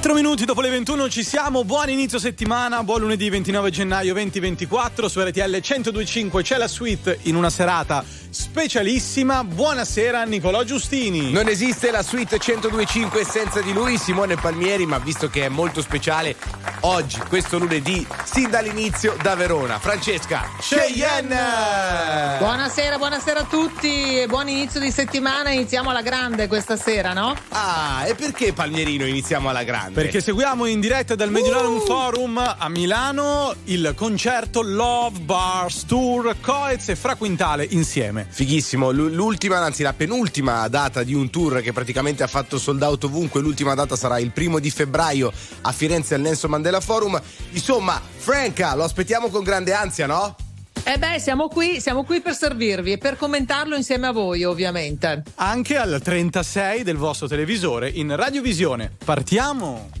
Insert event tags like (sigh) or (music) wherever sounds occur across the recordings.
4 minuti dopo le 21 ci siamo, buon inizio settimana, buon lunedì 29 gennaio 2024 su RTL 1025 c'è la suite in una serata specialissima. Buonasera Nicolò Giustini. Non esiste la suite 1025 senza di lui, Simone Palmieri, ma visto che è molto speciale, oggi, questo lunedì, sin dall'inizio da Verona. Francesca Cheyenne! Buonasera, buonasera a tutti e buon inizio di settimana. Iniziamo alla grande questa sera, no? Ah, e perché Palmierino iniziamo alla grande? Perché seguiamo in diretta dal Mediolanum uh! Forum a Milano il concerto Love Bars Tour Coez e Fra Quintale insieme insieme. Fighissimo, l'ultima, anzi la penultima data di un tour che praticamente ha fatto sold out ovunque, l'ultima data sarà il primo di febbraio a Firenze al Nelson Mandela Forum. Insomma, Franca, lo aspettiamo con grande ansia, no? Eh beh, siamo qui, siamo qui per servirvi e per commentarlo insieme a voi, ovviamente. Anche al 36 del vostro televisore in radiovisione. Partiamo!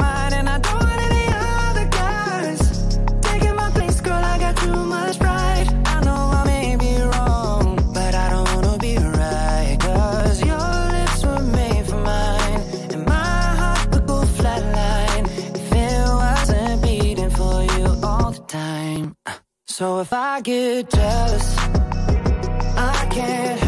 So if I get jealous, I can't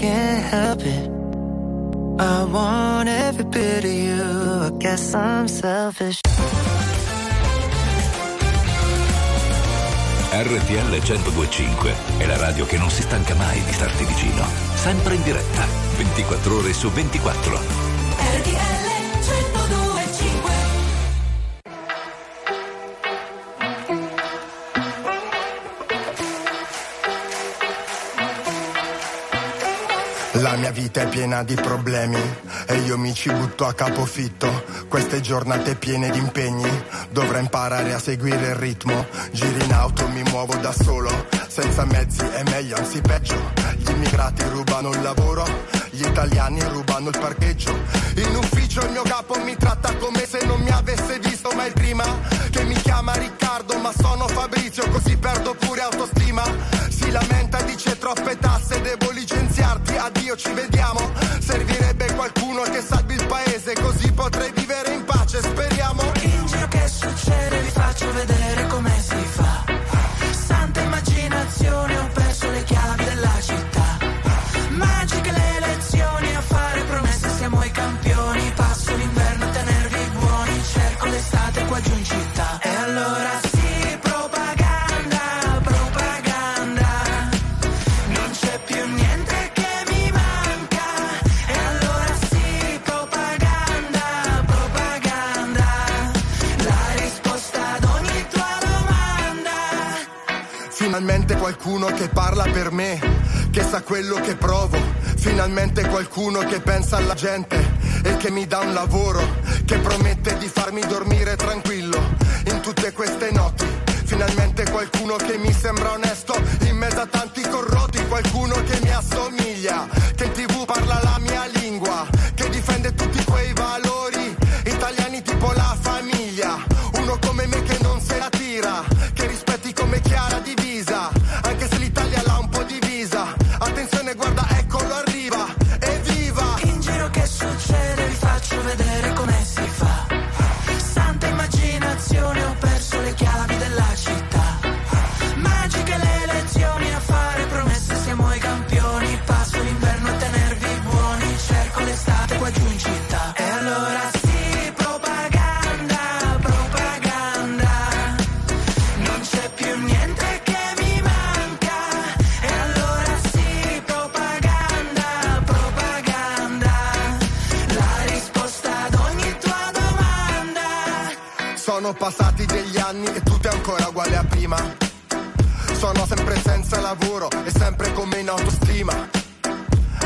can't help it. I want every bit of you. I guess I'm selfish. RTL 1025 è la radio che non si stanca mai di starti vicino. Sempre in diretta, 24 ore su 24. RTL vita è piena di problemi e io mi ci butto a capofitto. Queste giornate piene di impegni, dovrei imparare a seguire il ritmo. Giri in auto, mi muovo da solo, senza mezzi è meglio, anzi peggio. Gli immigrati rubano il lavoro, gli italiani rubano il parcheggio. In ufficio il mio capo mi tratta come se non mi avesse visto mai prima. Che mi chiama Riccardo, ma sono Fabrizio, così perdo pure autostima. Si lamenta dice troppe tasse, devo licenziarti, addio ci vediamo. Servirebbe qualcuno che salvi il paese, così potrei vivere in qualcuno che parla per me, che sa quello che provo. Finalmente qualcuno che pensa alla gente e che mi dà un lavoro, che promette di farmi dormire tranquillo in tutte queste notti. Finalmente qualcuno che mi sembra onesto in mezzo a tanti corrotti, qualcuno che mi assomiglia, autostima.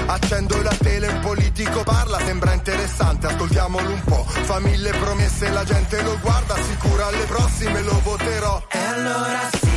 Accendo la tele, il politico parla, sembra interessante, ascoltiamolo un po'. Fa mille promesse, la gente lo guarda, sicura alle prossime lo voterò. E allora sì,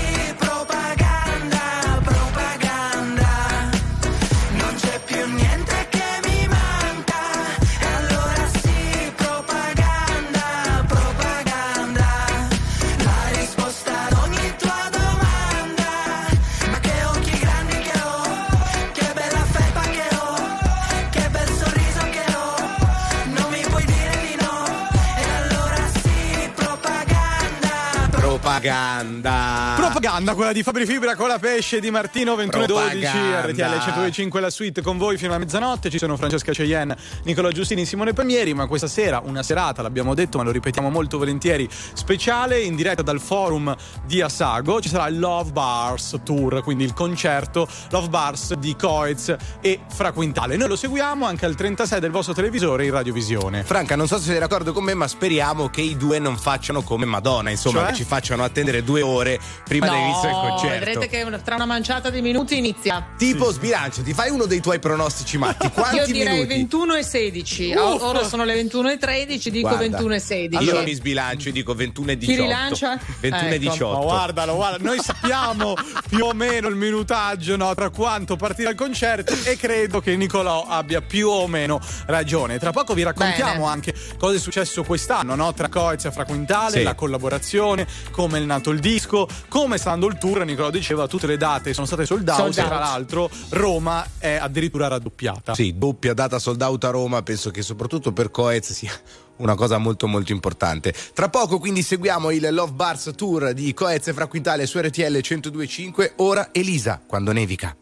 Propaganda, quella di Fabri Fibra con la pesce di Martino 2112 Propaganda. RTL 125 la suite con voi fino a mezzanotte. Ci sono Francesca Cheyenne, Nicola Giustini, Simone Palmieri. Ma questa sera, una serata, l'abbiamo detto, ma lo ripetiamo molto volentieri, speciale in diretta dal forum di Asago. Ci sarà il Love Bars Tour, quindi il concerto Love Bars di Coez e Fra Quintale. Noi lo seguiamo anche al 36 del vostro televisore in radiovisione. Franca, non so se sei d'accordo con me, ma speriamo che i due non facciano come Madonna, insomma, Cioè? che ci facciano attendere due ore prima dell'inizio del concerto. vedrete che una- tra una manciata di minuti inizia. Tipo sbilancio, ti fai uno dei tuoi pronostici matti. (laughs) Quanti Io direi minuti? 21 e 16. Uff. Ora sono le 21 e 13, dico Guarda, 21 e 16. Io non mi sbilancio e dico 21 e 18. rilancia? 21 e Ecco. 18. Ma guardalo, guarda, noi sappiamo più o meno il minutaggio no, tra quanto partirà il concerto e credo che Nicolò abbia più o meno ragione. Tra poco vi raccontiamo Bene. anche cosa è successo quest'anno no? tra Coez e Fra Quintale, Sì. la collaborazione, come è nato il disco, come sta andando il tour. Nicolò diceva tutte le date sono state sold out, Sold e out. tra l'altro Roma è addirittura raddoppiata. Sì, doppia data sold out a Roma, penso che soprattutto per Coez sia una cosa molto molto importante. Tra poco quindi seguiamo il Love Bars Tour di Coez e Fra Quintale su RTL 1025, ora Elisa, quando nevica.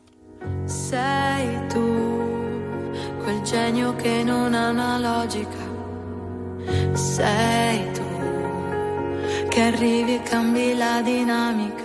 Sei tu, quel genio che non ha una logica. Sei tu, che arrivi e cambi la dinamica.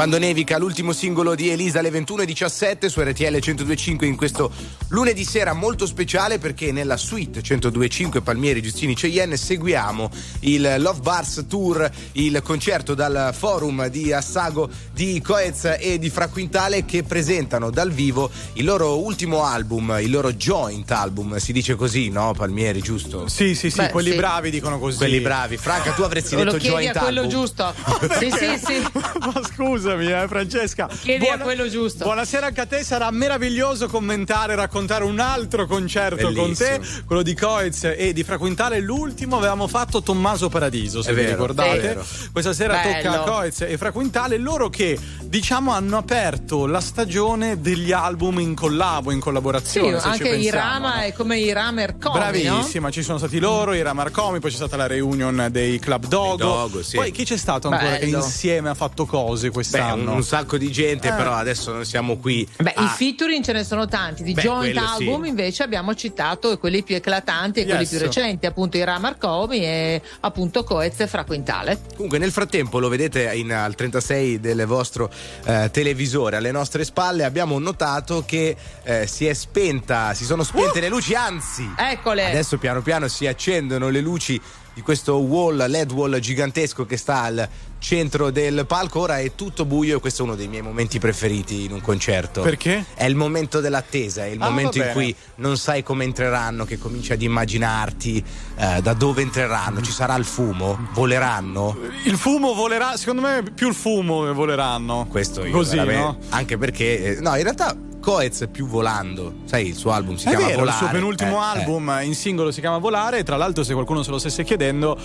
Quando nevica, l'ultimo singolo di Elisa alle 21.17 su RTL 102.5 in questo lunedì sera molto speciale perché nella suite 102.5 Palmieri Giustini Cheyenne seguiamo il Love Bars Tour, il concerto dal forum di Assago di Coez e di Fra Quintale che presentano dal vivo il loro ultimo album, il loro joint album, si dice così, no Palmieri, giusto? Sì, sì, sì, Beh, quelli sì. bravi dicono così. Quelli bravi. Franca, tu avresti Lo detto chiedi joint a quello album. giusto. (laughs) Sì, sì, sì. (laughs) Ma scusami, eh, Francesca. Chiedi a quello giusto. Buonasera anche a te, sarà meraviglioso commentare, raccontare un altro concerto con te, Bellissimo. quello di Coez e di Fraquintale. L'ultimo avevamo fatto Tommaso Paradiso, se È vi vero, ricordate. Questa sera Bello. tocca a Coez e Fraquintale, loro che diciamo hanno aperto la stagione degli album in collabo, in Sì, collaborazione. se ci anche Irama no? è come Irama Ercomi, no? Bravissima, ci sono stati loro, Ira Marcomi, poi c'è stata la reunion dei Club Dogo. Dogo, sì. Poi chi c'è stato ancora che Bello. insieme ha fatto cose Beh, quest'anno? un, un sacco di gente, Eh. però adesso non siamo qui. Beh, a- i featuring ce ne sono tanti, di Beh, joint quello sì. album invece abbiamo citato quelli più eclatanti e quelli Yes. più recenti, appunto Irama Marcomi e appunto Coez e Fra Quintale. Comunque nel frattempo lo vedete in- al 36 del vostro eh, televisore alle nostre spalle abbiamo notato che eh, si è spenta, si sono spente Uh! le luci, anzi Eccole. adesso piano piano si accendono le luci di questo wall, LED wall gigantesco che sta al centro del palco, ora è tutto buio e questo è uno dei miei momenti preferiti in un concerto. Perché? È il momento dell'attesa, è il Ah, momento in cui non sai come entreranno, che cominci ad immaginarti eh, da dove entreranno, ci sarà il fumo, voleranno. Il fumo volerà, secondo me più il fumo voleranno. Questo io Così, no? Anche perché, eh, no, in realtà Coez più volando, sai, il suo album si È chiama vero, Volare. il suo penultimo Eh, eh. album in singolo si chiama Volare tra l'altro se qualcuno se lo stesse chiedendo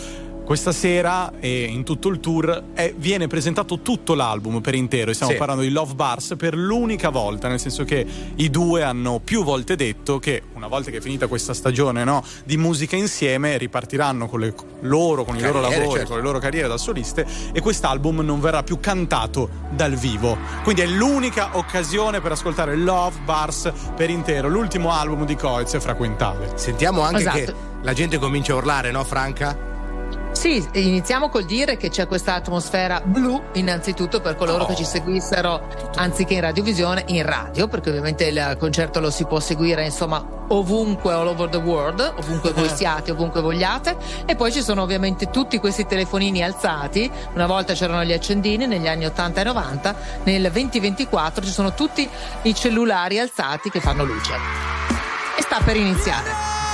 questa sera e in tutto il tour è- viene presentato tutto l'album per intero e stiamo Sì. parlando di Love Bars per l'unica volta nel senso che i due hanno più volte detto che una volta che è finita questa stagione no, di musica insieme ripartiranno con le loro con i loro Carriere, lavori certo. con le loro carriere da soliste e quest'album non verrà più cantato dal vivo quindi è l'unica occasione per ascoltare Love Bars per intero l'ultimo album di Coez e Fraquintale Sentiamo anche Esatto. che la gente comincia a urlare, no, Franca? Sì, iniziamo col dire che c'è questa atmosfera blu, innanzitutto per coloro Oh. che ci seguissero anziché in radiovisione, in radio, perché ovviamente il concerto lo si può seguire insomma ovunque, all over the world, ovunque voi siate, ovunque vogliate. E poi ci sono ovviamente tutti questi telefonini alzati. Una volta c'erano gli accendini negli anni 80 e 90, nel 2024 ci sono tutti i cellulari alzati che fanno luce. E sta per iniziare.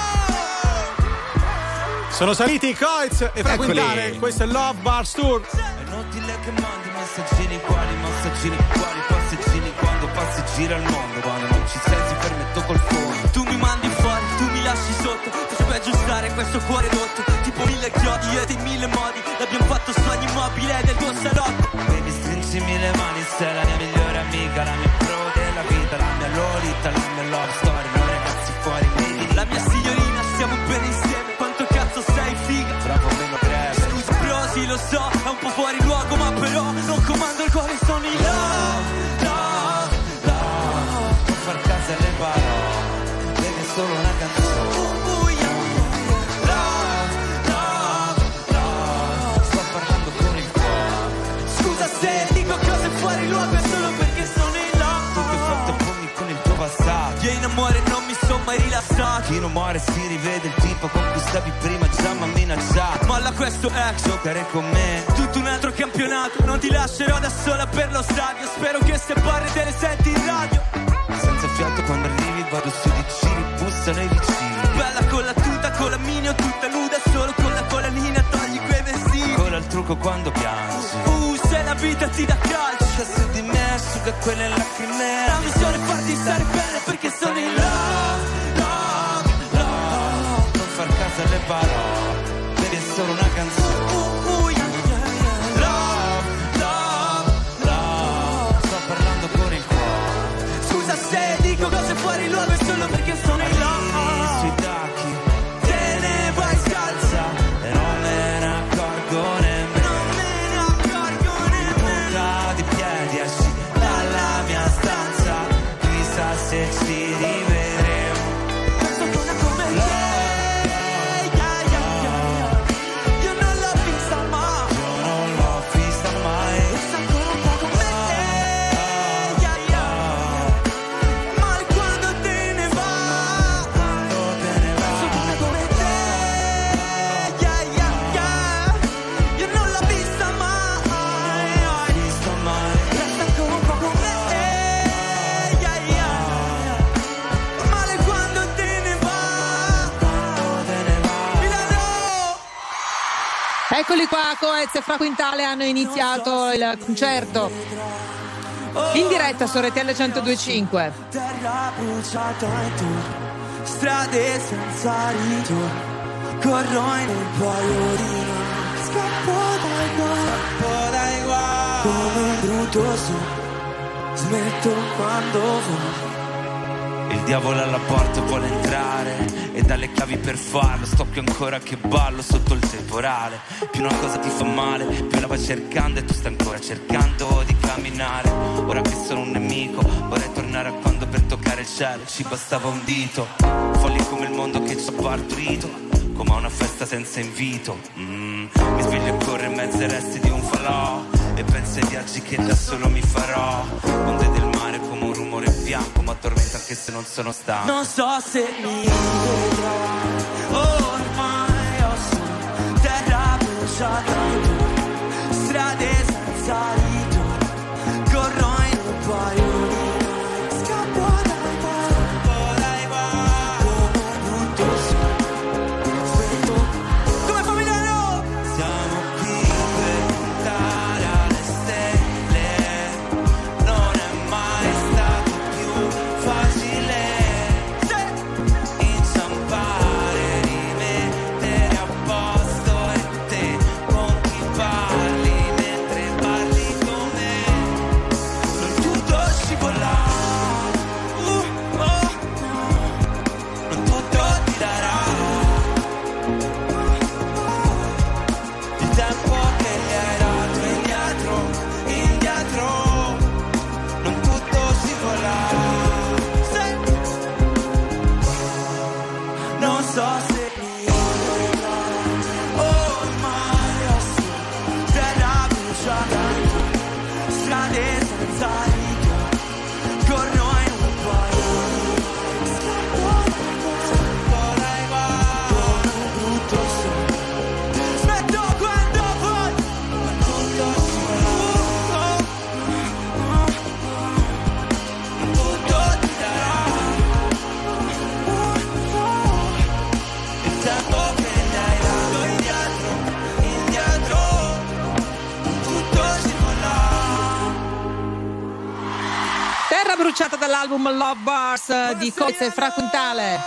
Sono saliti i Coez e Fraquintale Eccoli. questo è Love Bars Tour È inutile che mandi messaggini quali, messaggini quali, passeggini quando passi gira il mondo, quando non ci sei ti permetto col fondo. Tu mi mandi fuori, tu mi lasci sotto, potrebbe aggiustare questo cuore rotto, tipo mille chiodi e dei mille modi, l'abbiamo fatto su ogni mobile del tuo salotto. Baby stringimi le mani, sei la mia fuori luogo, ma però non comando il cuore, sono in love, mai rilassato. Chi non muore si rivede il tipo con cui stavi prima già mi ha minacciato. Molla questo ex, giocare con me. Tutto un altro campionato, non ti lascerò da sola per lo stadio. Spero che se parli te le senti in radio. Senza fiato quando arrivi vado su di giri, bussano i vicini. Bella con la tuta, con la mini o tutta nuda, solo con la colanina togli quei vestiti. Cola il trucco quando piangi. Uh, se la vita ti dà calcio. Su di me, asciuga quelle lacrime. La missione è farti stare bene perché sono in love. Alle parole, vedi è solo una canzone. Eccoli qua, Coez e Fra Quintale hanno iniziato il concerto. In diretta su RTL 1025. terra bruciata e tu strade senza ritorno corro in un paio di notti scappo dai guai scappo dai guai come un brutto sogno smetto quando vuoi il diavolo alla porta vuole entrare e dalle chiavi per farlo. Sto più ancora che ballo sotto il temporale. Più una cosa ti fa male più la vai cercando e tu stai ancora cercando di camminare. Ora che sono un nemico vorrei tornare a quando per toccare il cielo ci bastava un dito. Folli come il mondo che ci ha partorito come a una festa senza invito. Mm, mi sveglio e corro in mezzo ai resti di un falò e penso ai viaggi che da solo mi farò. Onde del mare come un rumore bianco ma addormento anche se non sono stanco. Non so se mi vedrai ormai ho su terra bruciata strade senza ritorno corro in un paio dall'album Love Bars eh, di Coez e Fra Quintale.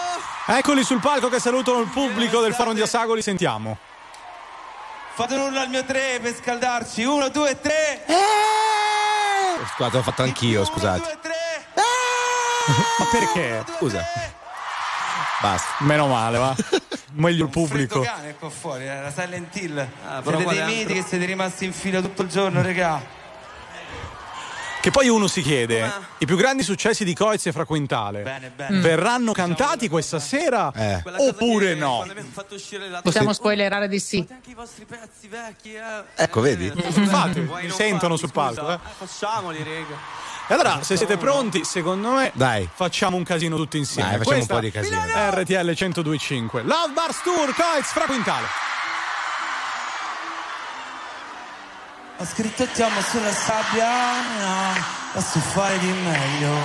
Eccoli sul palco che salutano il pubblico del Foro di Asagoli, sentiamo. Fate un urlo al mio tre per scaldarci Uno, due, tre Scusate, l'ho fatto anch'io, scusate. Uno, due, tre Ma perché? Scusa. Basta. Meno male, va. Meglio il pubblico. Freddo cane qua fuori, eh, la Silent Hill. però siete dei miti altro? che siete rimasti in fila tutto il giorno, regà. Che poi uno si chiede: i più grandi successi di Coez e Fraquintale Bene, bene. verranno cantati questa sera Eh. Oppure no? Possiamo spoilerare di sì. anche i vostri pezzi vecchi, eh. Ecco, vedi? Infatti, Vuoi mi non sentono sul palco. Eh. facciamoli, rega. E allora, se siete pronti, secondo me, Dai. facciamo un casino tutti insieme. Dai, facciamo un Questa po' di casino. RTL 1025. Love Bars Tour, Coez, Fraquintale. Ho scritto ti amo sulla sabbia, no, posso fare di meglio.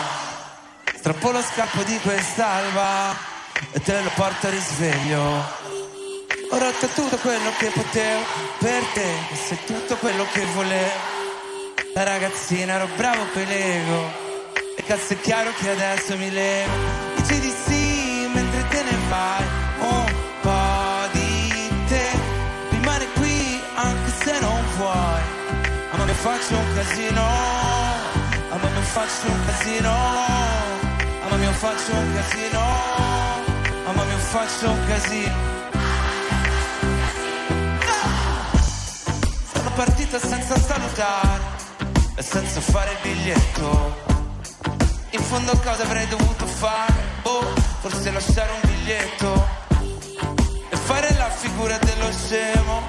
Strappo lo scappo di quest'alba e te lo porto a risveglio. Ho rotto tutto quello che potevo per te, e sei tutto quello che volevo. Da ragazzina ero bravo pelego e cazzo è chiaro che adesso mi levo. Faccio un casino, ma mi faccio un casino, ma mi faccio un casino, ma mi faccio un casino. Sono partita senza salutare e senza fare il biglietto. In fondo cosa avrei dovuto fare? Oh, forse lasciare un biglietto e fare la figura dello scemo.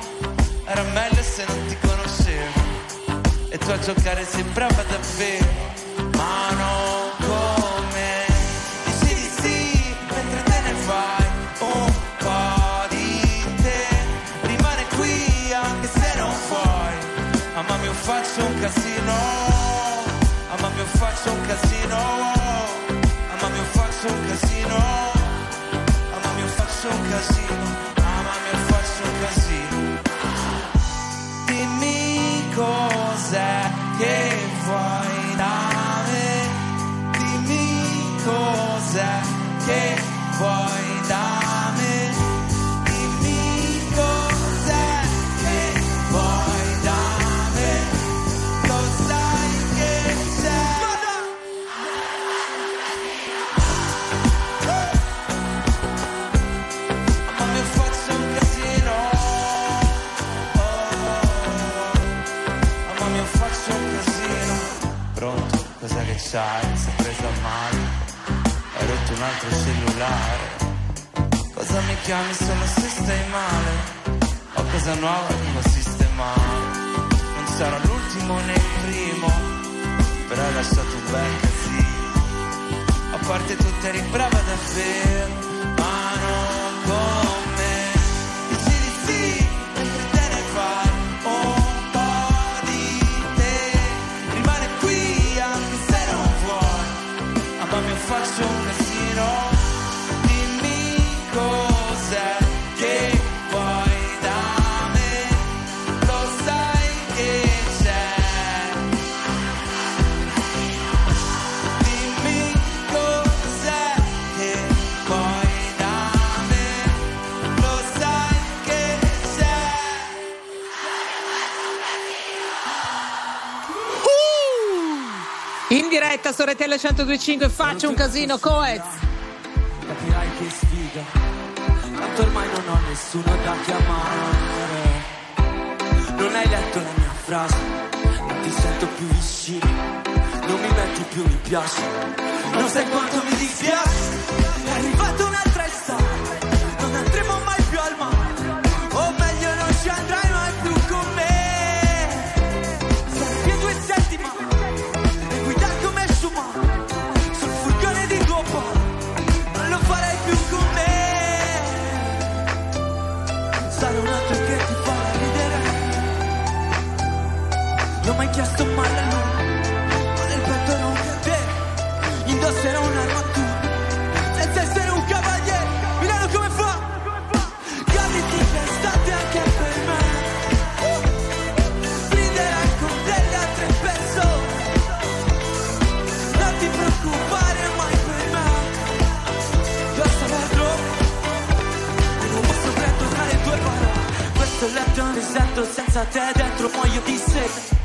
Era meglio se non ti conoscevo. E tu a giocare sei brava davvero, ma non come. Dici di sì mentre te ne vai, un po' di te rimane qui anche se non vuoi. Mamma mia faccio un casino, mamma mia faccio un casino, mamma mia faccio un casino, mamma mia faccio un casino, mamma mia faccio un casino. Dimmi cos'è che vuoi da me. Dimmi cos'è che vuoi che c'hai? Sei presa male Hai rotto un altro cellulare Cosa mi chiami solo se stai male? Ho cosa nuova da sistemare Non sarà l'ultimo né il primo Però hai lasciato un bel casino A parte tu eri brava davvero diretta su RTL 1025 faccio un casino Coez. Capirai che sfiga. Tanto ormai non ho nessuno da chiamare. Non hai letto la mia frase. Non ti sento più vicino. Non mi metti più mi piace. Non sai quanto mi dispiace. È arrivata Non ho mai chiesto mai a lui. Ma nel petto non te. Indosserò un'armatura. Senza essere un cavaliere. Milano come fa? Goditi l'estate anche per me. Riderai con delle altre persone. Non ti preoccupare mai per me. Io sapevo non posso perdonare tue parole Questo letto è un deserto senza te dentro muoio di sete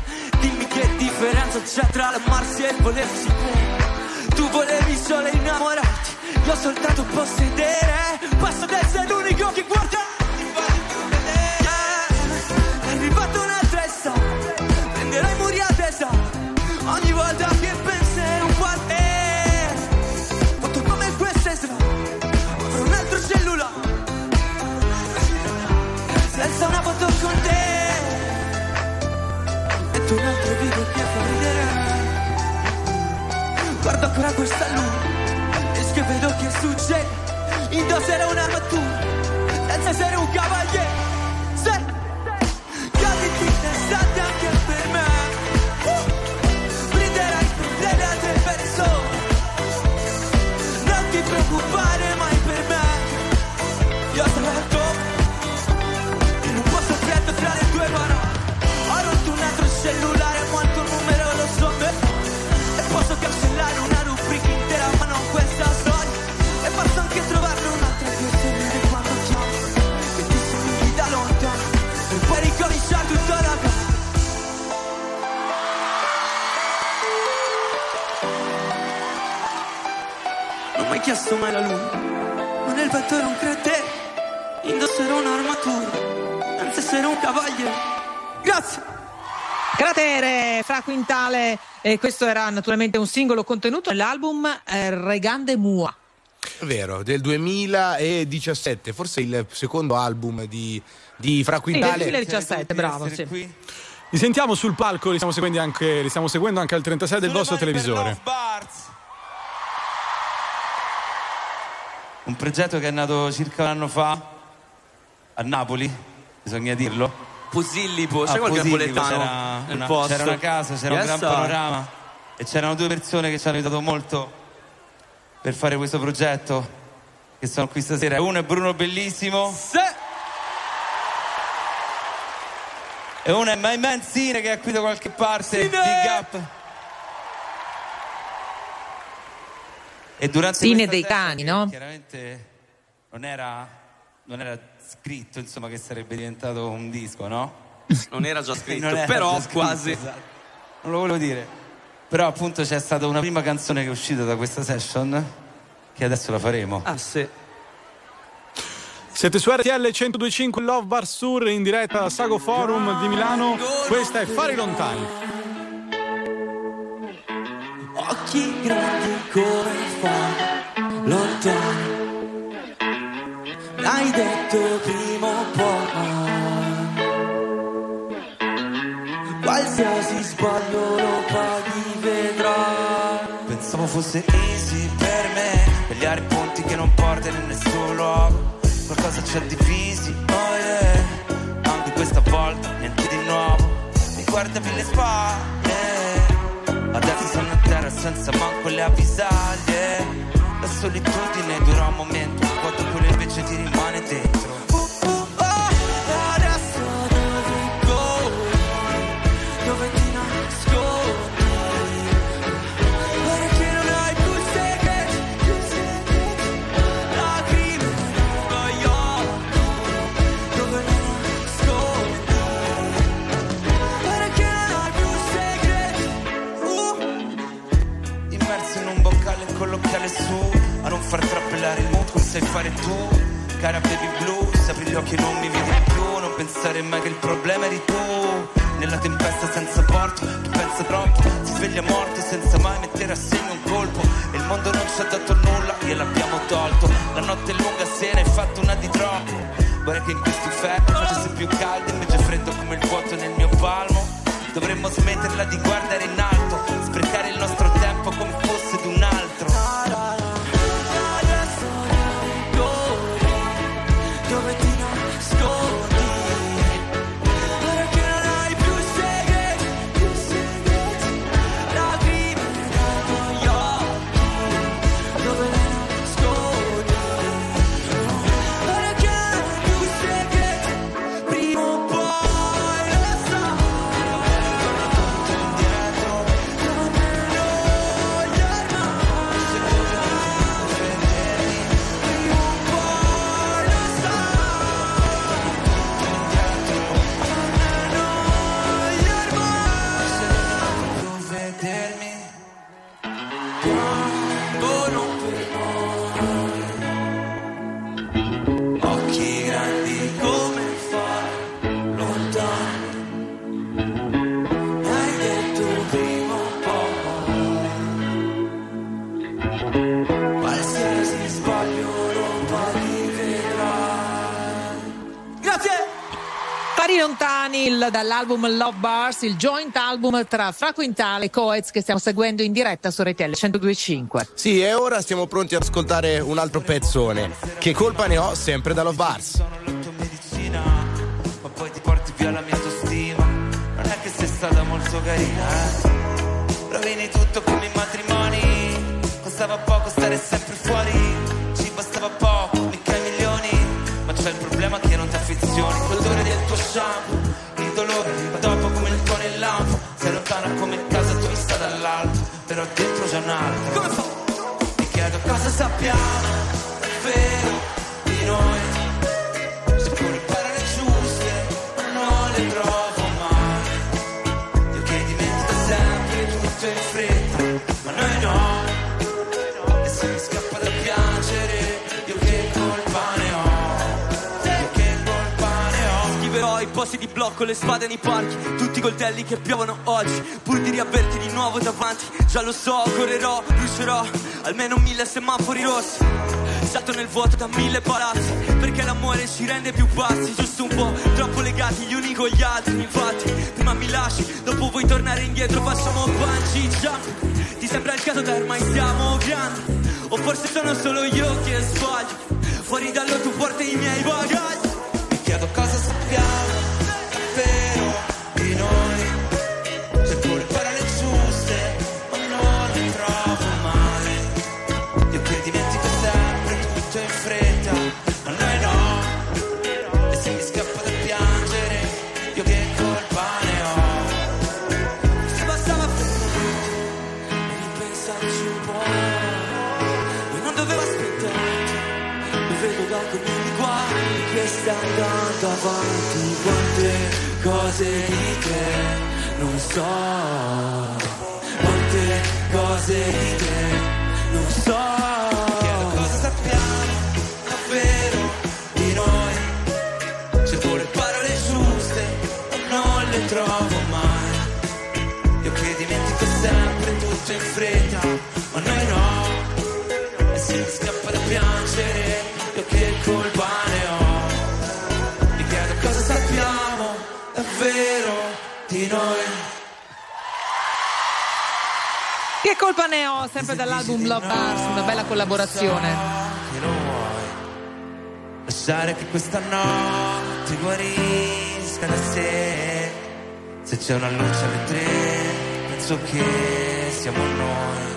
differenza c'è tra l'amarsi e il volersi bene Tu volevi solo innamorarti, io soltanto possedere, passo ad essere l'unico che guarda. È arrivata un'altra estate, prenderai muri a testa, ogni volta che penserò un te. Foto come queste sera, avrò un altro cellulare, senza una foto con te. Metto un altro video che fa ridere. Guardo ancora questa luna e che che succede. Indosserò un'armatura senza essere un cavaliere. Cavaliere. Grazie. Cratere fra Quintale e questo era naturalmente un singolo contenuto nell'album eh, Regande Mua. È vero, del 2017, forse il secondo album di, di Fra Sì, del Quintale. 2017, bravo. Sì. Li sentiamo sul palco, li stiamo seguendo anche, li stiamo seguendo anche al 36 del vostro televisore. Un progetto che è nato circa un anno fa a Napoli, bisogna dirlo. Posillipo, A qualche Posillipo napoletano c'era nel una, posto? c'era una casa, c'era Yes, un gran panorama e c'erano due persone che ci hanno aiutato molto per fare questo progetto che sono qui stasera. Uno è Bruno Bellissimo e uno è My Man Sine che è qui da qualche parte. Big up. E durante Sine questa dei session, cani, no? Chiaramente non era, non era scritto insomma che sarebbe diventato un disco, no? Non era già (laughs) scritto, era però già scritto, quasi. esatto. Non lo volevo dire. Però appunto c'è stata una prima canzone che è uscita da questa session che adesso la faremo. Ah, sì. Siete su RTL 1025 Love Bar Sur in diretta da Sago Forum di Milano. Questa è Fari Lontani. Occhi grandi come fa lontani. L'hai detto prima o poi. Qualsiasi sbaglio lo paghi vedrai. Pensavo fosse easy per me Vegliare ponti che non portano in nessun luogo. Qualcosa ci ha divisi, oh yeah. Anche questa volta niente di nuovo. Mi guardavi le spalle. Adesso sono a terra senza manco le avvisaglie La solitudine dura un momento Quanto quello invece ti rimane dentro sai fare tu. Cara baby blu, se apri gli occhi non mi vedi più Non pensare mai che il problema eri tu. Nella tempesta senza porto, chi pensa troppo Si sveglia morto senza mai mettere a segno un colpo. E il mondo non ci ha dato nulla, gliel'abbiamo tolto. La notte è lunga, se ne hai fatto una di troppo Vorrei che in questi inferno facesse più caldo Invece freddo come il vuoto nel mio palmo. Dovremmo smetterla di guardare in alto Daniel dall'album Love Bars, il joint album tra Fra Quintale e Coez che stiamo seguendo in diretta su RTL 1025. Sì, e ora siamo pronti ad ascoltare un altro pezzone. Che colpa ne ho sempre da Love Bars? Sono la tua medicina, ma poi ti porti via la mia autostima. Non è che sei stata molto carina, eh? Rovini tutto come i matrimoni. Costava poco stare sempre fuori. Ci bastava poco, mica i milioni. Ma c'è il problema che non ti affezioni. L'odore del tuo shampoo, posti di blocco, le spade nei parchi, tutti i coltelli che piovono oggi, pur di riaverti di nuovo davanti. Già lo so, correrò, brucerò almeno mille semafori rossi. Salto nel vuoto da mille palazzi, perché l'amore ci rende più bassi, giusto un po' troppo legati gli uni con gli altri. Infatti, prima mi lasci, dopo vuoi tornare indietro, facciamo bungee jump. Ti sembra il caso da ormai siamo grandi? O forse sono solo io che sbaglio? Fuori dallo tu porti i miei bagagli. Mi chiedo cosa sappiamo andando avanti. Quante cose di te non so. Quante cose di te non so. Chiedo cosa sappiamo davvero di noi. Se pure parole giuste, non le trovo mai. Io che dimentico sempre tutto in fretta, di noi. Che colpa ne ho sempre dall'album Love Bars, una bella collaborazione. che lo vuoi lasciare che questa notte guarisca da sé. Se c'è una luce alle tre penso che siamo noi.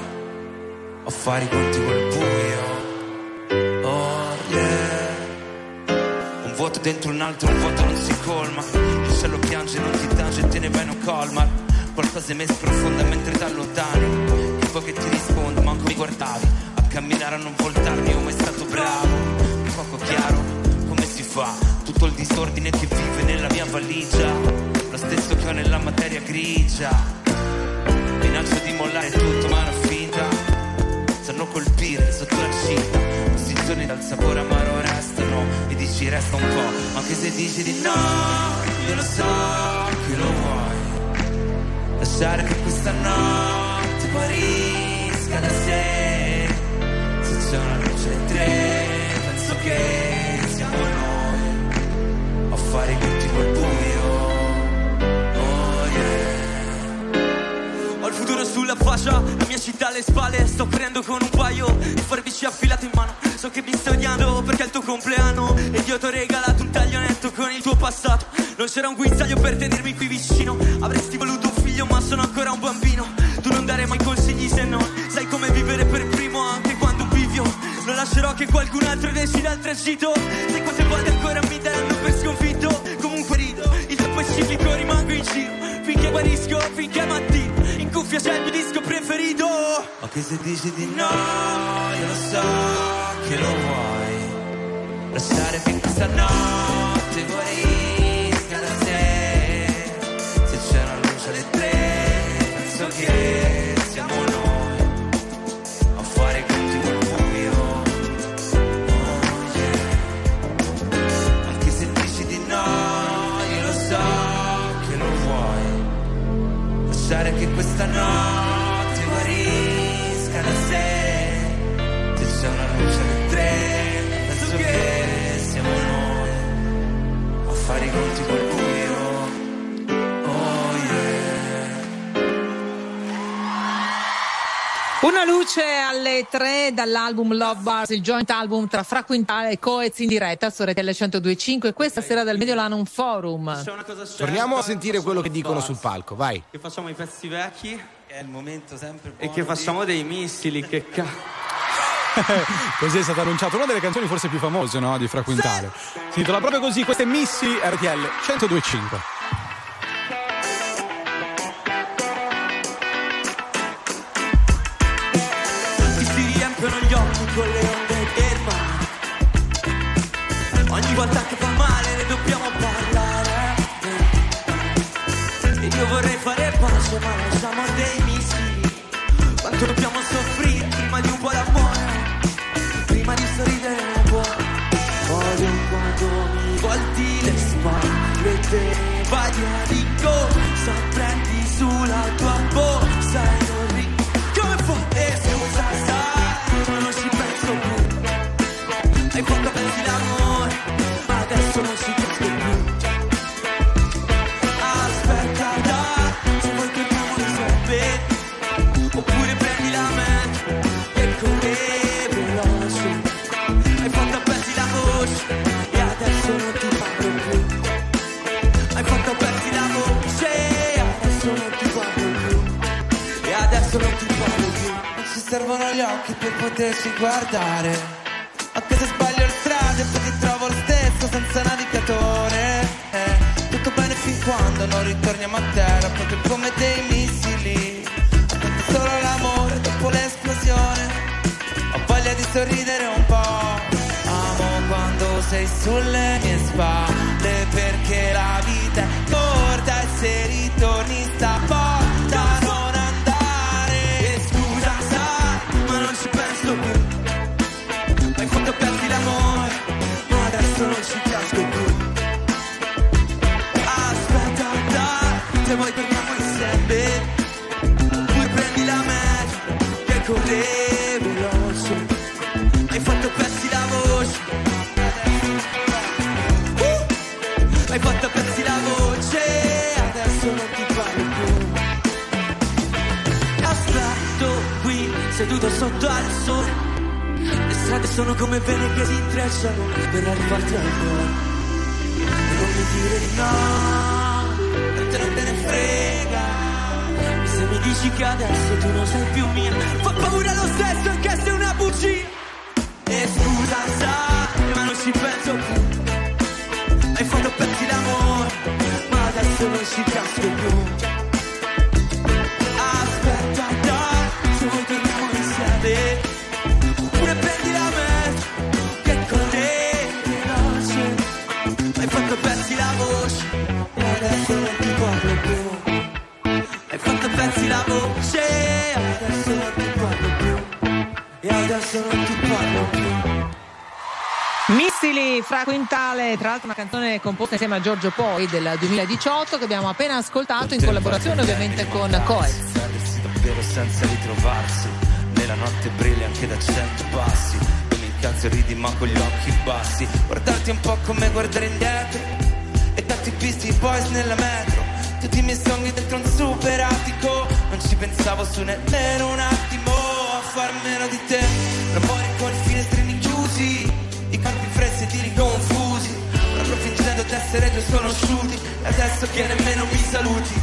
A fare i conti col buio. Oh yeah. Un vuoto dentro un altro un vuoto non si colma cielo piange non ti tange e te ne vai in un colmar qualcosa è messo profonda mentre da lontani e poi che ti rispondo manco mi guardavi. A camminare a non voltarmi come è stato bravo. Poco chiaro come si fa? Tutto il disordine che vive nella mia valigia. Lo stesso che ho nella materia grigia. Minaccio di mollare tutto ma una finta. Sanno colpire sotto la cinta giorni dal sapore amaro restano e dici resta un po' ma anche se dici di no io lo so che lo vuoi. Lasciare che questa notte guarisca da sé. Se c'è una luce alle tre penso che siamo noi a fare i conti buio. Oh Ho il futuro sulla faccia, la mia città alle spalle Sto prendendo con un paio di forbici affilate in mano So che mi stai odiando perché è il tuo compleanno Ed io ti ho regalato un taglionetto con il tuo passato Non c'era un guinzaglio per tenermi qui vicino Avresti voluto un figlio ma sono ancora un bambino Tu non dare mai consigli se non Sai come vivere per primo anche quando bivio Non lascerò che qualcun altro decida il tragitto Sai quante volte ancora mi daranno per sconfitto? Comunque rido, il tempo è ciclico rimango in giro Finché guarisco, finché mattino In cuffia c'è il mio disco preferito Anche se dici di no, io lo so che lo vuoi. Lasciare che questa notte guarisca da sé Se c'è una luce alle tre, penso che siamo noi. A fare conti col buio. Oh yeah Anche se dici di no, io lo so che lo vuoi. Lasciare che questa notte Una luce alle 3 dall'album Love Bars, il joint album tra Fra Quintale e Coez in diretta su RTL 1025 questa sera dal Mediolanum Forum. C'è una cosa certa, Torniamo a sentire quello che dicono sul palco, vai. Che facciamo i pezzi vecchi È il momento sempre e buono che di- facciamo dei missili. Che ca... (laughs) Così è stato annunciato una delle canzoni forse più famose no? di Fra Quintale. Si intitola proprio così, queste Missy RTL 1025. Con le onde del mare. Ogni volta che fa male ne dobbiamo parlare. E io vorrei fare pace ma lasciamo dei missili. Quanto dobbiamo soffrire prima di un po' d'amore. Prima di sorridere un po'. Odio quando mi volti le spalle gli occhi per poterci guardare. Anche se sbaglio le strade poi ti trovo lo stesso senza navigatore. Eh, Tutto bene fin quando non ritorniamo a terra Proprio come dei missili. Aspetta solo l'amore dopo l'esplosione. Ho voglia di sorridere un po' Amo quando sei sulle mie spalle se vuoi torniamo insieme Oppure prendi la metro che corre veloce Hai fatto persi la voce Uh! Hai fatto persi la voce adesso non ti parlo più Aspetto qui, seduto sotto al sole. Le strade sono come vene che si intrecciano per arrivarti al cuore. Non mi dire di no, frega. Se mi dici che adesso tu non sei più mia, fa paura lo stesso anche se è una bugia. E scusa, sai, ma non ci penso più. Hai fatto pezzi l'amore, ma adesso non ci casco più. Fra Quintale, tra l'altro una canzone composta insieme a Giorgio Poi del 2018 che abbiamo appena ascoltato in collaborazione ovviamente con. Perdersi davvero senza ritrovarsi Nella notte brilla anche da cento passi Tu mi incazzo e ridi ma con gli occhi bassi Guardarti un po' come guardare indietro E darti visti boys nella metro Tutti i miei sogni dentro un super attico Non ci pensavo su nemmeno un attimo A far meno di te Rumori con i finestrini fingendo di essere due sconosciuti adesso che nemmeno mi saluti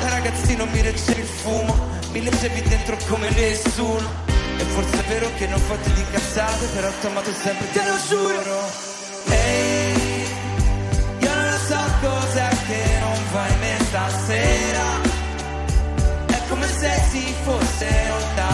da ragazzino mi reggevi il fumo, mi leggevi dentro come nessuno. E forse è vero che non fatti di cazzate, però ho amato sempre, te lo giuro. Ehi, io non so cos'è che non va in me stasera. È come se si fossero dalla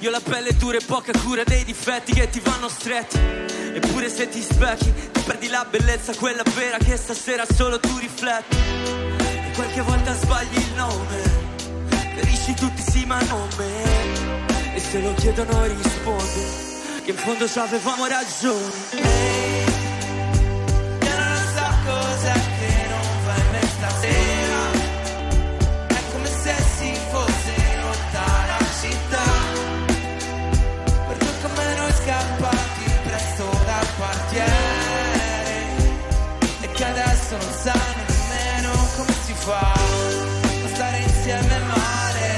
Io la pelle dura e poca cura dei difetti che ti vanno stretti. Eppure se ti specchi, ti perdi la bellezza, quella vera che stasera solo tu rifletti. E qualche volta sbagli il nome, ferisci tutti sì ma non me. E se lo chiedono rispondo, che in fondo ci avevamo ragione. Fa a stare insieme male.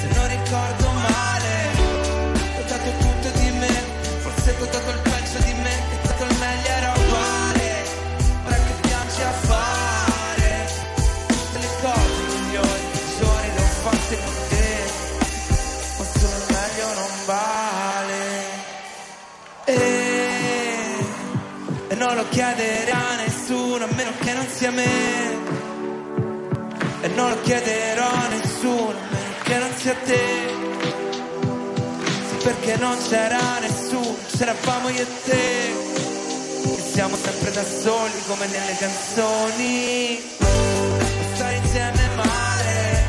Se non ricordo male, ho dato tutto di me. Forse ho dato il peggio di me. E dato il meglio era uguale. Ora che piangi a fare tutte le cose migliori, peggiori le ho fatte con te. Ma solo il meglio non vale. E, e non lo chiederà nessuno a meno che non sia me. E non lo chiederò a nessuno che non sia te. Sì, perché non c'era nessuno, c'eravamo io e te. Che siamo sempre da soli come nelle canzoni. Stare insieme male,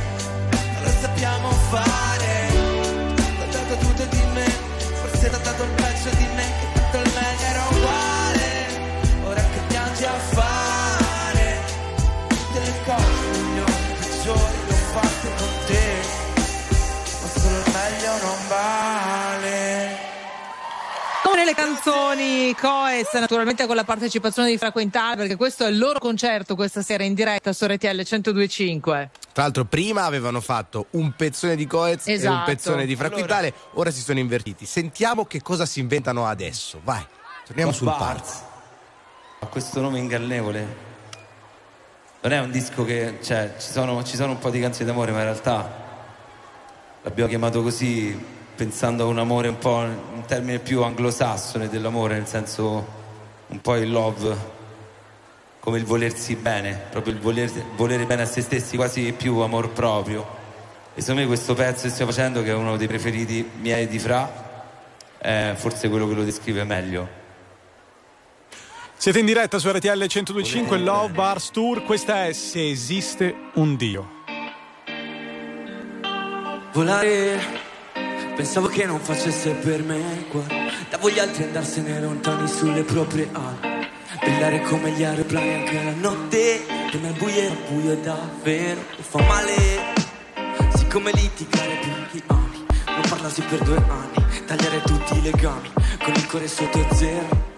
non lo sappiamo fare. Ho dato tutto di me, forse ho dato il peggio di me, Nelle canzoni Coez, naturalmente con la partecipazione di Fra Quintale, perché questo è il loro concerto questa sera in diretta su RTL 1025. Tra l'altro, prima avevano fatto un pezzone di Coez e un Esatto. pezzone di Fraquitale, ora si sono invertiti. Sentiamo che cosa si inventano adesso. Vai, torniamo sul Babà. parz. Ha questo nome ingannevole. Non è un disco che. cioè, ci sono, ci sono un po' di canzoni d'amore, ma in realtà l'abbiamo chiamato così pensando a un amore un po' un termine più anglosassone dell'amore, nel senso un po' il love, come il volersi bene, proprio il voler- volere bene a se stessi, quasi più amor proprio. E secondo me questo pezzo che stiamo facendo, che è uno dei preferiti miei di Fra, è forse quello che lo descrive meglio. Siete in diretta su RTL 1025 Love Bars Tour. Questa è Se esiste un Dio. Volare, pensavo che non facesse per me qua. Davo gli altri andarsene lontani sulle proprie ali. Brillare come gli aeroplani anche la notte. Che nel buio era buio davvero. E fa male. Siccome litigare per chi ami. Non parlarsi per due anni. Tagliare tutti i legami. Con il cuore sotto zero.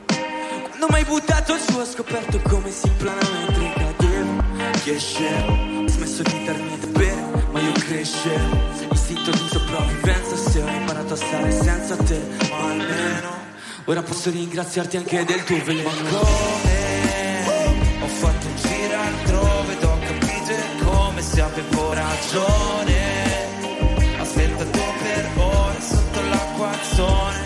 Quando mi hai buttato giù ho scoperto come si plana mentre cadevo Che scemo, ho smesso di darmi da bere ma io crescevo Istinto di sopravvivenza se ho imparato a stare senza te Ma almeno. Ora posso ringraziarti anche del tuo veleno. Ho fatto un giro altrove ed ho capito come se avevo ragione. Aspettato per ore sotto l'acquazzone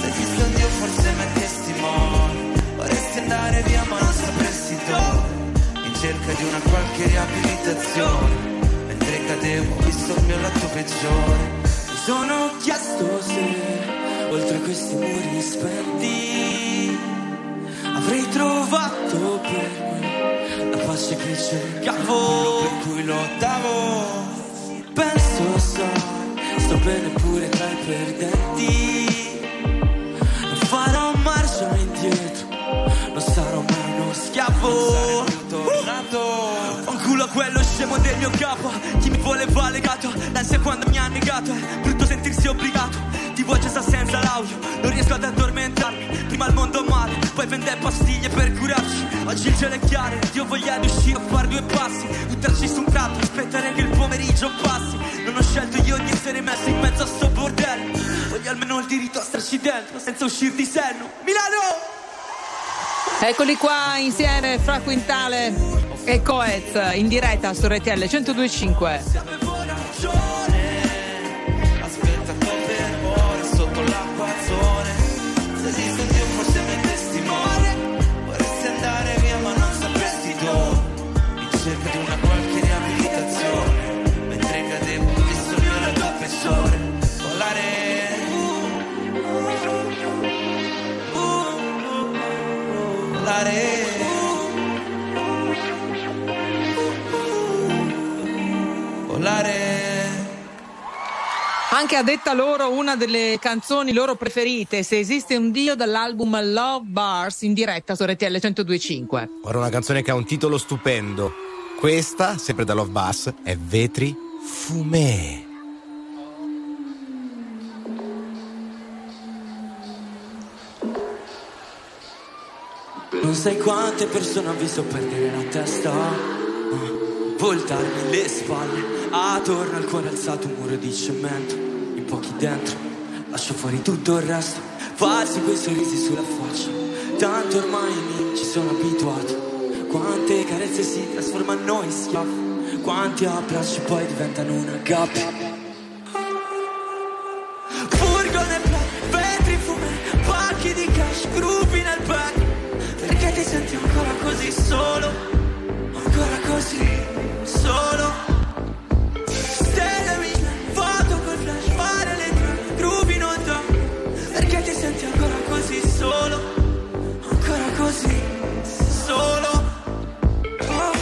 Se esiste un Dio forse mi è testimone Vorresti andare via ma non sapresti dove. In cerca di una qualche riabilitazione cadevo visto il mio lato peggiore. Mi sono chiesto se oltre questi muri spenti Avrei trovato per me la pace che cercavo Per cui lottavo. Penso sai, sto bene pure tra i perdenti. Non farò marcia indietro Non sarò mai uno schiavo. Tornato Fanculo a quello scemo del mio capo Chi mi voleva legato L'ansia quando mi ha negato È brutto sentirsi obbligato Di voce sa senza l'audio Non riesco ad addormentarmi Prima il mondo male Poi vende pastiglie per curarci Oggi il cielo è chiaro Io voglia di uscire a fare due passi Buttarci su un tratto Aspettare che il pomeriggio passi Non ho scelto io di essere messo in mezzo a sto bordello Voglio almeno il diritto a starci dentro Senza uscire di senno Milano! Eccoli qua insieme Fra Quintale e Coez in diretta su RTL 1025. Anche a detta loro una delle canzoni loro preferite, Se esiste un Dio, dall'album Love Bars in diretta su RTL 1025. Ora una canzone che ha un titolo stupendo. Questa, sempre da Love Bass, è Vetri Fumé. Non sai quante persone ho visto perdere la testa Voltarmi le spalle Attorno al cuore alzato un muro di cemento In pochi dentro. Lascio fuori tutto il resto Farsi quei sorrisi sulla faccia. Tanto ormai mi ci sono abituato Quante carezze si trasformano in schiaffi Quanti abbracci poi diventano una gabbia. Gruppi nel back. Perché ti senti ancora così solo? Ancora così solo? Perché ti senti ancora così solo? Ancora così solo? Oh.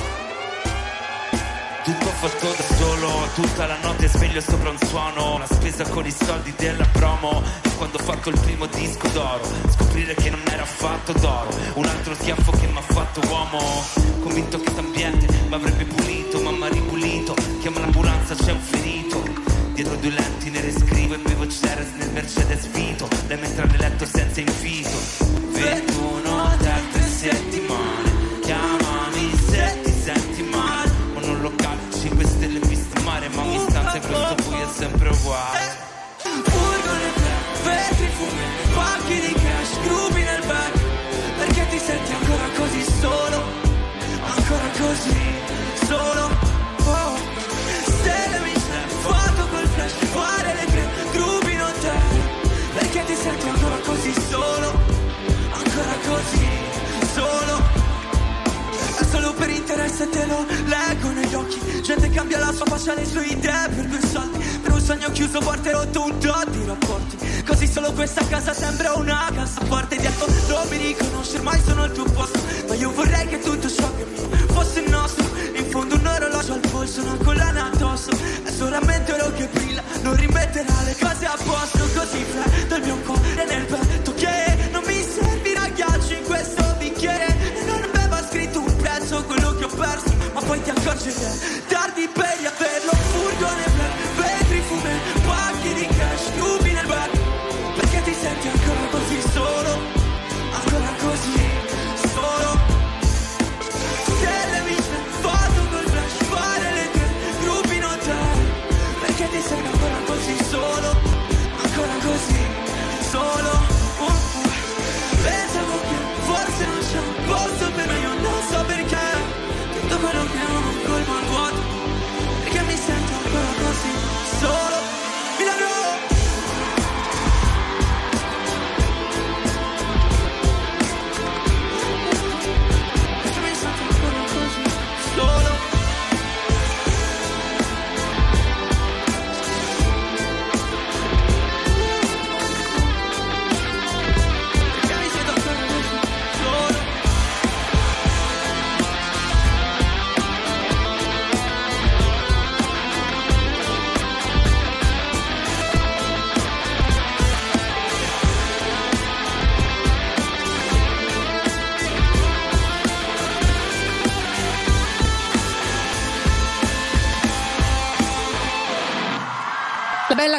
Tutto fatto da solo, tutta la notte sveglio sopra un suono, la spesa con i soldi della promo, e quando ho fatto il primo disco d'oro, scoprire che non era affatto d'oro, un altro schiaffo che mi ha fatto uomo, convinto che l'ambiente mi avrebbe pulito, mamma ripulito, chiama l'ambulanza c'è un ferito, dietro due lenti nere scrivo e bevo Ceres nel Mercedes Vito, lei mentre nel letto senza invito, 21 da tre settimane, chiamami se ti senti male, ma non locale, 5 stelle viste mare, ma ogni stanza in questo buio è sempre uguale. Senti ancora così solo? Ancora così Gente cambia la sua faccia, le sue idee per due soldi. Per un sogno chiuso un tot di rapporti. Così solo questa casa sembra una cassaforte Dietro non mi riconoscere mai sono il tuo posto. Ma io vorrei che tutto ciò che mi fosse nostro In fondo un orologio al polso, una collana addosso. È solamente oro che brilla, non rimetterà le cose a posto. Così freddo il mio cuore nel petto Che non mi servirà ghiaccio in questo bicchiere poi ti accorgi che è tardi per riaverlo Furgone black,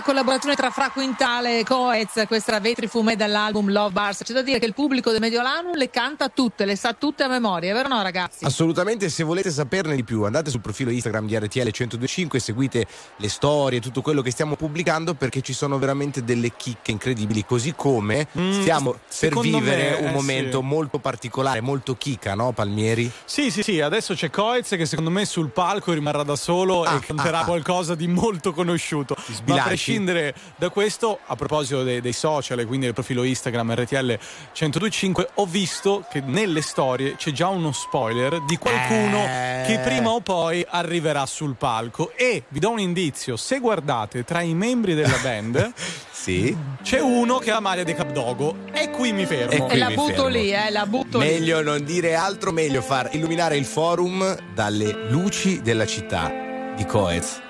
collaborazione tra Fra Quintale e Coez, questa Vetri Fumé dall'album Love Bars. C'è da dire che il pubblico del Mediolano le canta tutte, le sa tutte a memoria, è vero o no ragazzi? Assolutamente, se volete saperne di più, andate sul profilo Instagram di RTL 1025 seguite le storie, tutto quello che stiamo pubblicando perché ci sono veramente delle chicche incredibili, così come Mm, stiamo per vivere me, un eh, momento sì. molto particolare, molto chicca, no Palmieri? Sì, sì, sì, adesso c'è Coez che secondo me sul palco rimarrà da solo Ah, e canterà ah, ah. qualcosa di molto conosciuto. Sbilanci. Prescindere da questo, a proposito dei, dei social e quindi del profilo Instagram RTL 1025, ho visto che nelle storie c'è già uno spoiler di qualcuno Eh. che prima o poi arriverà sul palco. E vi do un indizio: se guardate tra i membri della band, (laughs) Sì. c'è uno che ha la maglia di Capdogo. E qui mi fermo. E qui la mi butto fermo. lì, eh, la butto lì. Meglio non dire altro, meglio far illuminare il forum dalle luci della città di Coez.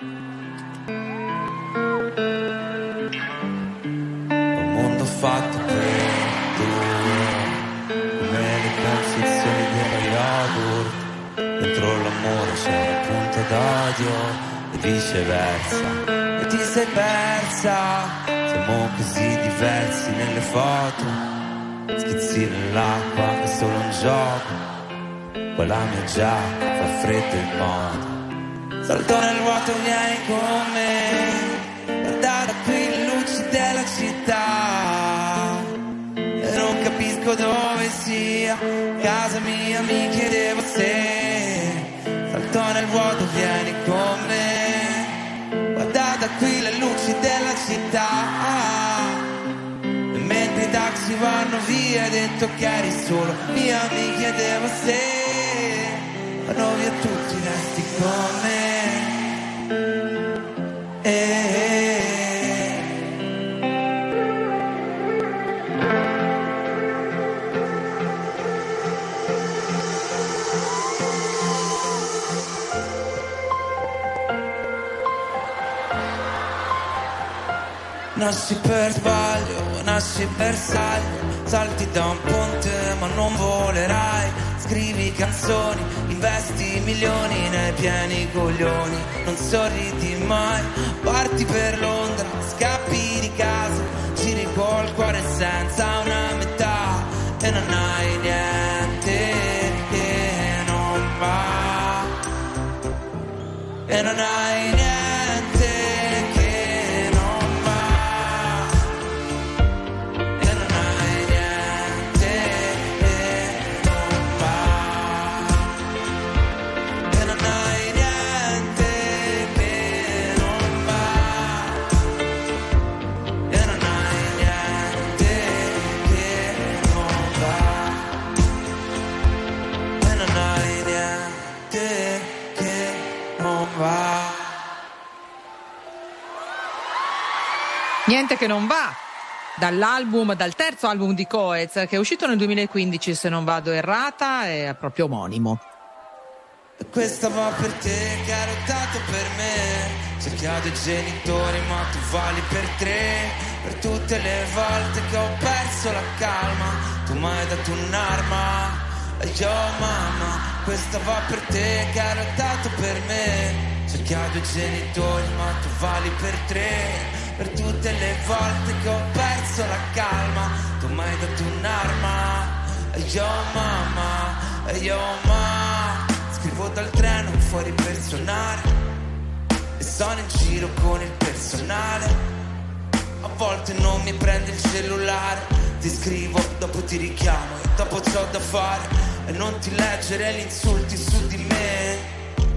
Un mondo fatto per due, come le confezioni di yogurt. Dentro l'amore c'è una punta d'odio e viceversa. E ti sei persa, siamo così diversi nelle foto. Schizzi nell'acqua è solo un gioco. Quella mia giacca fa freddo il modo. Salto nel vuoto, vieni con me. Guarda da qui le luci della città. Non capisco dove sia. Casa mia mi chiedevo se. Salto nel vuoto, vieni con me. Guarda da qui le luci della città. E mentre i taxi vanno via, hai detto che eri solo mia, mi chiedevo se. Vanno via tutti, resti con me. Eh. Nasci per sbaglio, nasci per sbaglio, salti da un ponte ma non volerai, scrivi canzoni, investi milioni nei pieni coglioni, non sorridi mai, parti per Londra, scappi di casa, giri col cuore senza una metà e non hai niente che non va. E non hai niente Niente che non va. Dall'album, dal terzo album di Coez, che è uscito nel 2015, se non vado errata, è proprio omonimo. Questa va per te che hai lottato per me Cerchiamo i genitori ma tu vali per tre Per tutte le volte che ho perso la calma Tu mi hai dato un'arma E io mamma Questa va per te che hai lottato per me Cerchiamo i genitori ma tu vali per tre Per tutte le volte che ho perso la calma Tu mi hai dato un'arma. E io mamma io mamma Scrivo dal treno fuori per suonare. E sono in giro con il personale. A volte non mi prende il cellulare. Ti scrivo, dopo ti richiamo E dopo c'ho da fare. E non ti leggere gli insulti su di me.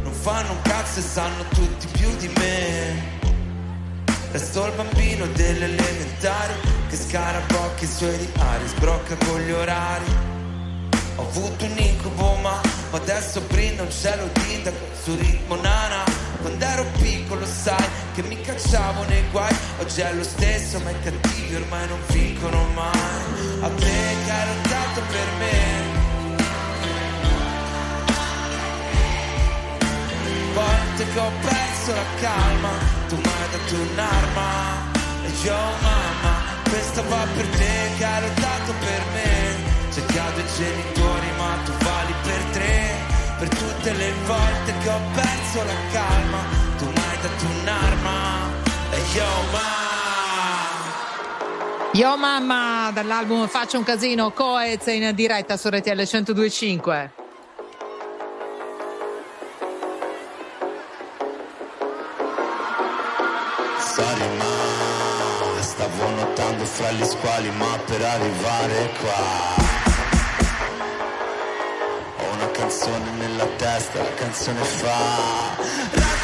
Non fanno un cazzo e sanno tutti più di me Resto il bambino delle elementari Che scarabocchi i suoi diari Sbrocca con gli orari. Ho avuto un incubo ma adesso brindo un cielo d'indaco sul ritmo nana. Quando ero piccolo sai che mi cacciavo nei guai. Oggi è lo stesso ma i cattivi ormai non vincono mai. A te che hai lottato per me Volte che ho perso la calma. Tu mi hai dato un'arma E io mamma. Questa va per te che hai lottato per me. Cercato i genitori ma tu vali per tre. Per tutte le volte che ho perso la calma Tu mi hai dato un'arma E io mamma. Yo mamma, dall'album Faccio un casino, Coez in diretta su RTL 1025. Fra gli squali ma per arrivare qua. Ho una canzone nella testa, la canzone fa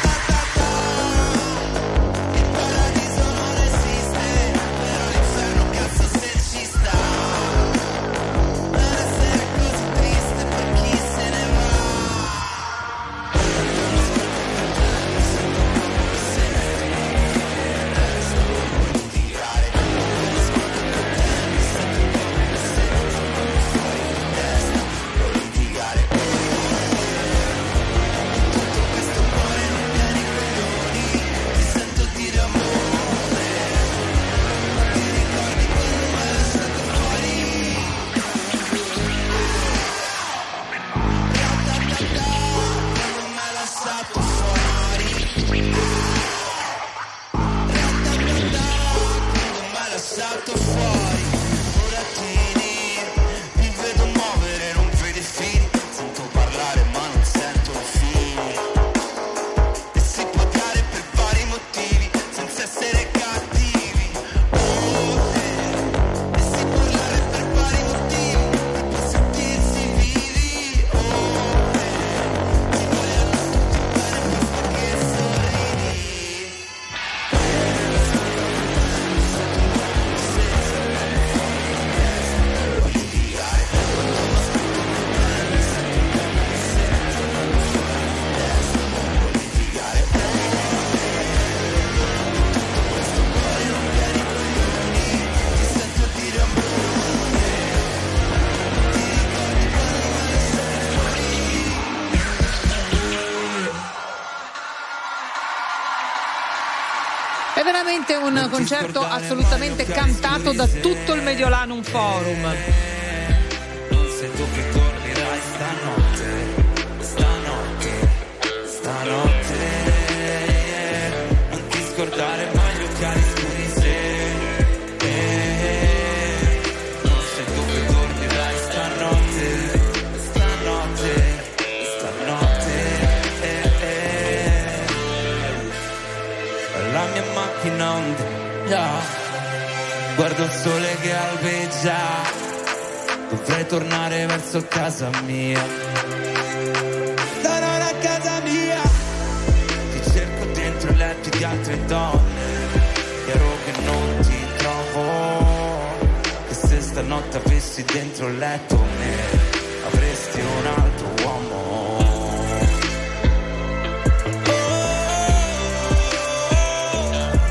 concerto assolutamente cantato da tutto il Mediolanum Forum. Guardo il sole che albeggia. Dovrei tornare verso casa mia. Tornare a casa mia. Ti cerco dentro i letti di altre donne. Chiaro che non ti trovo. Che se stanotte avessi dentro il letto me, avresti un altro uomo.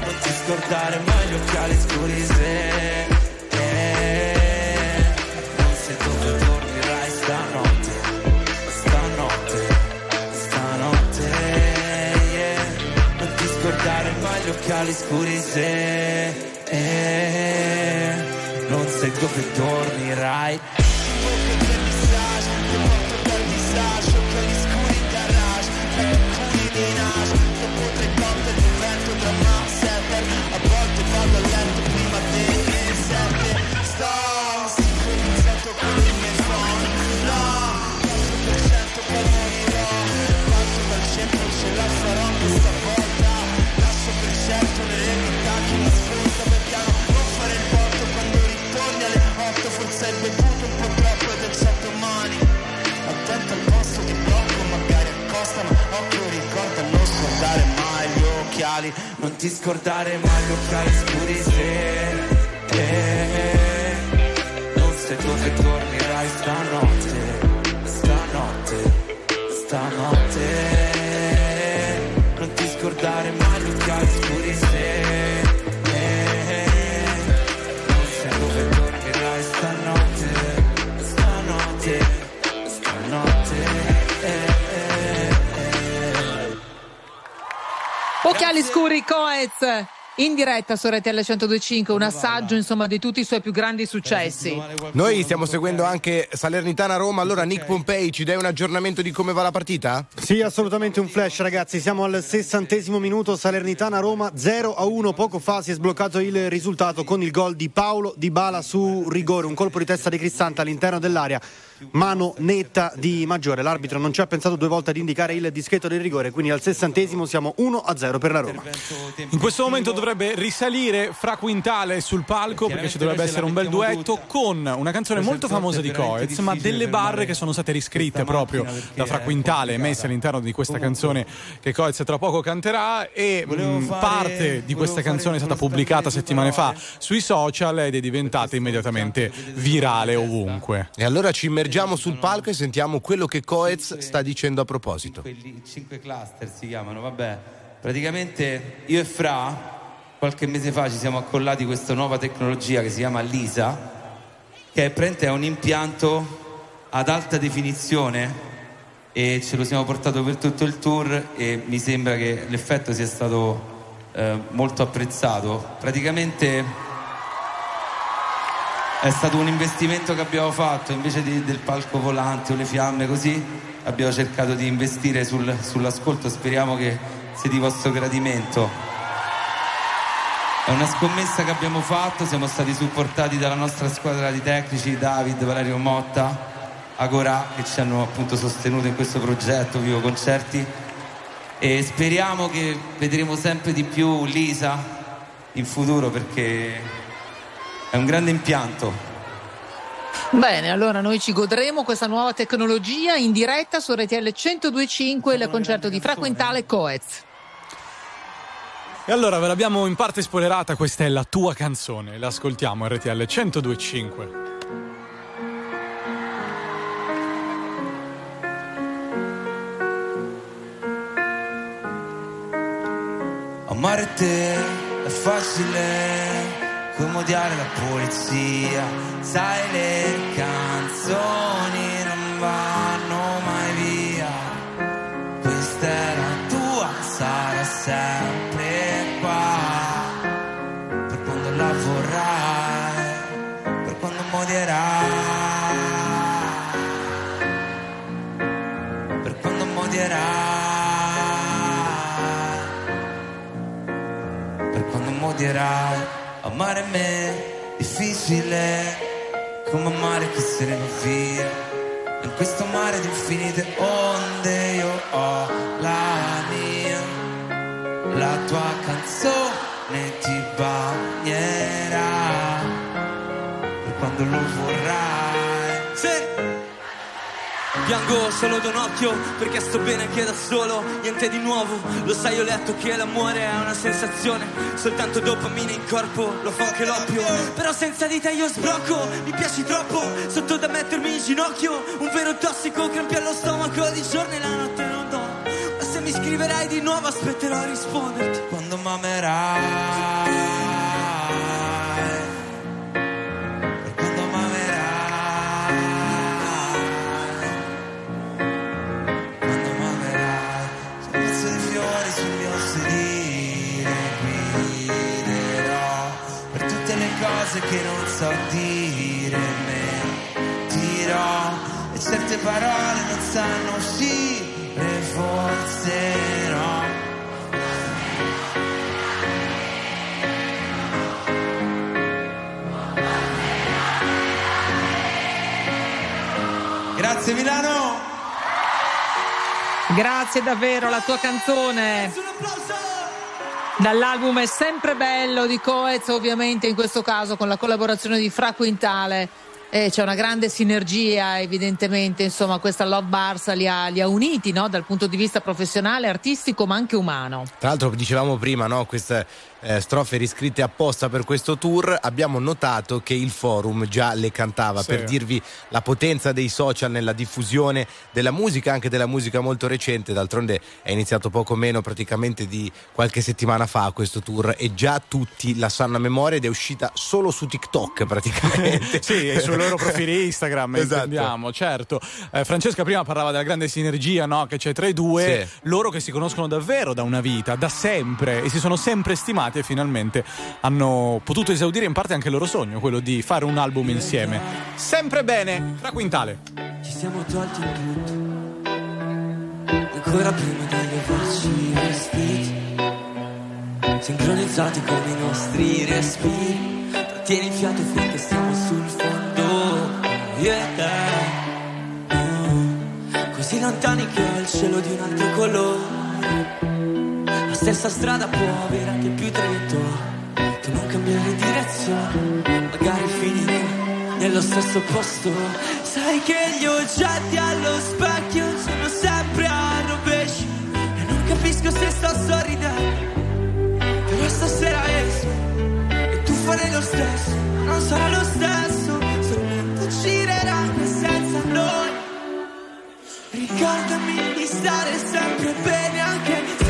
Non ti scordare gli occhiali scuri se eh, non sei dove dormirai stanotte, stanotte, stanotte. yeah. Non ti scordare mai gli occhiali scuri se eh, non sai dove dormirai. Scordare mai gli occhiali scuri Coez in diretta su RTL 1025, un assaggio insomma di tutti i suoi più grandi successi. Noi stiamo seguendo anche Salernitana Roma. Allora, Nick Pompei, ci dai un aggiornamento di come va la partita? Sì, assolutamente un flash, ragazzi. Siamo al sessantesimo minuto. Salernitana Roma 0 a 1. Poco fa si è sbloccato il risultato con il gol di Paolo Di Bala su rigore. Un colpo di testa di Cristante all'interno dell'area. Mano netta di Maggiore. L'arbitro non ci ha pensato due volte ad indicare il dischetto del rigore. Quindi al sessantesimo siamo 1 a 0 per la Roma. In questo momento dovrebbe risalire Fra Quintale sul palco perché ci dovrebbe essere un bel duetto con una canzone molto famosa di Coez, ma delle barre che sono state riscritte proprio da Fra Quintale e messe all'interno di questa canzone che Coez tra poco canterà e mh, parte di questa canzone è stata pubblicata settimane fa sui social ed è diventata immediatamente virale ovunque. E allora ci immergiamo sul palco e sentiamo quello che Coez sta dicendo a proposito. Quelli, cinque cluster si chiamano, vabbè. Praticamente io e Fra qualche mese fa ci siamo accollati questa nuova tecnologia che si chiama LISA, che è un impianto ad alta definizione e ce lo siamo portato per tutto il tour e mi sembra che l'effetto sia stato eh, molto apprezzato. Praticamente è stato un investimento che abbiamo fatto invece di- del palco volante o le fiamme così abbiamo cercato di investire sul- sull'ascolto. Speriamo che sia di vostro gradimento. È una scommessa che abbiamo fatto siamo stati supportati dalla nostra squadra di tecnici David, Valerio Motta Agora che ci hanno appunto sostenuto in questo progetto Vivo Concerti. E speriamo che vedremo sempre di più Lisa in futuro perché è un grande impianto. Bene, allora noi ci godremo questa nuova tecnologia in diretta su RTL 1025, il concerto di Fra Quintale Coez. E allora ve l'abbiamo in parte spoilerata, questa è la tua canzone, l'ascoltiamo RTL 1025. Amare te è facile come odiare la polizia, sai le canzoni non vanno mai via, questa è la tua, sarà sempre qua, per quando la vorrai, per quando modierai, per quando modierai, per quando modierai amare me difficile, come amare chi se ne va via. In questo mare di infinite onde io ho la mia, la tua canzone ti bagnerà per quando lo vorrai. Piango solo da un occhio perché sto bene anche da solo, niente di nuovo. Lo sai, ho letto che l'amore è una sensazione, soltanto dopamina in corpo, lo fa anche l'oppio. Però senza di te io sbrocco, mi piaci troppo, sotto da mettermi in ginocchio. Un vero tossico, crampi allo stomaco, di giorno e la notte non do. Ma se mi scriverai di nuovo aspetterò a risponderti quando m'amerai. Cose che non so dire mentirò e certe parole non sanno uscire forse no. Grazie Milano. Grazie davvero, la tua canzone. Dall'album è sempre bello di Coez, ovviamente in questo caso con la collaborazione di Fra Quintale. Eh, c'è una grande sinergia, evidentemente, insomma, questa Love Barsa li ha, li ha uniti no? dal punto di vista professionale, artistico, ma anche umano. Tra l'altro dicevamo prima, no, queste eh, strofe riscritte apposta per questo tour, abbiamo notato che il forum già le cantava Sì. per dirvi la potenza dei social nella diffusione della musica, anche della musica molto recente, d'altronde è iniziato poco meno praticamente di qualche settimana fa questo tour e già tutti la sanno a memoria ed è uscita solo su TikTok (laughs) praticamente. sì, e sui loro profili Instagram, (laughs) Esatto. intendiamo, certo. Eh, Francesca prima parlava della grande sinergia no, che c'è tra i due, Sì. loro che si conoscono davvero da una vita, da sempre, e si sono sempre stimati e finalmente hanno potuto esaudire in parte anche il loro sogno, quello di fare un album insieme. Sempre bene, fra quintale. Ci siamo tolti in tutto Ancora prima di levarci i vestiti Sincronizzati con i nostri respiri Trattieni il fiato finché siamo sul fondo Yeah Mm. Così lontani che ho il cielo di un altro colore stessa strada può avere anche più traghetto. Tu non cambiare direzione Magari finiremo nello stesso posto. Sai che gli oggetti allo specchio sono sempre a rovescio. E non capisco se sto sorridendo Però stasera esco. E tu farai lo stesso Non sarà lo stesso. Se il mondo girerà senza noi. Ricordami di stare sempre bene anche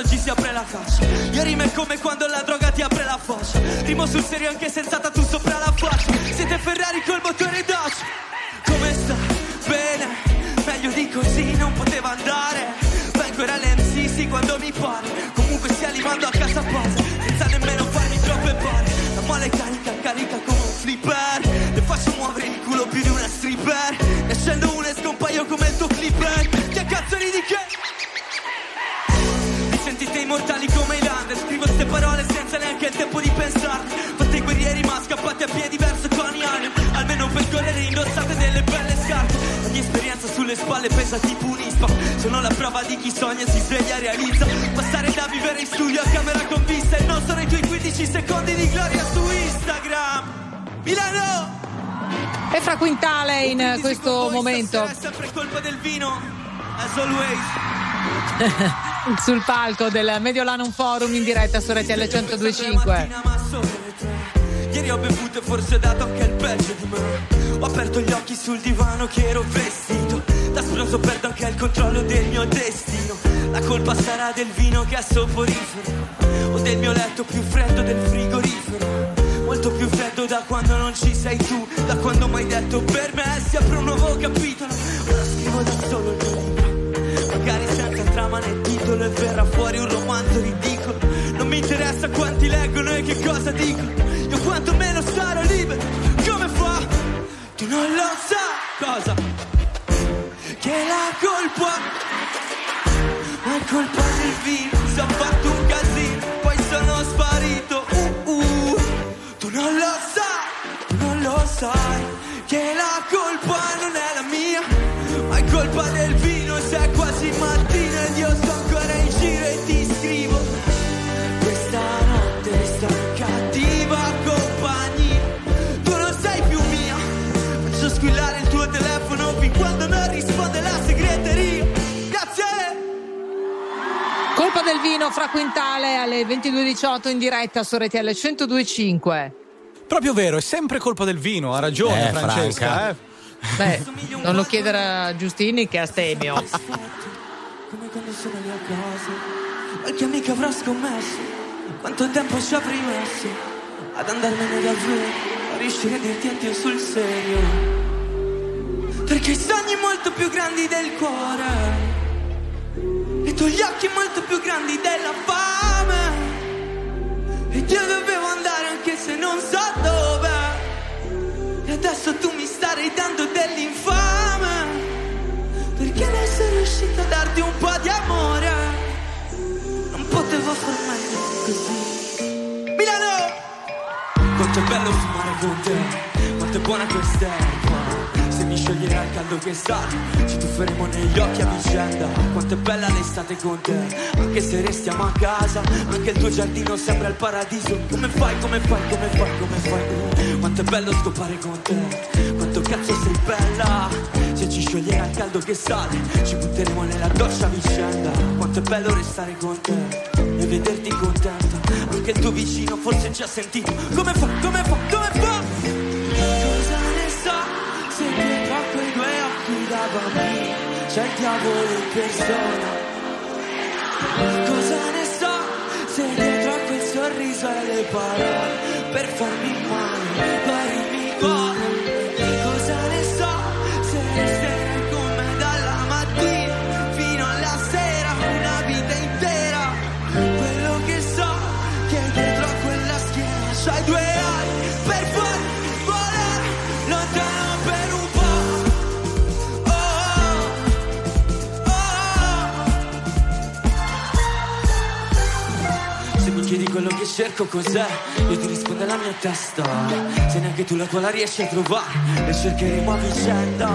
oggi si apre la caccia. Io rimo è come quando la droga ti apre la faccia Rimo sul serio anche senza pesa tipo un ispa Sono la prova di chi sogna e si sveglia e realizza. Passare da vivere in studio a camera con vista E non sono i tuoi 15 secondi di gloria su Instagram. Milano! E fra Quintale in questo momento. È sempre colpa del vino. As always. (laughs) Sul palco del Mediolanum Forum in diretta su RTL 1025. Ieri ho bevuto e forse ho dato anche il peggio di me. Ho aperto gli occhi sul divano che ero vestito Da sproso perdo anche il controllo del mio destino. La colpa sarà del vino che è soporifero. O del mio letto più freddo del frigorifero. Molto più freddo da quando non ci sei tu. Da quando mi hai detto per me si apre un nuovo capitolo. Ora scrivo da solo il mio libro. Magari senza trama né titolo E verrà fuori un romanzo ridicolo. Non mi interessa quanti leggono e che cosa dicono. Io quanto meno sarò libero. Come fa? Tu non lo sai. Cosa Che la colpa è colpa del vino Se ho fatto un casino Poi sono sparito uh, uh. Tu non lo sai Tu non lo sai Che la colpa non è la mia Ma è colpa del vino Se è quasi mattina Colpa del vino fra Quintale alle 22.18 in diretta su RTL 1025. Proprio vero, è sempre colpa del vino, ha ragione Eh, Francesca. Franca. eh. Beh, non lo chiedere a Giustini che a Stemio. Come quando sono lì a casa Qualche amica avrà scommesso Quanto tempo ci avrei messo Ad andarmene davvero A riuscire a dirti addio sul serio Perché i sogni molto più grandi del cuore tu gli occhi molto più grandi della fame. E io dovevo andare anche se non so dove. E adesso tu mi starei dando dell'infame. Perché non sei riuscita a darti un po' di amore? Non potevo far meglio così. Milano! Quanto è bello fumare con te Quanto è buona questa mi scioglierai il caldo che sale Ci tufferemo negli occhi a vicenda. Quanto è bella l'estate con te. Anche se restiamo a casa Anche il tuo giardino sembra il paradiso. Come fai, come fai, come fai, come fai Quanto è bello scopare con te. Quanto cazzo sei bella. Se ci scioglierà il caldo che sale Ci butteremo nella doccia a vicenda. Quanto è bello restare con te E vederti contenta. Anche il tuo vicino forse ci ha sentito. Come fa, come fa, come fa da bambino c'è il diavolo in persona? Cosa ne sa se dietro a quel sorriso e le parole per farmi quello che cerco cos'è, io ti rispondo alla mia testa. Se neanche tu la tua la riesci a trovare, e cercheremo a vicenda.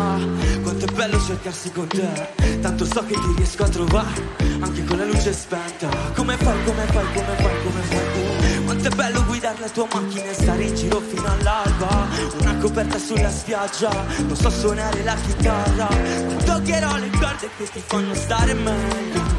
Quanto è bello cercarsi con te, tanto so che ti riesco a trovare, anche con la luce spenta. Come fai, come fai, come fai, come fai? Quanto è bello guidare la tua macchina e stare in giro fino all'alba. Una coperta sulla spiaggia, non so suonare la chitarra. Ma toccherò le corde che ti fanno stare meglio.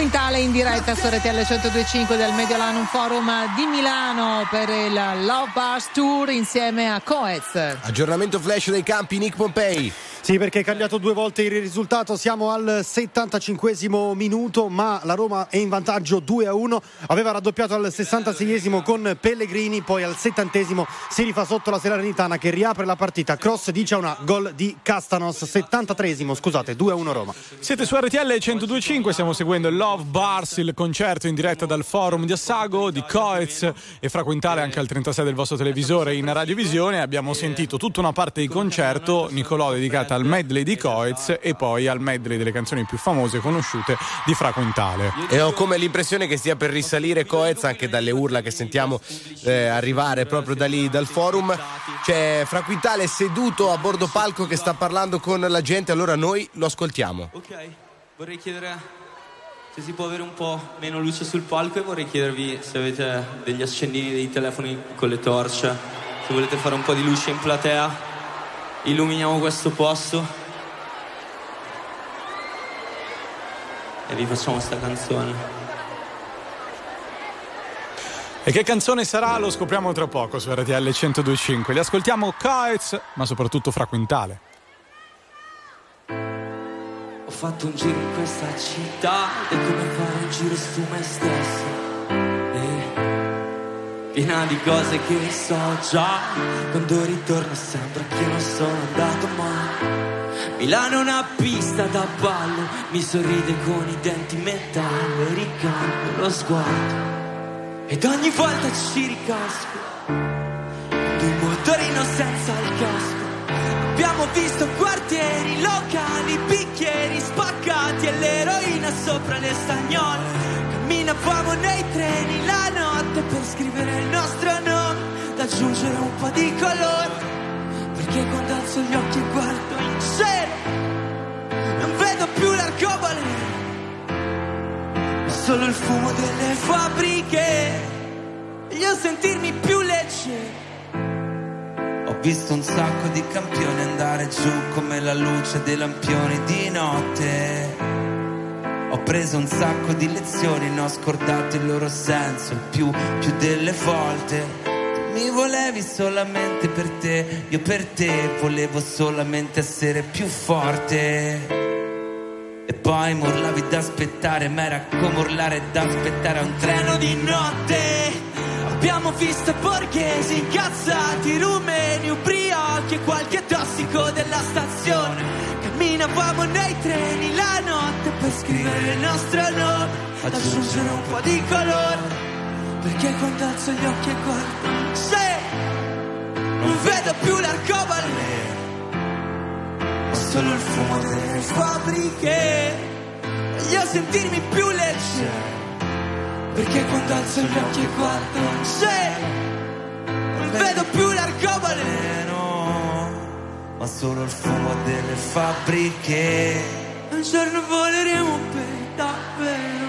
Quintale in diretta su RTL 1025 del Mediolanum Forum di Milano per il Love Bars Tour insieme a Coez. Aggiornamento flash dei campi Nick Pompei. Sì, perché è cambiato due volte il risultato. Siamo al 75 minuto, ma la Roma è in vantaggio 2 a 1. Aveva raddoppiato al 66 con Pellegrini, poi al 70 si rifà sotto la Salernitana che riapre la partita. Cross di una gol di Castanos. 73 scusate, 2 a 1 Roma. Siete su RTL 1025, stiamo seguendo il Love Bars, il concerto in diretta dal forum di Assago, di Coez e fra Quintale anche al 36 del vostro televisore in radiovisione. Abbiamo sentito tutta una parte di concerto, Nicolò dedicata al medley di Coez e poi al medley delle canzoni più famose e conosciute di Fra Quintale. E ho come l'impressione che stia per risalire Coez anche dalle urla che sentiamo eh, arrivare proprio da lì dal forum. C'è Fra Quintale seduto a bordo palco che sta parlando con la gente, allora noi lo ascoltiamo. Ok, vorrei chiedere se si può avere un po' meno luce sul palco e vorrei chiedervi se avete degli accendini dei telefoni con le torce, se volete fare un po' di luce in platea, illuminiamo questo posto e vi facciamo sta canzone. E che canzone sarà lo scopriamo tra poco su RTL 1025. Li ascoltiamo Coez, ma soprattutto Fra Quintale. Ho fatto un giro in questa città è come fare un giro su me stesso. Piena di cose che so già. Quando ritorno sembra che non sono andato mai. Milano è una pista da ballo, mi sorride con i denti metallo e ricambio lo sguardo. Ed ogni volta ci ricasco. Il motorino senza il casco. Abbiamo visto quartieri, locali, bicchieri spaccati e l'eroina sopra le stagnole. Camminavamo nei treni la notte per scrivere il nostro nome, da aggiungere un po' di colore. Perché quando alzo gli occhi e guardo in cielo, non vedo più l'arcobaleno, ma solo il fumo delle fabbriche. Voglio sentirmi più leggero. Ho visto un sacco di campioni andare giù come la luce dei lampioni di notte. Ho preso un sacco di lezioni, ne ho scordato il loro senso, più, più delle volte. Mi volevi solamente per te, io per te volevo solamente essere più forte. E poi mi urlavi da aspettare, ma era come urlare da aspettare a un treno di notte. Abbiamo visto borghesi incazzati, rumeni, ubriachi e qualche tossico della stazione. Camminavamo nei treni la notte per scrivere il nostro nome, aggiungere un po' di colore. Perché quando alzo gli occhi e guardo, se non vedo più l'arcobaleno ma solo il fumo delle fabbriche. Voglio sentirmi più leggero, perché quando alzo gli occhi e guardo se non vedo più l'arcobaleno, ma solo il fumo delle fabbriche. Un giorno voleremo per davvero.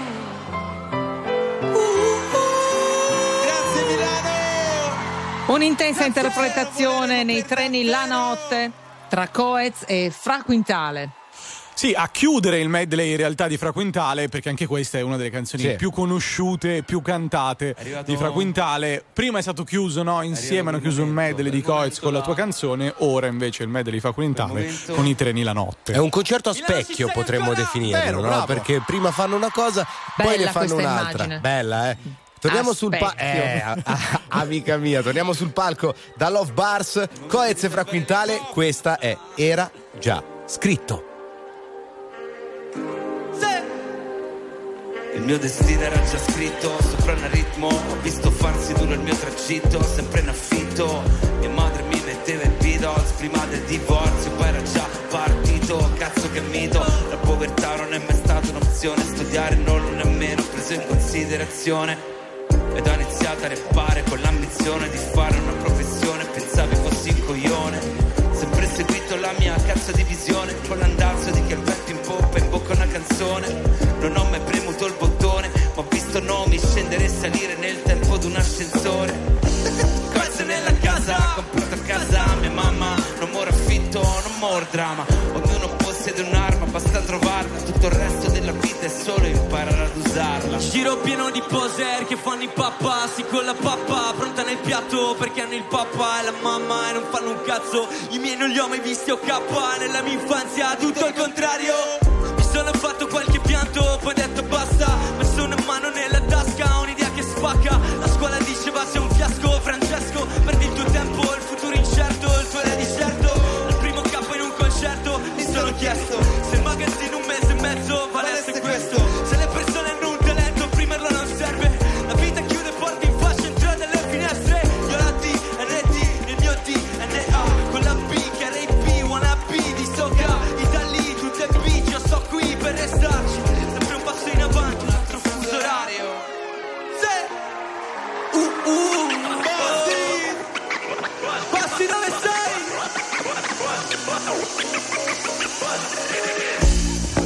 Grazie Milano! Un'intensa interpretazione nei treni la notte tra Coez e Fra Quintale. Sì, a chiudere il medley in realtà di Fra Quintale, perché anche questa è una delle canzoni Sì. più conosciute e più cantate arrivato- di Fra Quintale. Prima è stato chiuso, no? Insieme hanno chiuso il medley di Coez con la tua canzone, ora invece il medley di Fra Quintale momento- con i treni la notte. È un concerto a specchio, potremmo definirlo, no? bravo. Perché prima fanno una cosa, poi Bella ne fanno un'altra. immagine. Bella, eh? Torniamo A sul palco. Eh, a- a- (laughs) amica mia, torniamo sul palco da Love Bars, Coez e Fra Quintale. Questa è Era già scritto. Il mio destino era già scritto sopra un ritmo. Ho visto farsi duro il mio tragitto Sempre in affitto. Mia madre mi metteva i Beatles Prima del divorzio Poi era già partito. Cazzo che mito La povertà non è mai stata un'opzione. Studiare non l'ho nemmeno preso in considerazione. Ed ho iniziato a reppare Con l'ambizione di fare una professione. Pensavi fossi un coglione. Sempre seguito la mia cazzo di visione. Con l'andazzo di chi al vento in poppa in bocca una canzone. Non ho mai premuto il Visto nomi scendere e salire nel tempo di un ascensore Cose nella casa, comprato a casa mia mamma Non moro affitto, non moro dramma Ognuno possiede un'arma, basta trovarla Tutto il resto della vita è solo imparare ad usarla Giro pieno di poser che fanno i papassi con la pappa pronta nel piatto perché hanno il papà e la mamma e non fanno un cazzo. I miei non li ho mai visti o K nella mia infanzia, tutto il contrario. Sono fatto qualche pianto, poi detto basta. Messo una mano nella tasca, un'idea che spacca. La scuola diceva sei un fiasco, Francesco. Perdi il tuo tempo, il futuro incerto, il tuo era di certo. Al primo capo in un concerto mi sono chiesto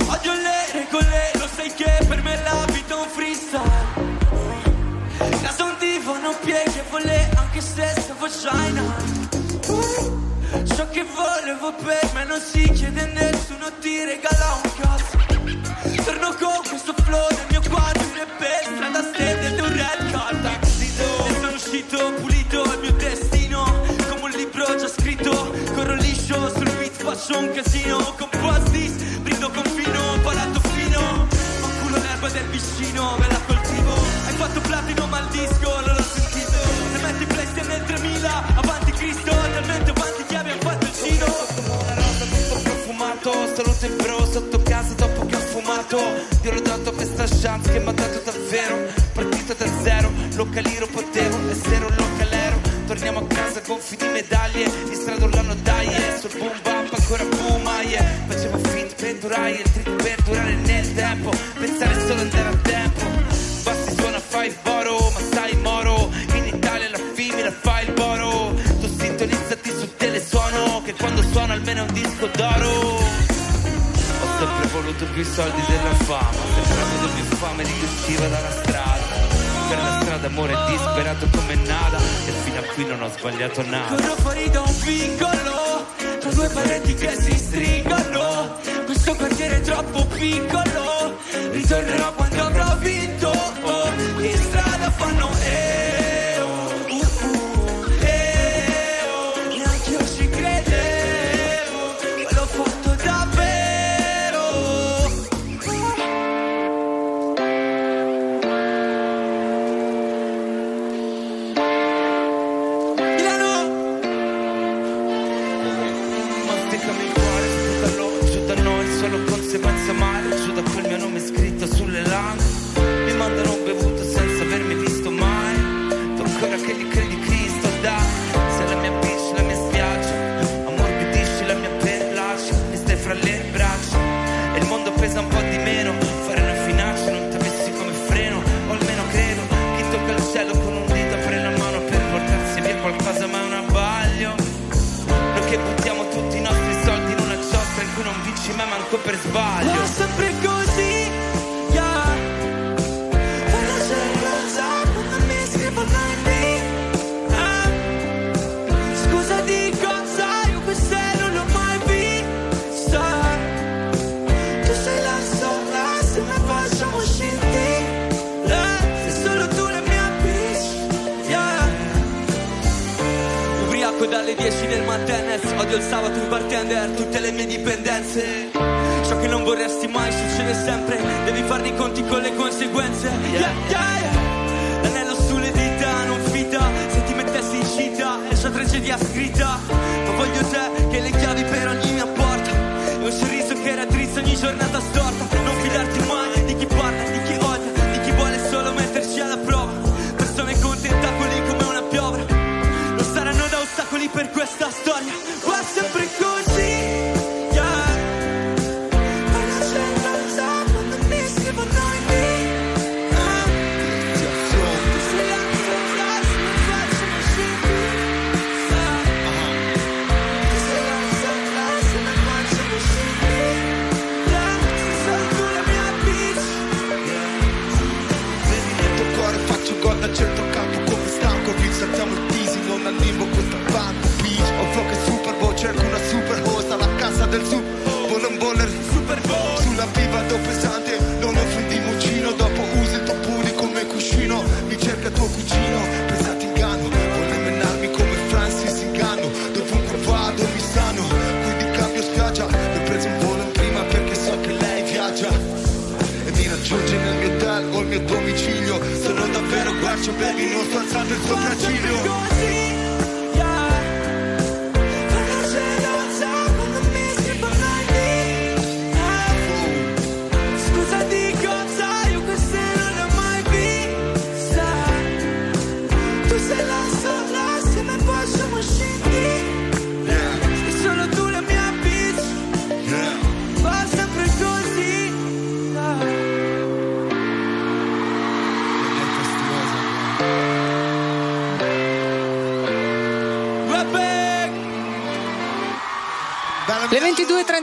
Odio le regole, lo sai che per me la vita è un freestyle. Casa un divano, pieghe, vole, anche se stavo Uh, Ciò che volevo per me non si chiede nessuno ti regala un cazzo. Torno con questo flow nel mio quadro in per strada stende un red card. Sono uscito pulito faccio un casino Con post-it brindo con fino Palato fino. Ma culo l'erba del vicino Me la coltivo. Hai fatto platino ma il disco non l'ho sentito. Se metti PlayStation nel 3000 Avanti Cristo Talmente avanti che abbiamo fatto il giro. La rosa tutto profumato in bro sotto casa dopo che ho fumato. Io l'ho dato questa chance che mi ha dato davvero. Partito da zero, localiro potevo essere un localero. Torniamo a casa gonfi di medaglie più soldi della fama Sembravo più fame di chi usciva dalla strada Per la strada d'amore disperato come nada e fino a qui non ho sbagliato nada. Corro fuori da un vicolo, tra due pareti che si stringono. Questo quartiere è troppo piccolo, ritornerò quando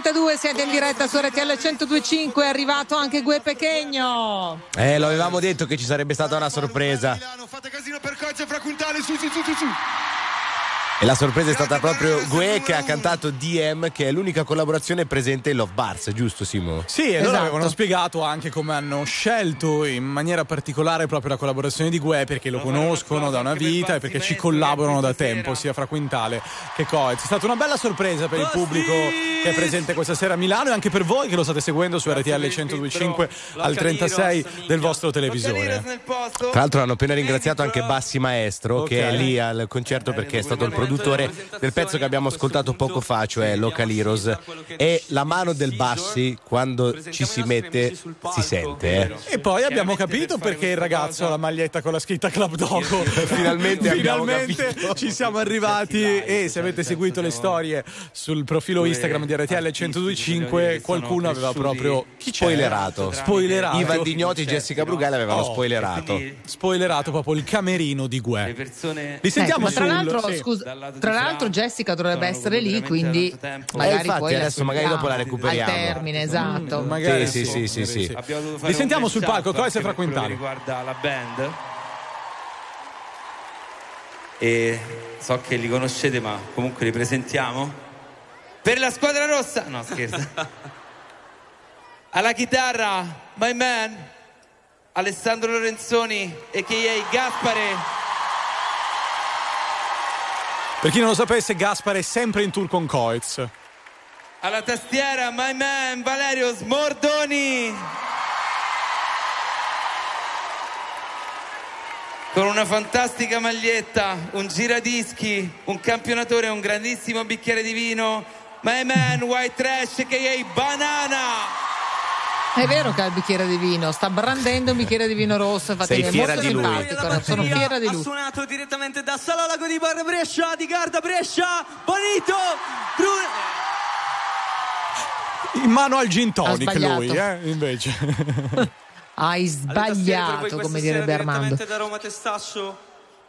22.32 siete in diretta su RTL 102.5 è arrivato anche Gue Pechegno. Eh, lo avevamo detto che ci sarebbe stata una sorpresa. fate casino per Coizio fra Quintale su su su su su E la sorpresa è stata proprio Gue che ha cantato DM, che è l'unica collaborazione presente in Love Bars, giusto Simo? Sì, e loro Esatto. avevano spiegato anche come hanno scelto in maniera particolare proprio la collaborazione di Gue perché lo conoscono da una vita e perché ci collaborano da tempo, sia fra Quintale che Coez. È stata una bella sorpresa per il pubblico che è presente questa sera a Milano e anche per voi che lo state seguendo su RTL 1025 al 36 del vostro televisore. Tra l'altro hanno appena ringraziato anche Bassi Maestro che è lì al concerto perché è stato il produttore del pezzo che abbiamo ascoltato poco fa, cioè Local Heroes. E la mano del Bassi quando ci si mette si sente. eh. E poi abbiamo capito perché il ragazzo ha la maglietta con la scritta Club Dogo. (laughs) Finalmente abbiamo Finalmente capito. ci siamo arrivati e se avete seguito le storie sul profilo Instagram di RTL 1025 qualcuno aveva proprio chi c'è? Spoilerato. Spoilerato. Ivan Dignoti e Jessica Brugale avevano Oh, spoilerato. Spoilerato proprio il camerino di Gue. Li sentiamo Eh, ma tra sul- l'altro, sì. scusa, tra l'altro Jessica dovrebbe essere lì, quindi magari infatti, poi adesso magari dopo la recuperiamo. Al termine, esatto. Mm, magari Sì, sì, sì, sì, Li sentiamo sul palco, e per quello che Quintale. riguarda la band e so che li conoscete ma comunque li presentiamo. Per la squadra rossa, no scherzo. Alla chitarra, my man, Alessandro Lorenzoni, a.k.a. Gaspare. Per chi non lo sapesse, Gaspare è sempre in tour con Coez. Alla tastiera, my man, Valerio Smordoni. Con una fantastica maglietta, un giradischi, un campionatore un grandissimo bicchiere di vino, my man, White Trash, a.k.a. Banana. È vero che ha il bicchiere di vino, sta brandendo un bicchiere di vino rosso, infatti Sei è fiera molto di lui. simpatico, sono fiera di Ha lui. suonato direttamente da Salolago di Bar Brescia, di Garda Brescia, Bonito, Bruno. In mano al gin tonic lui, eh, invece. Hai sbagliato, come direbbe Armando. Direttamente da Roma Testaccio,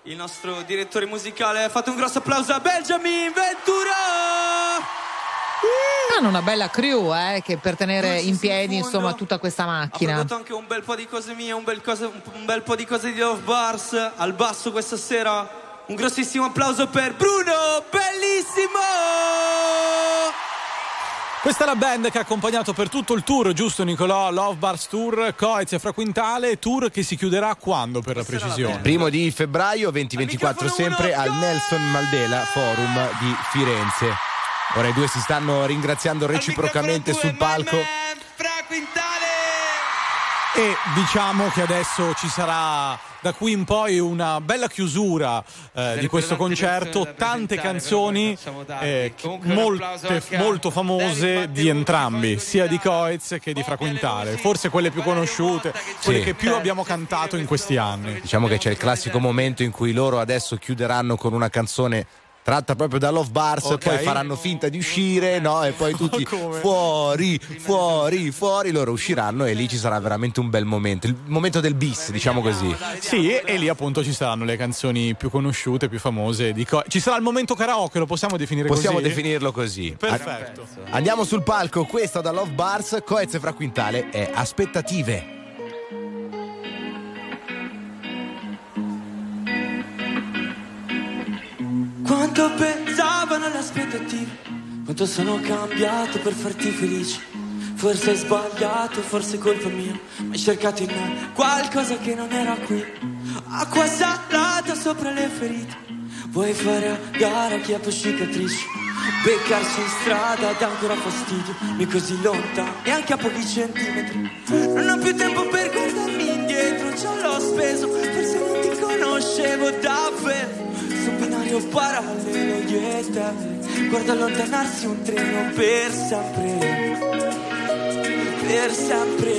il nostro direttore musicale. Fate un grosso applauso a Benjamin Ventura! Hanno una bella crew, eh, che per tenere in piedi, in insomma, tutta questa Ha macchina. prodotto anche un bel po' di cose mie, un bel, cose- un bel po' di cose di Love Bars al basso questa sera. Un grossissimo applauso per Bruno, bellissimo! Questa è la band che ha accompagnato per tutto il tour, giusto Nicolò? Love Bars Tour, Coez e Fraquintale, tour che si chiuderà quando per la precisione? Primo di febbraio 2024 sempre al Nelson Mandela Forum di Firenze. Ora i due si stanno ringraziando reciprocamente sul palco. E diciamo che adesso ci sarà da qui in poi una bella chiusura eh, di questo concerto, tante canzoni eh, molte, molto famose di entrambi, sia di Coez che di Fraquintale, forse quelle più conosciute, quelle Sì. che più abbiamo cantato in questi anni. Diciamo che c'è il classico momento in cui loro adesso chiuderanno con una canzone tratta proprio da Love Bars, Ok. poi faranno finta di uscire, no? E poi tutti Come? fuori, fuori, fuori, loro usciranno e lì ci sarà veramente un bel momento, il momento del bis, diciamo così. Sì, e, e lì appunto ci saranno le canzoni più conosciute, più famose. Di Co- ci sarà il momento karaoke, lo possiamo definire Possiamo così? definirlo così. Perfetto. Andiamo sul palco, questa da Love Bars, Coez e Fraquintale è Aspettative. Quanto pesavano le aspettative, quanto sono cambiato per farti felice. Forse hai sbagliato, forse è colpa mia, ma hai cercato in me qualcosa che non era qui. Acqua salata sopra le ferite, vuoi fare a gara chi ha più cicatrici. Beccarsi in strada dà ancora fastidio, mi così lontano, neanche a pochi centimetri. Non ho più tempo per guardarmi indietro, già l'ho speso, forse non ti conoscevo davvero. Su un binario parallelo io e te Guarda allontanarsi un treno per sempre. Per sempre.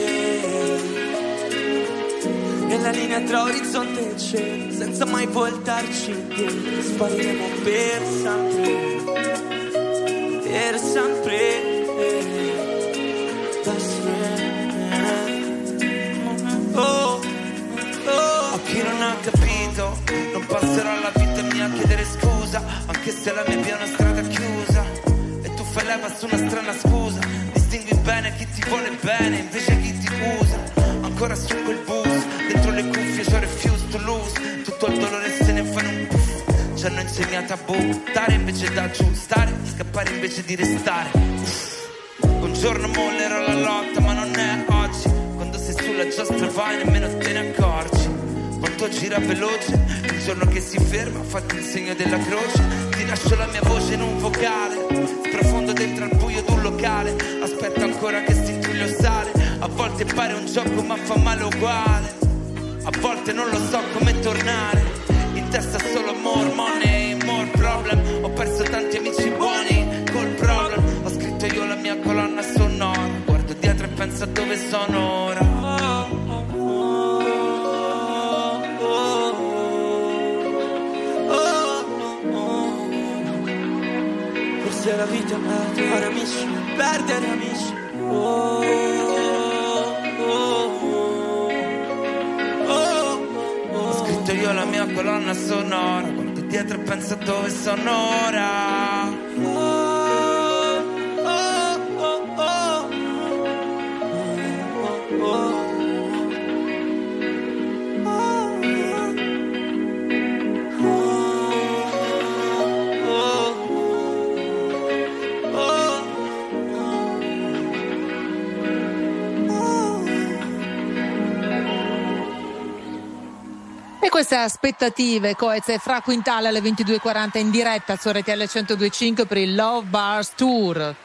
Nella linea tra orizzonte e cielo Senza mai voltarci indietro Spariremo per sempre. Per sempre. Best friend Oh, oh. A chi non ha capito, non passerò la vita mia a chiedere scusa, anche se la mia via è una strada chiusa. E tu fai leva su una strana scusa, distingui bene chi ti vuole bene, invece chi ti usa. Ancora su quel bus, dentro le cuffie c'ho refuse to lose, tutto il dolore se ne fa in un puff. Ci hanno insegnato a buttare invece da aggiustare, scappare invece di restare. Uff. Un giorno mollerò la lotta, ma non è oggi. Quando sei sulla giostra vai, nemmeno te ne accorgi. Quanto gira veloce, il giorno che si ferma, fatti il segno della croce. Ti lascio la mia voce in un vocale, sprofondo dentro al buio d'un locale. Aspetto ancora che stintruglio sale. A volte pare un gioco, ma fa male uguale. A volte non lo so come tornare. In testa solo more money, more problem. Ho perso tanti amici buoni col problem. Ho scritto io la mia colonna sonora. Guardo dietro e penso a dove sono ora. Vita trovare amici, perdere amici. Oh, oh, oh, oh, Ho scritto io la mia colonna sonora. Guardo dietro e penso dove sono ora. Aspettative, Coez e Fra Quintale alle 22.40 in diretta su RTL 102.5 per il Love Bars Tour.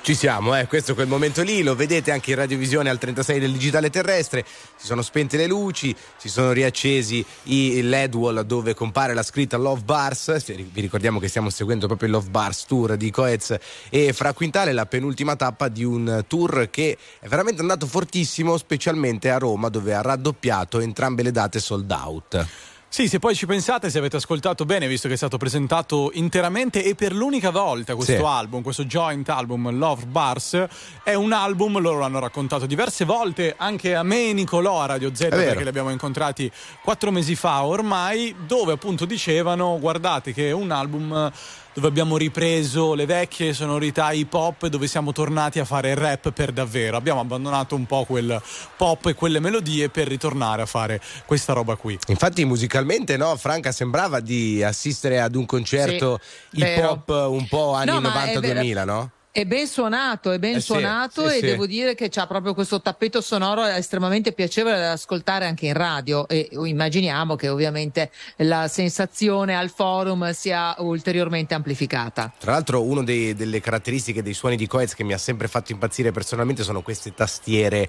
Ci siamo, eh, questo è quel momento lì, lo vedete anche in radiovisione al 36 del digitale terrestre, si sono spente le luci, si sono riaccesi i LED wall dove compare la scritta Love Bars, vi ricordiamo che stiamo seguendo proprio il Love Bars Tour di Coez e Fra Quintale, la penultima tappa di un tour che è veramente andato fortissimo, specialmente a Roma dove ha raddoppiato entrambe le date sold out. Sì, se poi ci pensate, se avete ascoltato bene, visto che è stato presentato interamente e per l'unica volta questo Sì. album, questo joint album Love Bars, è un album, loro l'hanno raccontato diverse volte, anche a me e Nicolò a Radio Z, perché li abbiamo incontrati quattro mesi fa ormai, dove appunto dicevano, guardate che è un album dove abbiamo ripreso le vecchie sonorità hip hop e dove siamo tornati a fare rap per davvero. Abbiamo abbandonato un po' quel pop e quelle melodie per ritornare a fare questa roba qui. Infatti musicalmente no, Franca sembrava di assistere ad un concerto Sì, hip hop un po' anni No, ma è 90-2000, no? È ben suonato, è ben Eh sì, suonato sì, e sì. devo dire che c'ha proprio questo tappeto sonoro estremamente piacevole da ascoltare anche in radio e immaginiamo che ovviamente la sensazione al forum sia ulteriormente amplificata. Tra l'altro, una delle caratteristiche dei suoni di Coez che mi ha sempre fatto impazzire personalmente sono queste tastiere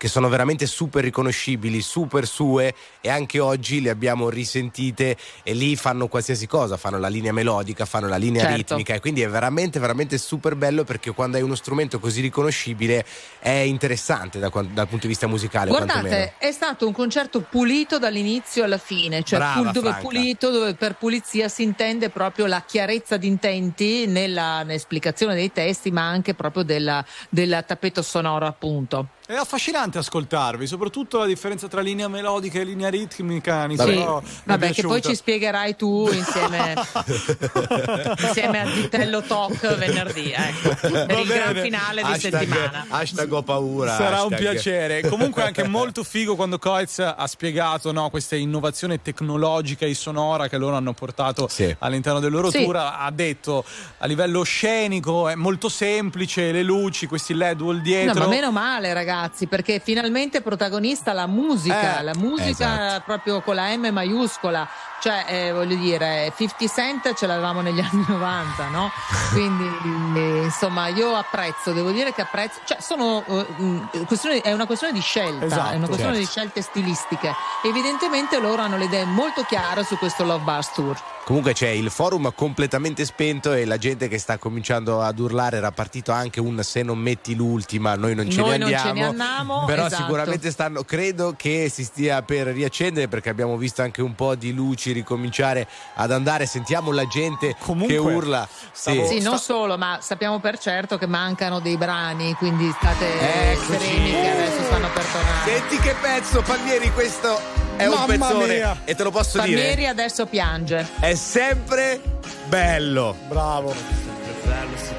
che sono veramente super riconoscibili, super sue e anche oggi le abbiamo risentite e lì fanno qualsiasi cosa, fanno la linea melodica, fanno la linea Certo. ritmica e quindi è veramente veramente super bello perché quando hai uno strumento così riconoscibile è interessante da dal punto di vista musicale quantomeno. Guardate, è stato un concerto pulito dall'inizio alla fine, cioè Brava, pul- dove Franca. pulito, dove per pulizia si intende proprio la chiarezza di intenti nella nell'esplicazione dei testi, ma anche proprio del tappeto sonoro, appunto. È affascinante ascoltarvi, soprattutto la differenza tra linea melodica e linea ritmica. Sì, Nicolò, mi è vabbè, che poi ci spiegherai tu insieme, (laughs) insieme a Zitello Talk venerdì, ecco, per il gran bene. finale di Hashtag- settimana. Hashtag ho paura. Sarà un hashtag. piacere. Comunque, anche molto figo quando Coez ha spiegato no, questa innovazione tecnologica e sonora che loro hanno portato Sì. all'interno del loro Sì. tour. Ha detto a livello scenico è molto semplice, le luci, questi LED wall No, dietro. ma meno male, ragazzi, perché finalmente protagonista la musica, Eh, la musica esatto. proprio con la M maiuscola. Ccioè, eh, voglio dire, 50 Cent ce l'avevamo negli (laughs) anni 90, no? Quindi, eh, insomma, io apprezzo, devo dire che apprezzo, cioè, sono, eh, mh, questione- è una questione di scelta, Esatto, è una questione certo. di scelte stilistiche. Evidentemente loro hanno le idee molto chiare su questo Love Bars Tour. Comunque c'è il forum completamente spento e la gente che sta cominciando ad urlare era partito anche un se non metti l'ultima noi non ce Noi ne non ce andiamo. ne andiamo, Però esatto. sicuramente stanno, credo che si stia per riaccendere perché abbiamo visto anche un po' di luci ricominciare ad andare. Sentiamo la gente Comunque, che urla. stavo- Sì. Sì, non solo, ma sappiamo per certo che mancano dei brani, quindi state Eccoci. sereni che adesso stanno per tornare. Senti che pezzo, Palmieri, questo è un Mamma pezzone mia. e te lo posso Palmieri dire. adesso piange. È sempre bello. Bravo. sempre bello se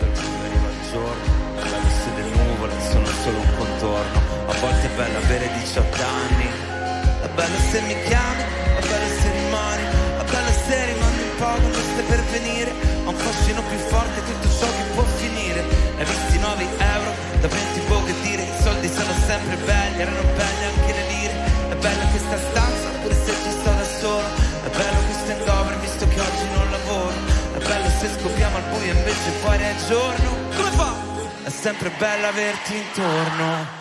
volte è bello avere 18 anni. È bello se mi chiami, è bello se rimani È bello se rimani un po' quando stai per venire Ha un fascino più forte tutto ciò che può finire. Hai visto i 9 euro da 20 boh che dire. I soldi sono sempre belli, erano belli anche le lire. È bella questa stanza pure se ci sto da solo. È bello questo hangover visto che oggi non lavoro. È bello se scopriamo al buio invece fuori è giorno. Come fa? È sempre bello averti intorno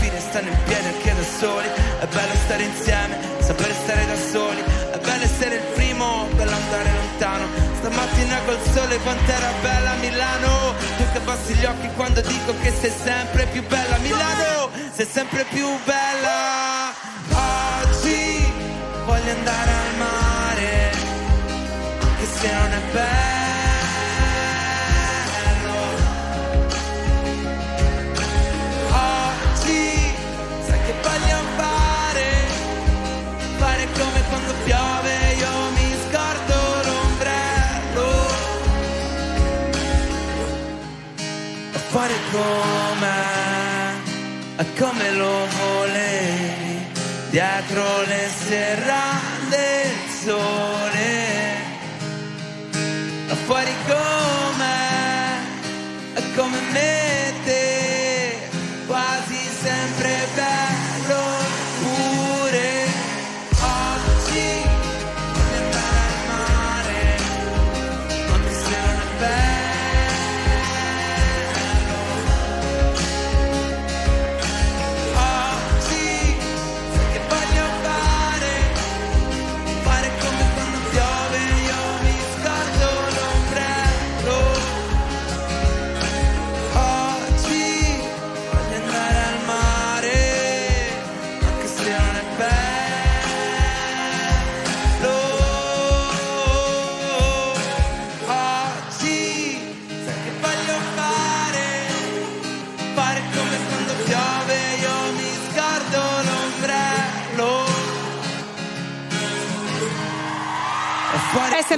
stanno in piedi anche da soli. È bello stare insieme, sapere stare da soli. È bello essere il primo, bello andare lontano. Stamattina col sole quant'era bella Milano. Tu che abbassi gli occhi quando dico che sei sempre più bella Milano, sei sempre più bella. Oggi voglio andare al mare Anche se non è bello fare come, come lo volevi, dietro le serrande il sole, fuori come, come me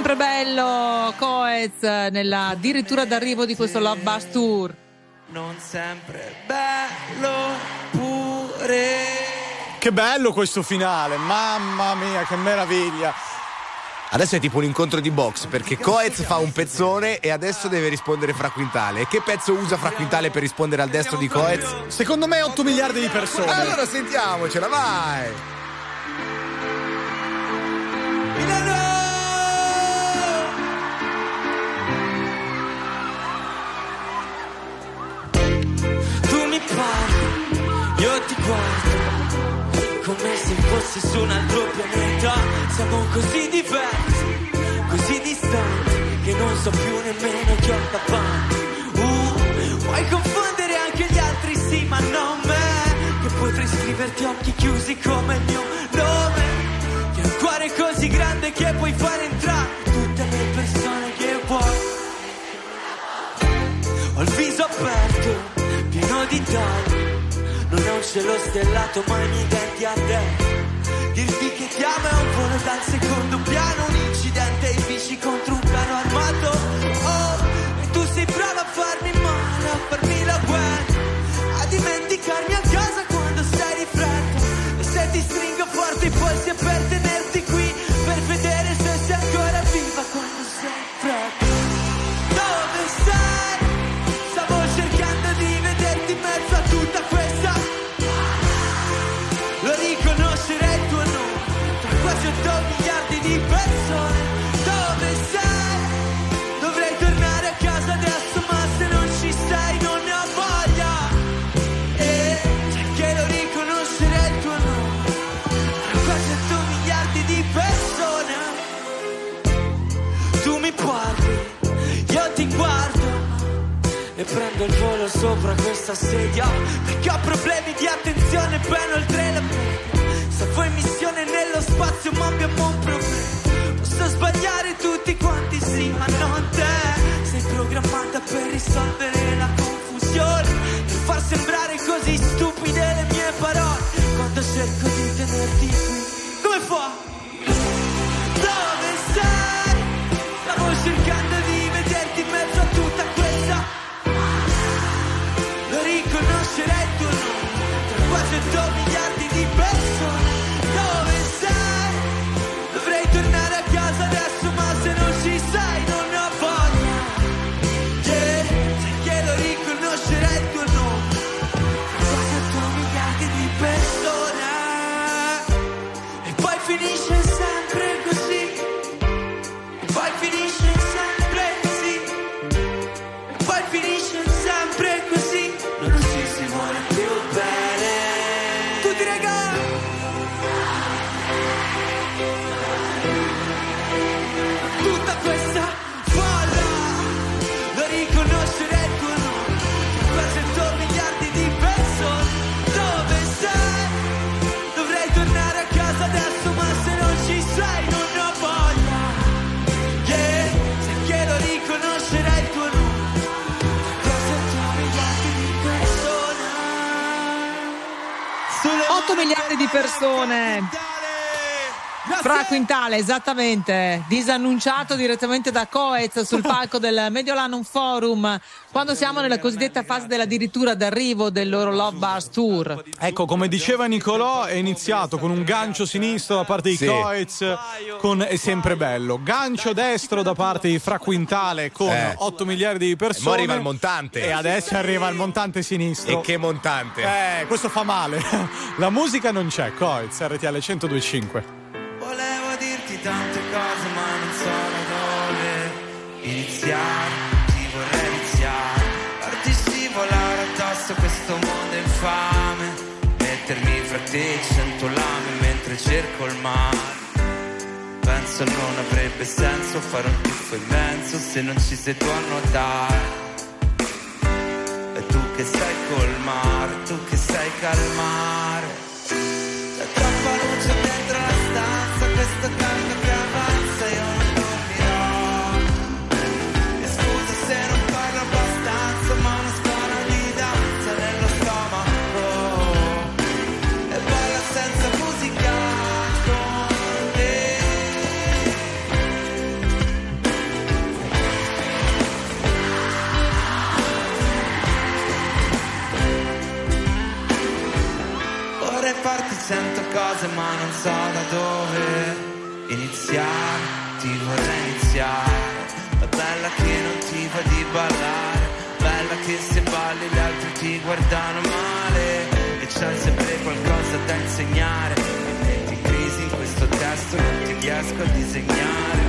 sempre bello Coez nella addirittura d'arrivo di questo Love Bus Tour. Non sempre bello pure. Che bello questo finale, mamma mia, che meraviglia. Adesso è tipo un incontro di box perché Coez fa un pezzone e adesso deve rispondere Fra Quintale. E che pezzo usa Fra Quintale per rispondere al destro di Coez? Secondo me 8 miliardi di persone. Allora sentiamocela, vai! Mi parli, io ti guardo, come se fossi su un altro pianeta. Siamo così diversi, così distanti, che non so più nemmeno chi ho davanti. Uh, puoi confondere anche gli altri, sì, ma non me, che potrei scriverti occhi chiusi come il mio nome. Che hai un cuore così grande che puoi fare entrare tutte le persone che vuoi. Ho il viso aperto, di tagli. Non è un cielo stellato, ma i miei denti a te. Dirti che ti amo è un volo dal secondo piano, un incidente in bici contro un carro armato. Oh, e tu sei brava a farmi male, a farmi la guerra, a dimenticarmi a casa quando stai di fretta. E se ti stringo forte i polsi è e prendo il volo sopra questa sedia perché ho problemi di attenzione ben oltre la media. Stavo in missione nello spazio ma abbiamo un problema. Posso sbagliare tutti quanti sì ma non te. Sei programmata per risolvere la confusione, per far sembrare così stupide le mie parole quando cerco di tenerti qui. Come fa? Miliardi di persone. Fra Quintale, esattamente, disannunciato direttamente da Coez sul (laughs) palco del Mediolanum Forum, quando siamo nella cosiddetta fase dell'addirittura d'arrivo del loro Love Bars Tour. Ecco, come diceva Nicolò, è iniziato con un gancio sinistro da parte di Sì. Coez, con È sempre bello. Gancio destro da parte di Fra Quintale con Eh. 8 miliardi di persone. E mo arriva il montante. E adesso arriva il montante sinistro. E che montante. Eh, questo fa male. (laughs) La musica non c'è, Coez, RTL 1025. Volevo dirti tante cose ma non so da dove iniziare, ti vorrei iniziare, farti scivolare addosso questo mondo infame, mettermi fra te cento lame mentre cerco il mare. Penso non avrebbe senso fare un tuffo immenso se non ci sei tu a nuotare. E tu che sei col mare, tu che sei calmare. C'è troppa luce cose ma non so da dove iniziare, ti vorrei iniziare. È bella che non ti va di ballare, bella che se balli gli altri ti guardano male. E c'è sempre qualcosa da insegnare. Mi metti in crisi in questo testo, non ti riesco a disegnare.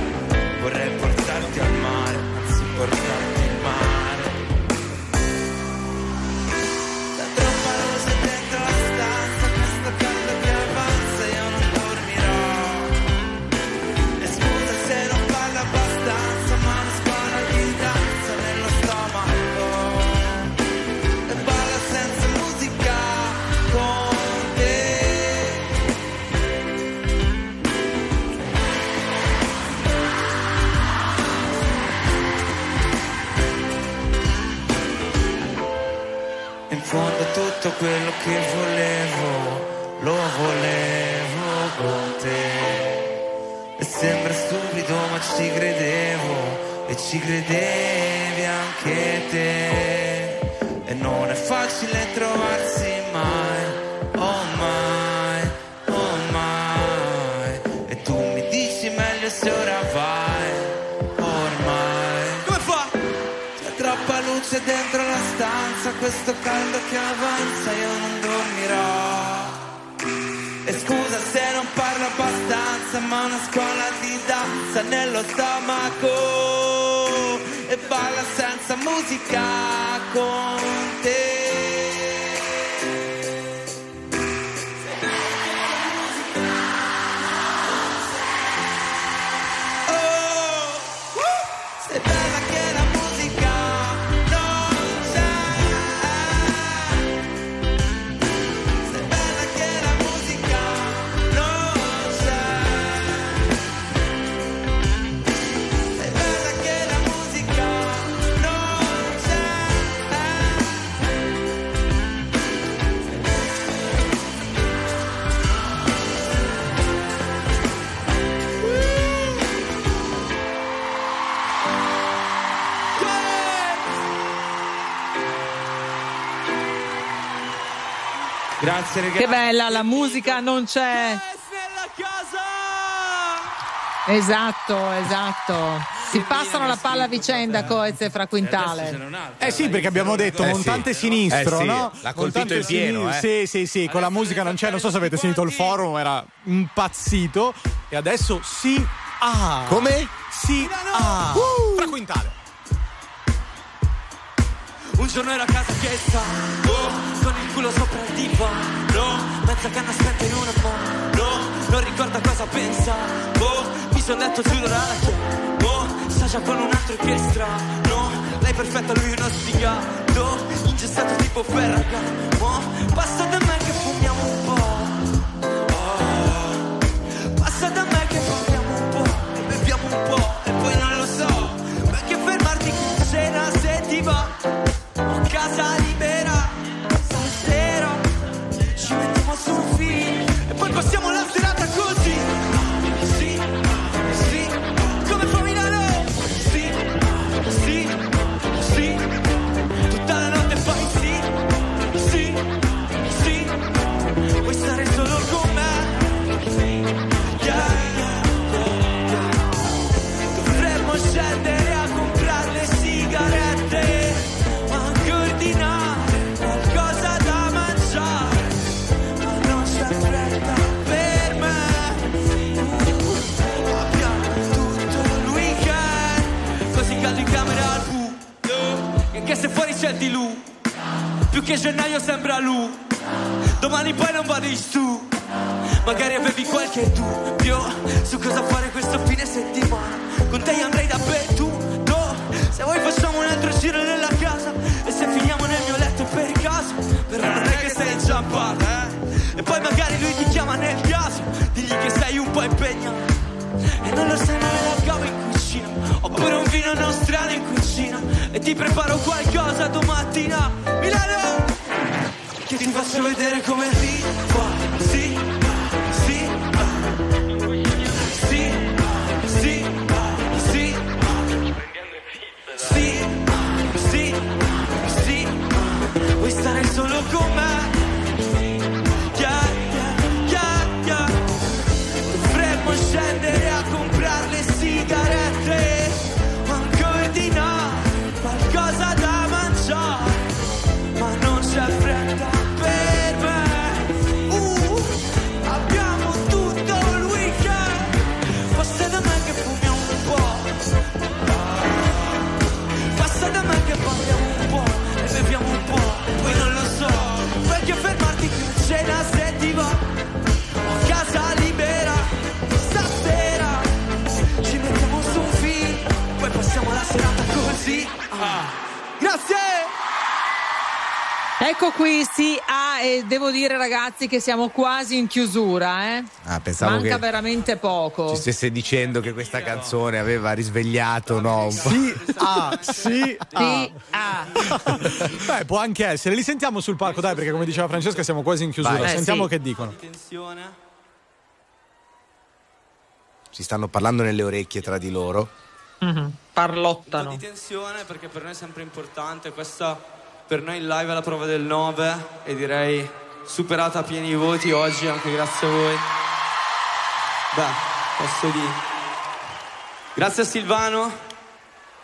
Vorrei portarti al mare, anzi portarti quello che volevo, lo volevo con te. E sembra stupido ma ci credevo e ci credevi anche te. Questo caldo che avanza, io non dormirò. E scusa se non parlo abbastanza, ma una scuola di danza nello stomaco. E balla senza musica con te. Grazie ragazzi. Che bella, la musica non c'è. Esatto, esatto. Si passano la palla a vicenda Coez e Fra Quintale. Eh sì, perché abbiamo detto Eh sì. montante sinistro, Eh sì, no? l'ha colpito in pieno, sinistro. Sì, sì, sì, con la musica non c'è, non so se avete sentito il forum, era impazzito. E adesso sì ah. Come? Sì ah. Fra Quintale. Un giorno ero a casa che sta oh, Con il culo sopra il divano Mezza canna spenta in una mano Non ricorda cosa pensa Oh, mi son detto giuro la Oh, sta già con un altro e che strano Lei perfetta, lui uno sfigato Ingessato tipo Ferragamo Passa da me che fumiamo un po' Oh, Passa da me che fumiamo un po' E beviamo un po' E poi non lo so Perché fermarti sera se ti va casa libera, stasera ci mettiamo sul filo e poi passiamo la serata gennaio sembra lui. Domani poi non vado su. Magari avevi qualche dubbio su cosa fare questo fine settimana. Con te io andrei dappertutto. Se vuoi facciamo un altro giro nella casa. E se finiamo nel mio letto per caso. Però non è che sei inciampato, eh. E poi magari lui ti chiama nel caso. Digli che sei un po' impegnato. E non lo sai la cavo in cucina Oppure un vino nostrano in cucina E ti preparo qualcosa domattina Milano faccio vedere come si Ecco qui, sì, ah, e devo dire ragazzi che siamo quasi in chiusura, eh. Ah, pensavo Manca che veramente poco. ci stesse dicendo che questa canzone aveva risvegliato, no? Un po'. Sì, ah, sì, ah. Sì, ah. (laughs) Beh, può anche essere. Li sentiamo sul palco, dai, perché come diceva Francesca siamo quasi in chiusura. Vai. Eh, Sentiamo sì. che dicono. Si stanno parlando nelle orecchie tra di loro. Mhm. un po' Parlottano. di tensione perché per noi è sempre importante questa per noi il live è la prova del 9 e direi superata a pieni voti oggi anche grazie a voi beh posso dire grazie a Silvano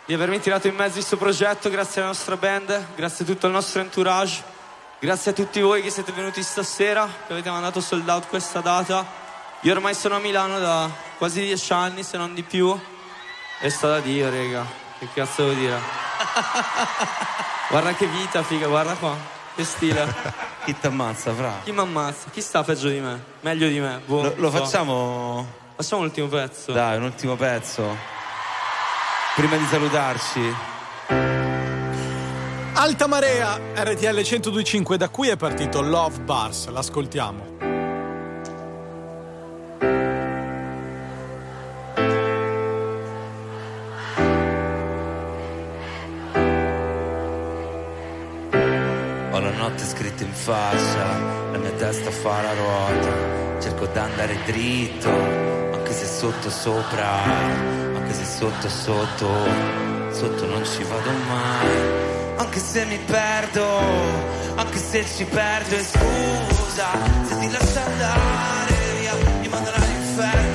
di avermi tirato in mezzo questo progetto grazie alla nostra band grazie a tutto il nostro entourage grazie a tutti voi che siete venuti stasera che avete mandato sold out questa data io ormai sono a Milano da quasi dieci anni se non di più e sta da Dio, raga. Che cazzo devo dire? (laughs) guarda che vita, figa, guarda qua. Che stile. (laughs) Chi ti ammazza, fra? Chi mi ammazza? Chi sta peggio di me? Meglio di me? Boh, Lo, lo so. facciamo? Facciamo l'ultimo pezzo. Dai, un ultimo pezzo. Prima di salutarci. Alta Marea, RTL 1025, da qui è partito Love Bars, l'ascoltiamo. In faccia, la mia testa fa la ruota. Cerco d'andare dritto, anche se sotto sopra, anche se sotto sotto, sotto non ci vado mai. Anche se mi perdo, anche se ci perdo e scusa, se ti lascio andare via, mi mandano all'inferno.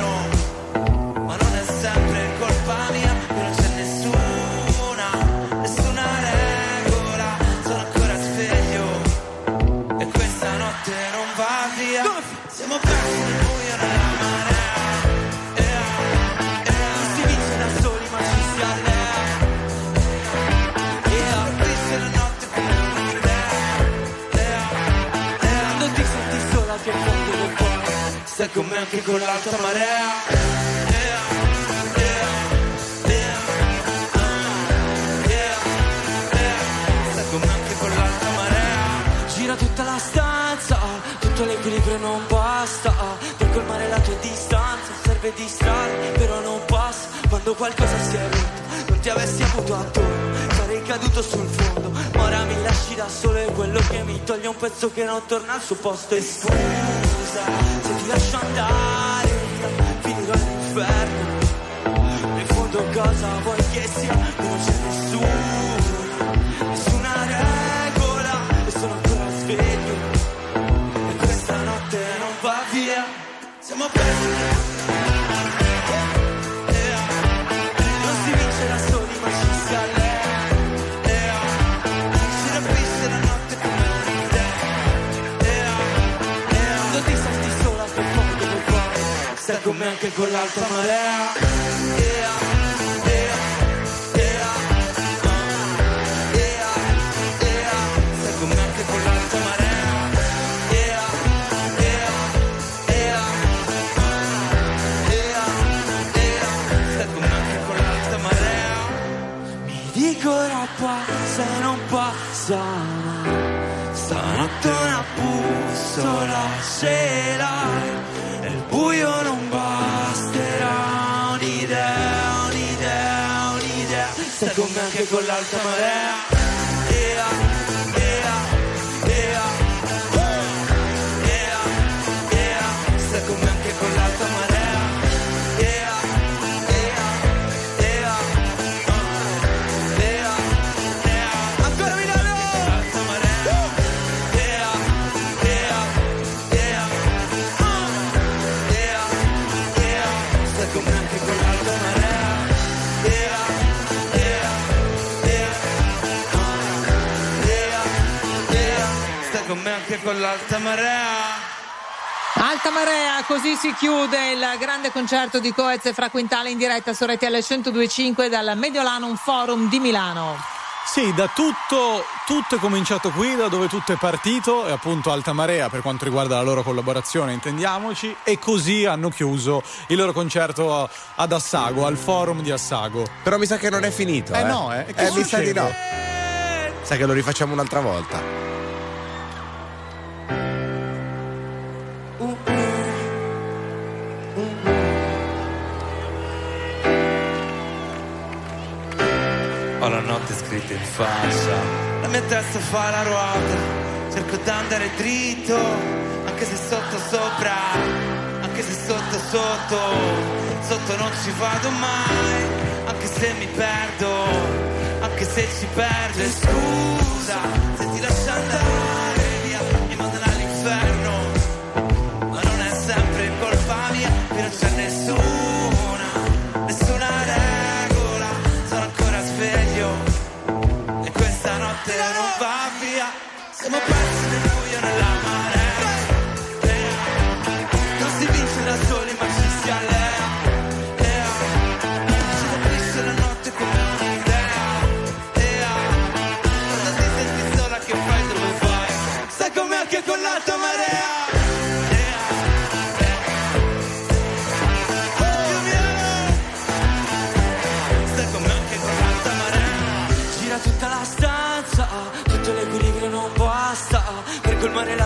Con me anche con l'alta marea. Tutta la stanza, tutto l'equilibrio non basta. Per colmare la tua distanza serve distrarre, però non passa. Quando qualcosa si è rotto, non ti avessi avuto attorno, sarei caduto sul fondo. Ma ora mi lasci da solo e quello che mi toglie un pezzo che non torna al suo posto. E scusa, se ti lascio andare, finirò all'inferno. In fondo cosa vuoi che sia? Qui non c'è nessuno, nessuna regola e sono ancora sveglio. E questa notte non va via. Siamo persi. sta con me anche con l'alta marea. Yeah. se non passa Stanotte una bussola ce l'hai il buio non basterà un'idea, un'idea, un'idea. Stai con me anche con l'alta marea. Anche con l'alta marea. Alta marea, così si chiude il grande concerto di Coez e Fra Quintale in diretta su RTL 1025 dal Mediolanum Forum di Milano. Sì, da tutto, tutto è cominciato qui, da dove tutto è partito, e appunto Alta Marea per quanto riguarda la loro collaborazione, intendiamoci, e così hanno chiuso il loro concerto ad Assago, al forum di Assago. Però mi sa che non è finito. Eh Eh, no, eh. Che Eh, mi sa di succede? no. Sa che lo rifacciamo un'altra volta. La notte scritta in faccia, la mia testa fa la ruota, cerco di andare dritto, anche se sotto sopra, anche se sotto sotto, sotto non ci vado mai, anche se mi perdo, anche se ci perdo. E scusa se ti lascio andare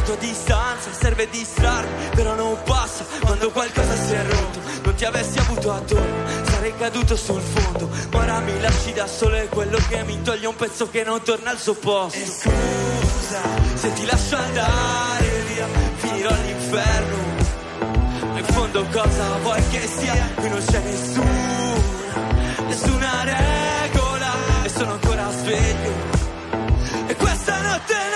la tua distanza Serve distrarmi però non passa Quando qualcosa si è rotto. Non ti avessi avuto attorno Sarei caduto sul fondo. Ma ora mi lasci da solo È quello che mi toglie un pezzo che non torna al suo posto. E scusa se ti lascio andare via Finirò all'inferno. In fondo cosa vuoi che sia? Qui non c'è nessuna, nessuna regola. E sono ancora sveglio. E questa notte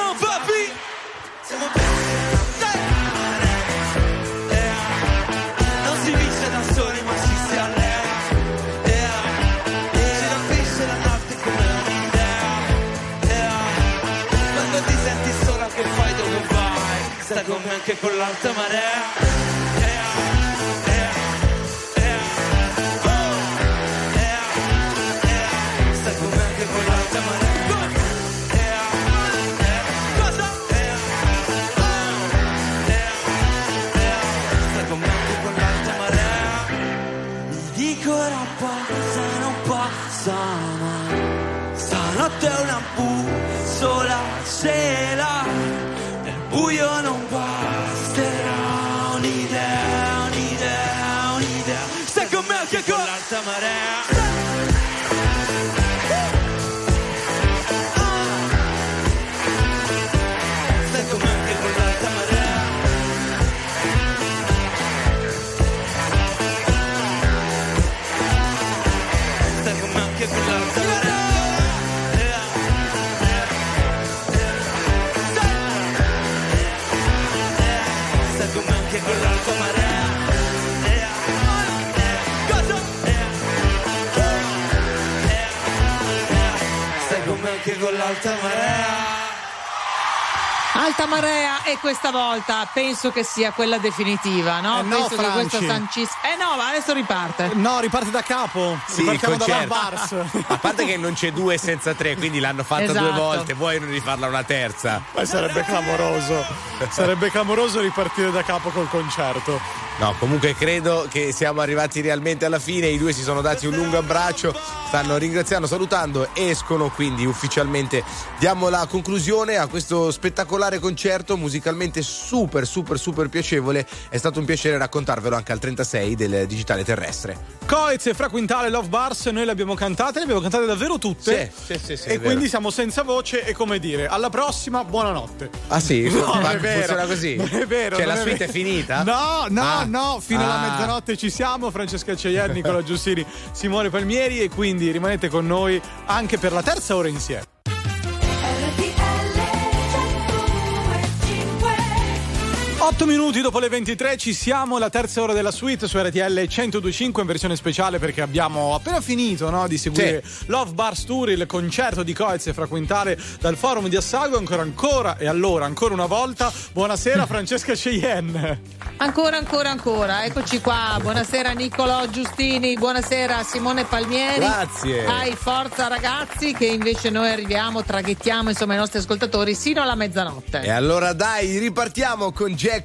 bussola ce l'hai. Nel buio non con me anche con l'alta marea. L'alta marea. Alta marea e questa volta penso che sia quella definitiva, no? Eh no, penso che questa Franci. sancisca. Eh no, ma adesso riparte. No, riparte da capo. Sì, il Ripartiamo dalla concerto. Bars. (laughs) A parte che non c'è due senza tre, quindi l'hanno fatta Esatto. due volte, vuoi non rifarla una terza. Ma sarebbe clamoroso. (laughs) Sarebbe clamoroso ripartire da capo col concerto. No, comunque credo che siamo arrivati realmente alla fine, i due si sono dati un lungo abbraccio stanno ringraziando, salutando, escono, quindi ufficialmente diamo la conclusione a questo spettacolare concerto musicalmente super super super piacevole. È stato un piacere raccontarvelo anche al 36 del digitale terrestre. Coez e Fra Quintale Love Bars, noi le abbiamo cantate, le abbiamo cantate davvero tutte. Sì, sì, sì, sì, e è quindi vero. siamo senza voce e come dire, alla prossima, buonanotte. Ah sì? (laughs) No, è funziona così? Non è vero. Cioè la è suite vero. è finita? No, no, Ah. No, fino alla Ah. mezzanotte ci siamo. Francesca Ceier, Nicola Giussini, Simone Palmieri e quindi rimanete con noi anche per la terza ora insieme. 8 minuti dopo le 23 ci siamo, la terza ora della suite su RTL 1025 in versione speciale perché abbiamo appena finito no, di seguire Love Bar Tour, il concerto di Coez e Fra Quintale dal forum di Assago, ancora ancora e allora ancora una volta, buonasera (laughs) Francesca Cheyenne. Ancora, ancora, ancora, eccoci qua. Buonasera Nicolò Giustini, buonasera Simone Palmieri. Grazie. Hai forza ragazzi che invece noi arriviamo, traghettiamo insomma i nostri ascoltatori sino alla mezzanotte. E allora dai, ripartiamo con Jack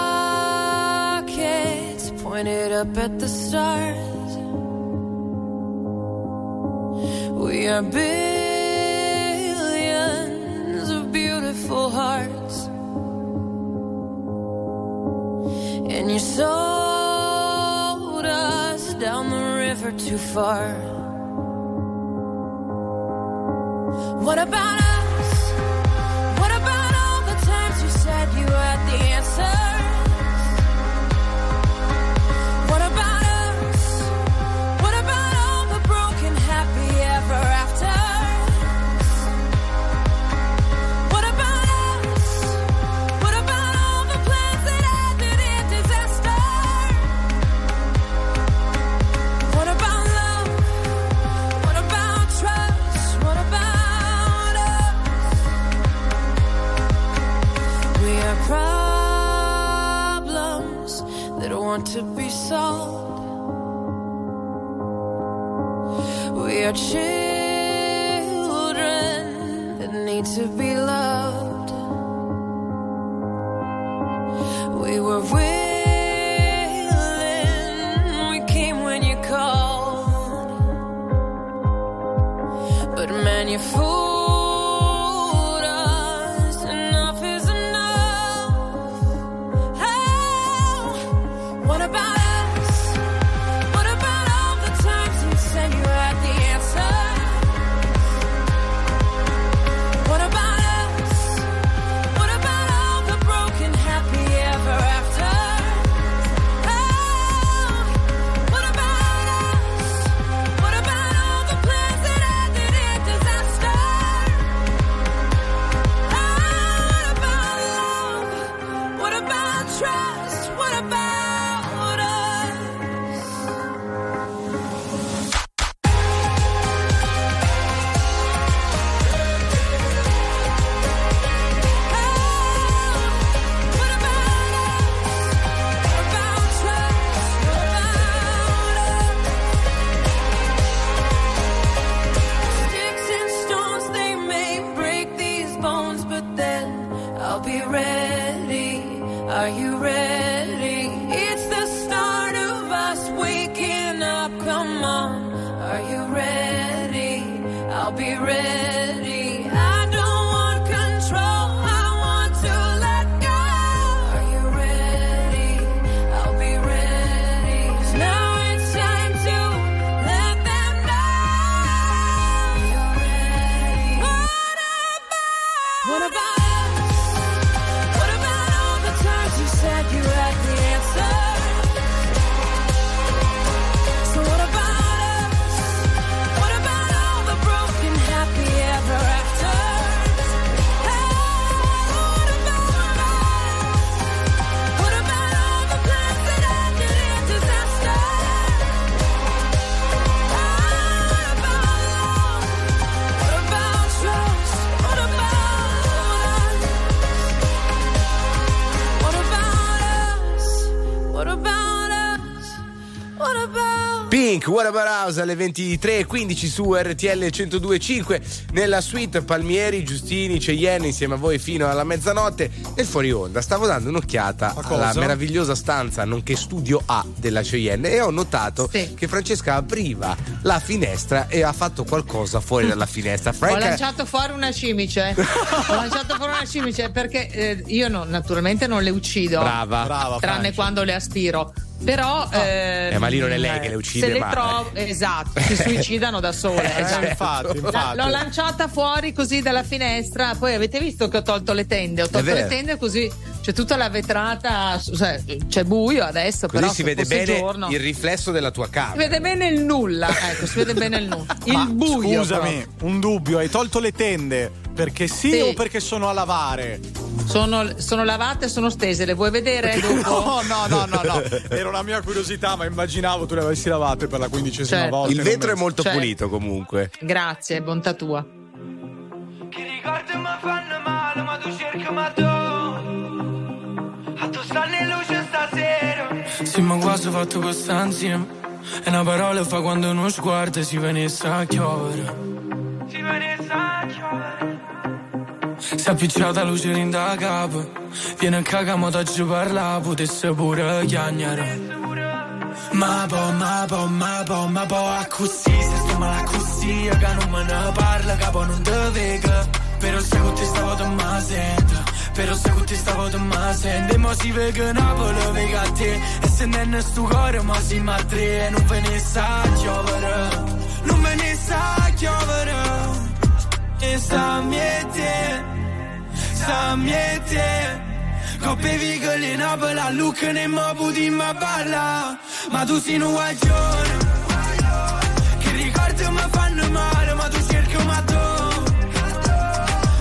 pointed up at the stars. We are billions of beautiful hearts. And you sold us down the river too far. What about us? What about all the times you said you had the answers? To be sold. We are children that need to be loved. We were willing, we came when you called. But man, you fooled House alle 23.15 su RTL 102.5 nella suite Palmieri, Giustini, Cheyenne insieme a voi fino alla mezzanotte nel fuori onda. Stavo dando un'occhiata alla meravigliosa stanza nonché studio A della Cheyenne e ho notato che Francesca apriva la finestra e ha fatto qualcosa fuori dalla finestra. Ho Franca, lanciato fuori una cimice. (laughs) Ho lanciato fuori una cimice perché eh, io no- naturalmente non le uccido. Brava. Brava, Tranne Franci. quando le aspiro. Però. Eh, ma lì non è lei che le uccide, Se le trovo. Esatto, si suicidano da sole. (laughs) Eh, esatto. infatti, infatti. L'ho lanciata fuori così dalla finestra. Poi avete visto che ho tolto le tende. Ho tolto le tende così c'è tutta la vetrata. cioè, C'è buio adesso, così però. si vede bene giorno- il riflesso della tua Si camera. vede bene il nulla. Ecco, si vede bene il nulla. Il buio. Scusami, un dubbio, hai tolto le tende perché sì, Sì. o perché sono a lavare? Sono, sono lavate e sono stese, le vuoi vedere dopo? (laughs) No, no, no, no, no. Era una mia curiosità, ma immaginavo tu le avessi lavate per la quindicesima Certo. volta. Il vetro è molto Cioè- pulito comunque. Grazie, bontà tua. Che ricordi mi fanno male, ma tu cerchi ma tu A tu stanno in luce stasera Sì, ma quasi ho fatto insieme. E una parola fa quando uno sguardo si venisse a chiovere. Si venisse a chiovere Si è appicciata luce in da capo. Viene a cagamo da giù parla, potesse pure chiagnare. Ma po, ma po, ma po, ma po, a così, se sto male così, che non me ne parla, capo non te vega. Però se con te stavo te ma sento, però se con te stavo te ma sento. E mo si vega Napoli, vega a te, e se non è sto cuore, ma si ma tre, e non ve ne sa chiovere, non ve ne sa chiovere. E sta miete, sta miete. Coppe vigole in Napoli, look ne mo puti ma balla Ma tu sei un guaglione Che ricordi mi fanno male Ma tu cerchi ma tu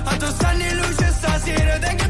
A tu stanno luce stasera Da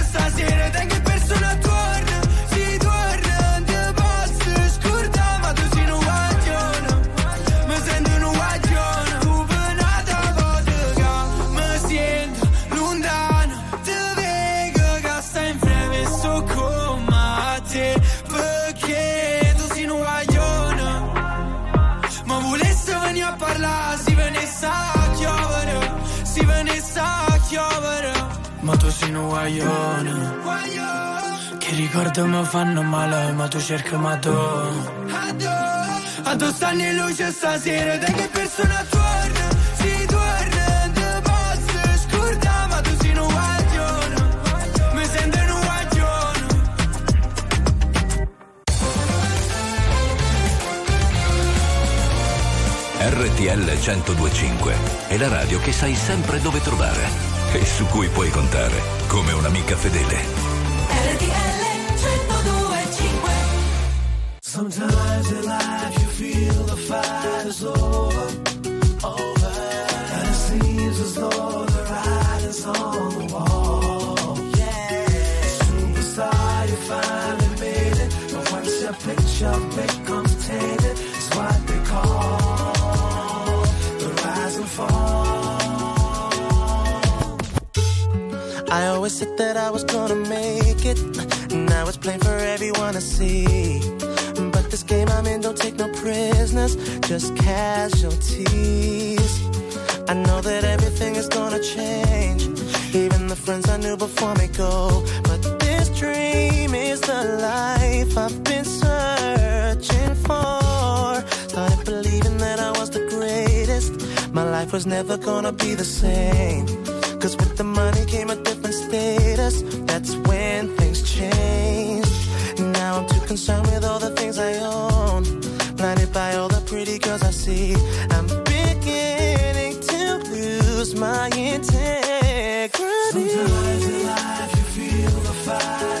Un guaglione, che ricordi mi fanno male, ma tu cerchi ma tu. Addosso anni luce stasera, da che persona torna, si torna, te posso scordare, ma tu sei un guaglione, mi sento un guaglione. RTL 1025 è la radio che sai sempre dove trovare e su cui puoi contare come un'amica fedele. RTL 1025 Sometimes in life you feel the fight is over, over, and it seems as though the writing's on the wall. Yeah, superstar, you finally made it, but once your picture always said that I was gonna make it. Now it's plain for everyone to see. But this game I'm in don't take no prisoners, just casualties. I know that everything is gonna change. Even the friends I knew before me go. But this dream is the life I've been searching for. Started believing that I was the greatest. My life was never gonna be the same. Cause with the money came a different status. That's when things changed. Now I'm too concerned with all the things I own. Blinded by all the pretty girls I see. I'm beginning to lose my integrity. Sometimes in life you feel the fight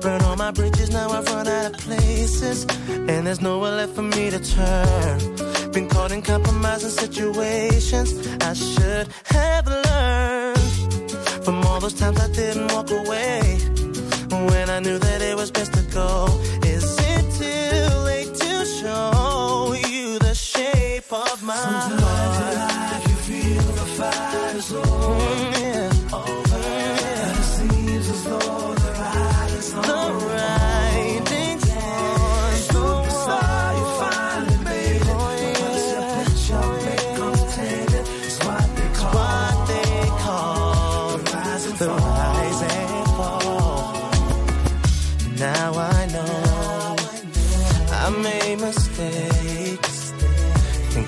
Burn all my bridges, now I've run out of places. And there's nowhere left for me to turn. Been caught in compromising situations. I should have learned from all those times I didn't walk away. When I knew that it was best to go. Is it too late to show you the shape of my Sometimes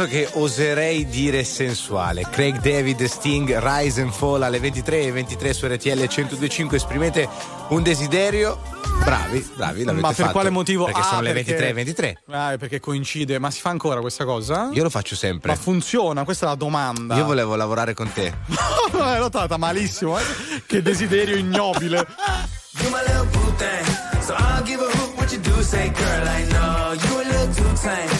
Pezzo che oserei dire sensuale. Craig David Sting, Rise and Fall alle 23 e 23 su RTL 1025. Esprimete un desiderio. Bravi, bravi, l'avete Ma per fatto. quale motivo? Perché Ah, sono le perché- 23 e 23. Ah, è perché coincide. Ma si fa ancora questa cosa? Io lo faccio sempre. Ma funziona? Questa è la domanda. Io volevo lavorare con te. (laughs) L'hai notata malissimo. eh? Che desiderio ignobile. You my little boo thing. So I'll give a hoot what you do. Say, girl, I know you a little too tame.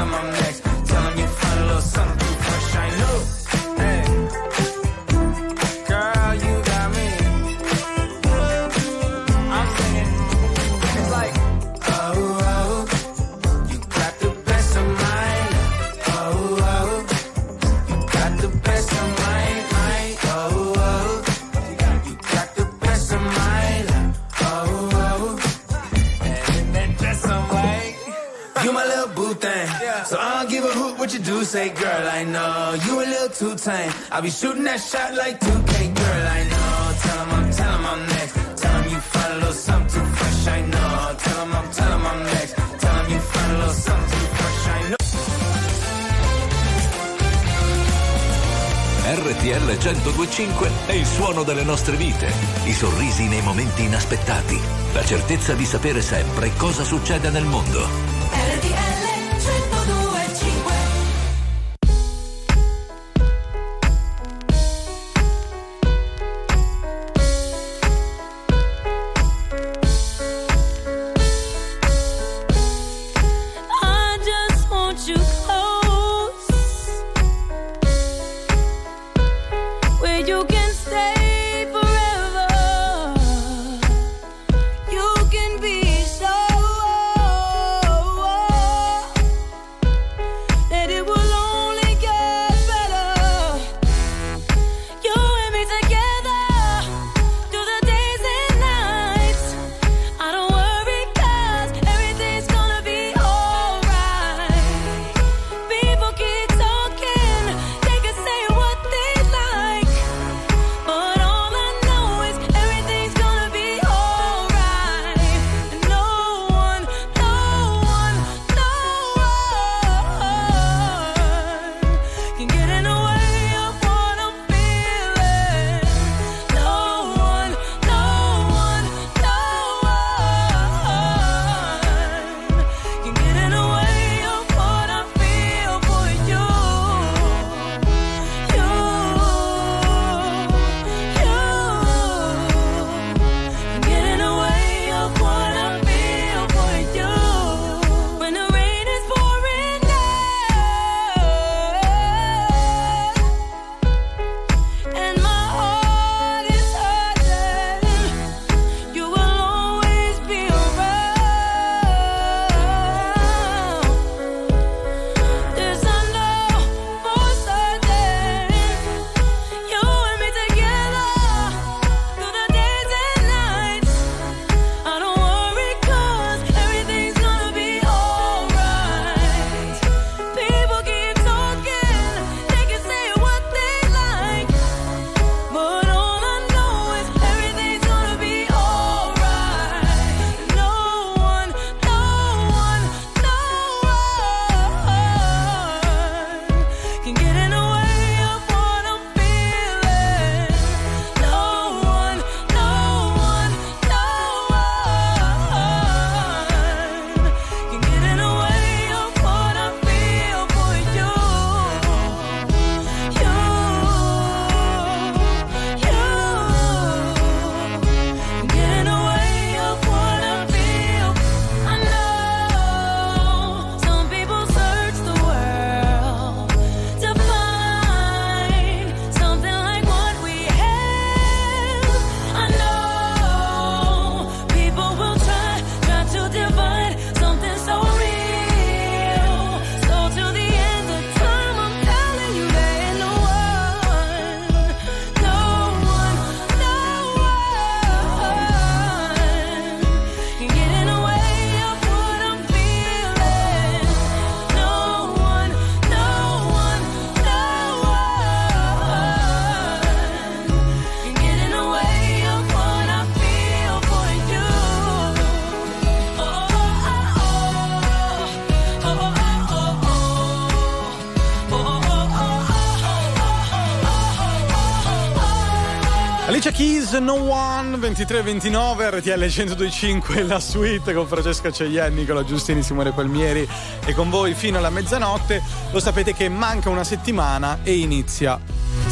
too tame. I'll be shooting that shot like 2K, girl, I know. Tell 'em I'm, tell 'em I'm next. Tell 'em you find a little something fresh, I know. Tell 'em I'm, tell 'em I'm next. Tell 'em you find a little something fresh, I know. RTL 1025 è il suono delle nostre vite, i sorrisi nei momenti inaspettati, la certezza di sapere sempre cosa succede nel mondo. Keys, No One, 23-29, RTL 1025, la suite con Francesca Cegliani, Nicola Giustini, Simone Palmieri e con voi fino alla mezzanotte. Lo sapete che manca una settimana e inizia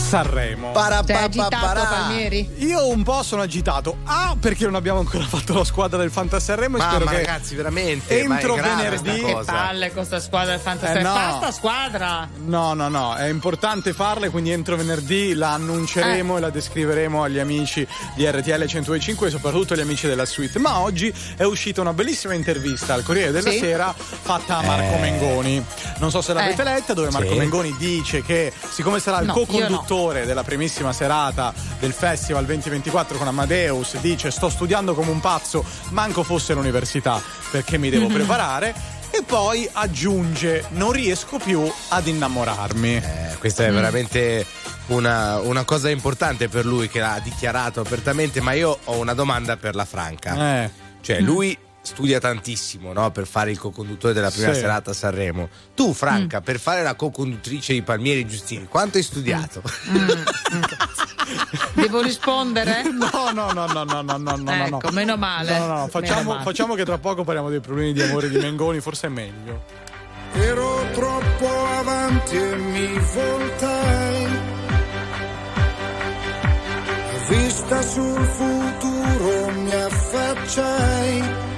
Sanremo. Sei agitato, Palmieri? Io un po' sono agitato. A perché non abbiamo ancora fatto la squadra del Fanta Sanremo e Mamma, spero che ragazzi, veramente, ma è entro venerdì Che palle con questa squadra del Fantasy. Eh, no. Basta squadra! No, no, no, è importante farle, quindi entro venerdì la annunceremo Eh. e la descriveremo agli amici di RTL 1025 e soprattutto agli amici della suite. Ma oggi è uscita una bellissima intervista al Corriere della Sì. Sera fatta a Marco Eh. Mengoni. Non so se l'avete Eh. letta, dove Marco Sì. Mengoni dice che siccome sarà il No, co-conduttore della primissima serata del Festival 2024 con Amadeus, dice sto studiando come un pazzo, manco fosse l'università perché mi devo preparare. E poi aggiunge: Non riesco più ad innamorarmi. Eh, questa è veramente una, una cosa importante per lui che l'ha dichiarato apertamente, ma io ho una domanda per la Franca. Eh. Cioè, lui studia tantissimo no? per fare il co-conduttore della prima sì. serata a Sanremo. Tu, Franca, mm. per fare la co-conduttrice di Palmieri Giustini, quanto hai studiato? Mm. mm. (laughs) Devo rispondere? No, no, no, no, no, no, no, no. Ecco, no. meno male. No, no, no. Facciamo, male. facciamo che tra poco parliamo dei problemi di amore di Mengoni, forse è meglio. Ero troppo avanti e mi voltai. Vista sul futuro mi affacciai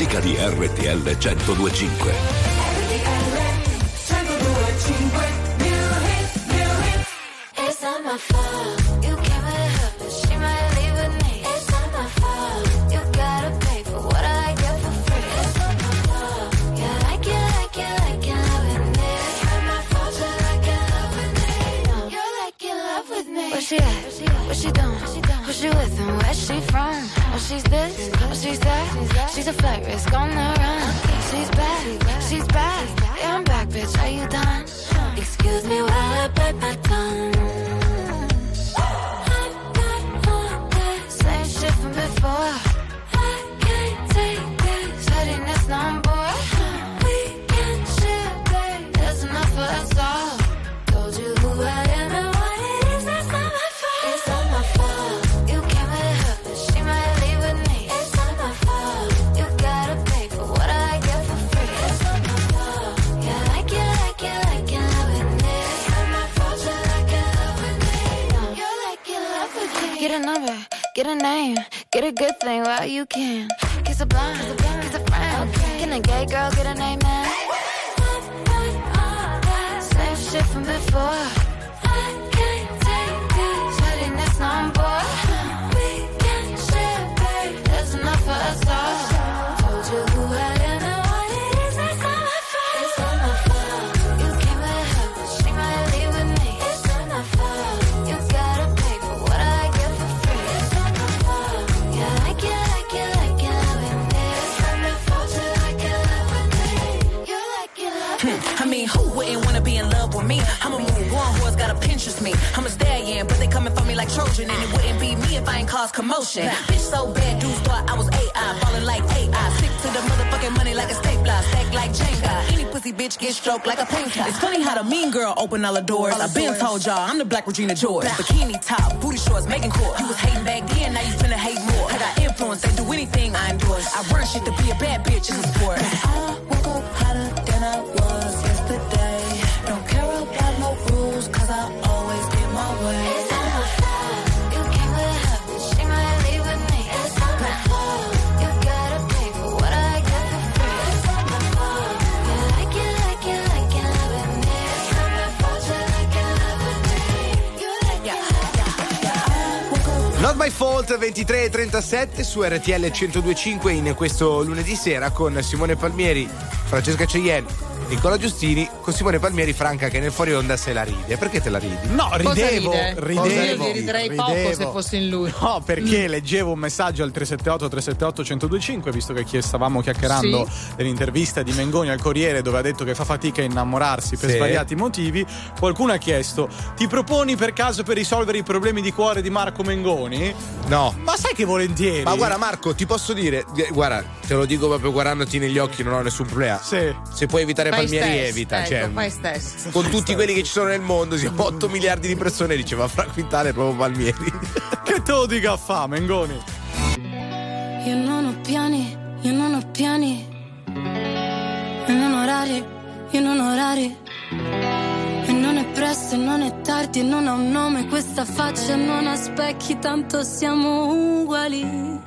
musica di RTL 1025. Thing while you can. Kiss a blind, kiss a friend. Can a gay girl get a name man? Same shit from before. For me like Trojan, and it wouldn't be me if I ain't cause commotion. Bitch so bad, dudes thought I was AI, falling like AI. Stick to the motherfucking money like a stapler, stack like Jenga. Any pussy bitch get stroked like a painter. It's funny how the mean girl open all the doors. I been told y'all I'm the black Regina George. Bikini top, booty shorts, making court. You was hating back then, now you finna hate more. I got influence, they do anything I endorse. I run shit to be a bad bitch in the sport. I woke up hotter My Fault 23 e 37 su RTL 1025 in questo lunedì sera con Simone Palmieri, Francesca Cheyenne, Nicola Giustini, con Simone Palmieri, Franca che nel fuori onda se la ride. Perché te la ridi? No, Cosa ridevo, ride? ridevo. Io riderei poco ridevo. se fossi in lui. No, perché leggevo un messaggio al 378 378 1025, visto che stavamo chiacchierando dell'intervista di Mengoni al Corriere dove ha detto che fa fatica a innamorarsi per Sì. svariati motivi. Qualcuno ha chiesto: "Ti proponi per caso per risolvere i problemi di cuore di Marco Mengoni?" No. Ma sai che volentieri. Ma guarda Marco, ti posso dire, eh, guarda, te lo dico proprio guardandoti negli occhi, non ho nessun problema. Sì. Se puoi evitare Fai Palmieri, stess, evita. ecco, cioè, fai stess. con tutti quelli che ci sono nel mondo, siamo 8 miliardi di persone, diceva Fra Quintale proprio Palmieri. (laughs) che te lo dica a fa, Mengoni? Io non ho piani, io non ho piani. E non orari, io non ho orari. E non è presto, e non è tardi, e non ha un nome questa faccia, non ha specchi, tanto siamo uguali.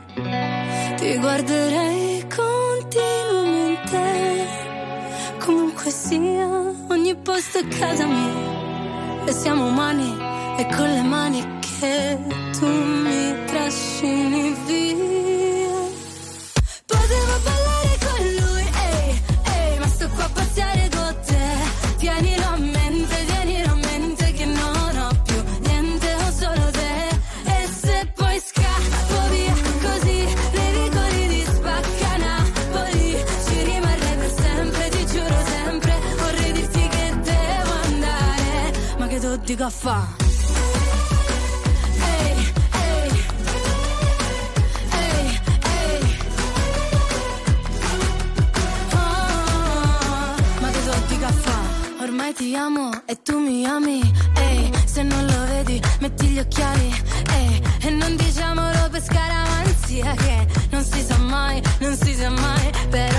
Ti guarderei continuamente, comunque sia, ogni posto è casa mia. E siamo umani, e con le mani che tu mi trascini via. Potevo ballare con lui, ehi, ehi, ma sto qua a pazziare con te. Tienilo a mente, dico a fa'? Ehi, ehi, ehi, ehi. Ma che so di caffè? Ormai ti amo e tu mi ami. Ehi, se non lo vedi, metti gli occhiali. Ehi, e non diciamolo per scaramanzia che non si sa mai, non si sa mai. Però ti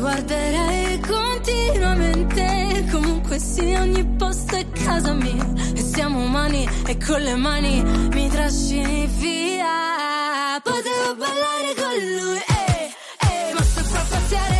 guarderei continuamente. Comunque sì, ogni posto è casa mia. E siamo umani e con le mani mi trascini via. Potevo ballare con lui, eh, eh Ma sto qua a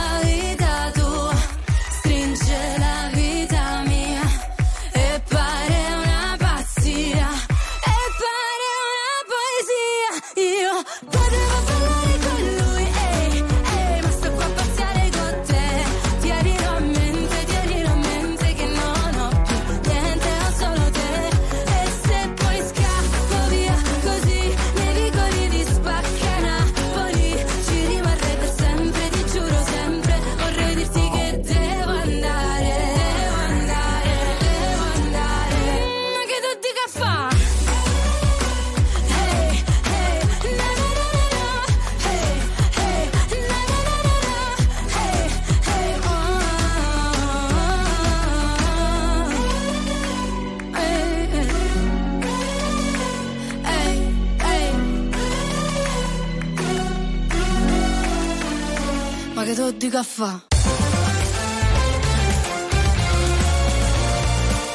musica fa.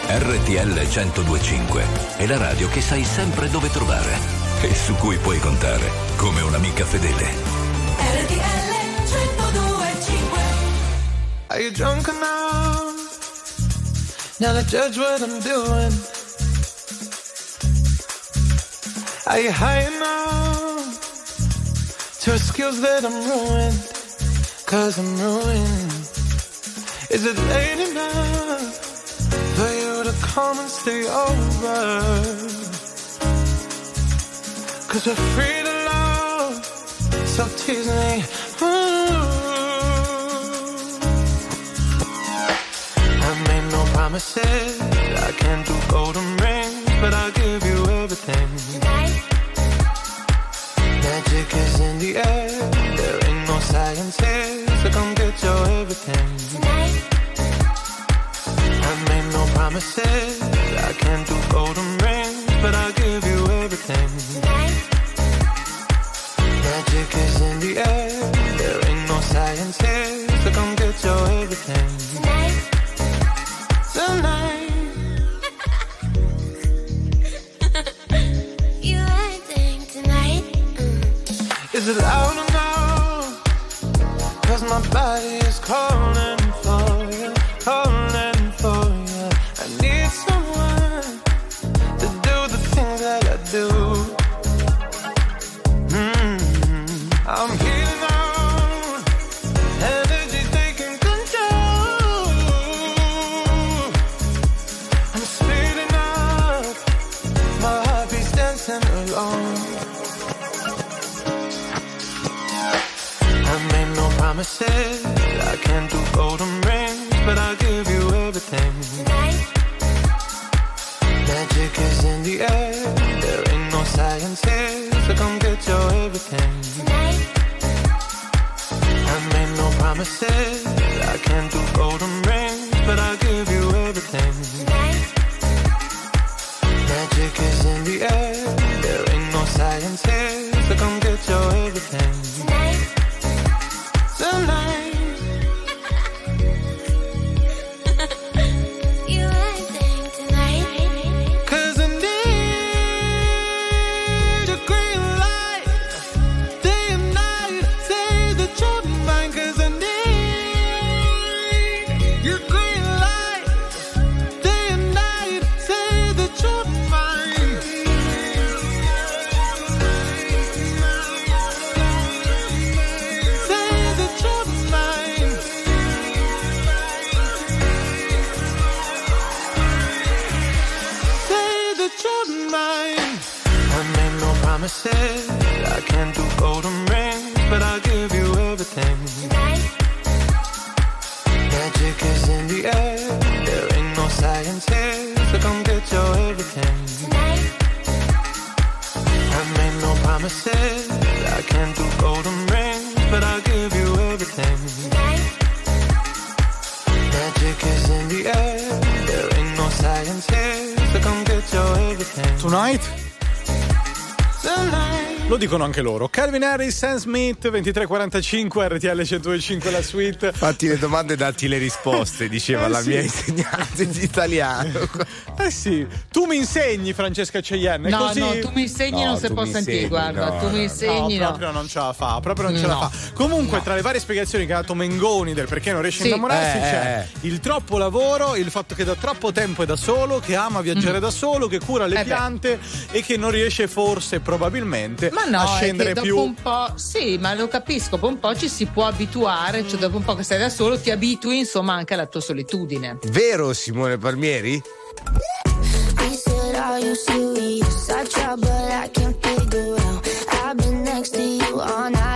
RTL 1025 è la radio che sai sempre dove trovare e su cui puoi contare come un'amica fedele. RTL 1025 Are you drunk enough? Now to judge what I'm doing. Are you high enough? To skills that I'm ruined. Cause I'm ruined. Is it late enough for you to come and stay over? Cause we're free to love, so tease me. Ooh. I made no promises, I can't do golden rings, but I'll give you everything. Magic is in the air chances. So come get your everything. Tonight. I made no promises. I can't do gold. Calvin Harris, Sam Smith 2345 RTL 125 la suite. Fatti le domande, e datti le risposte, diceva eh la sì. mia insegnante di italiano. Eh sì, tu mi insegni, Francesca Cheyenne. No, così... no, tu mi insegni no, non si può sentire, guarda, no, tu mi insegni. No, proprio non ce la fa, proprio non ce la fa. Comunque, tra le varie spiegazioni che ha dato Mengoni del perché non riesce sì. a innamorarsi, eh. c'è eh, eh. il troppo lavoro, il fatto che da troppo tempo è da solo, che ama viaggiare mm. da solo, che cura le eh piante beh. e che non riesce forse, probabilmente, a scendere più. Un po', sì, ma lo capisco, dopo un po' ci si può abituare, cioè dopo un po' che stai da solo ti abitui insomma anche alla tua solitudine. Vero Simone Palmieri? are you serious? I try, but I can't figure out. I've been next to you all night.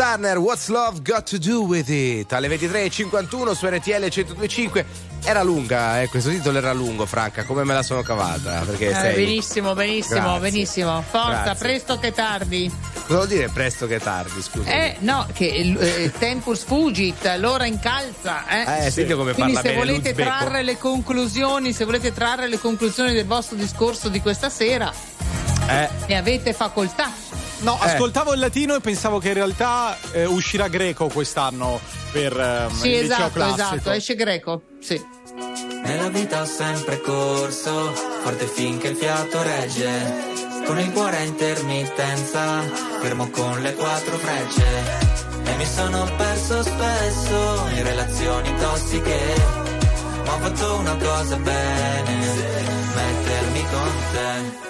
Turner, What's Love Got to Do With It? Alle 23.51 su RTL 1025. Era lunga, eh, questo titolo era lungo, Franca, come me la sono cavata? Perché Eh, sei... benissimo, benissimo, Grazie. benissimo. Forza, Grazie. presto che tardi. Cosa vuol dire presto che tardi, scusa? Eh, no, che eh, tempus fugit, l'ora incalza. Eh, Eh, senti come Quindi parla se volete l'uzbeko. trarre le conclusioni, se volete trarre le conclusioni del vostro discorso di questa sera, Eh. ne avete facoltà. No, Eh. ascoltavo il latino e pensavo che in realtà eh, uscirà greco quest'anno per ehm, Sì, il liceo esatto, classico. esatto, esce greco. Sì. Nella vita ho sempre corso, forte finché il fiato regge. Con il cuore a intermittenza, fermo con le quattro frecce. E mi sono perso spesso in relazioni tossiche. Ma ho fatto una cosa bene, mettermi con te.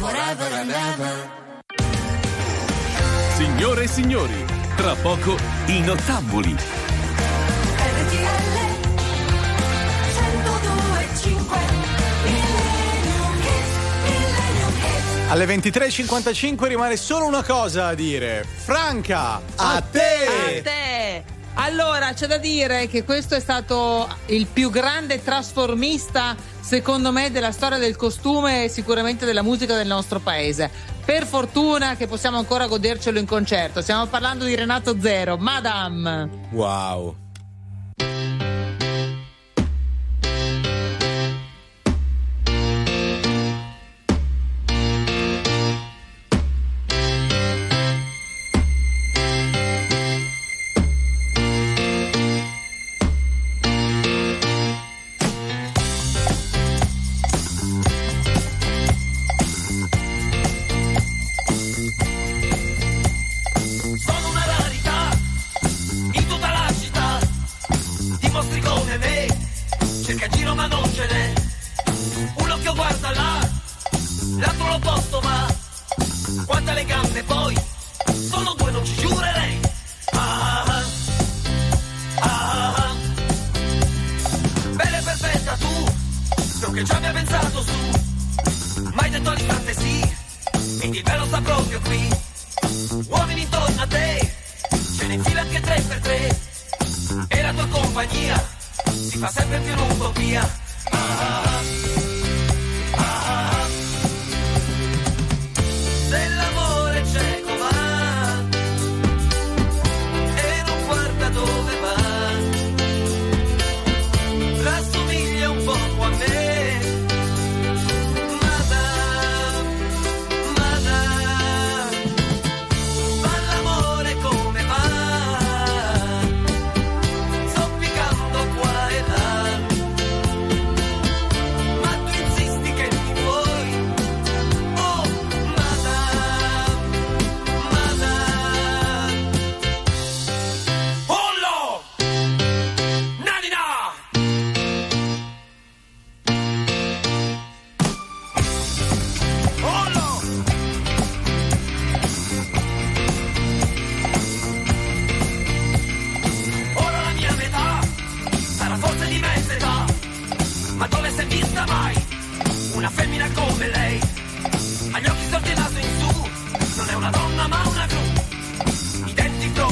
forever and ever. Signore e signori, tra poco i nottamboli. Alle 23.55 rimane solo una cosa a dire. Franca, a te! A te! Allora, c'è da dire che questo è stato il più grande trasformista, secondo me, della storia del costume e sicuramente della musica del nostro paese. Per fortuna che possiamo ancora godercelo in concerto. Stiamo parlando di Renato Zero, Madame. Wow.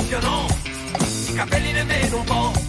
Proprio no, i capelli nemmeno un po'.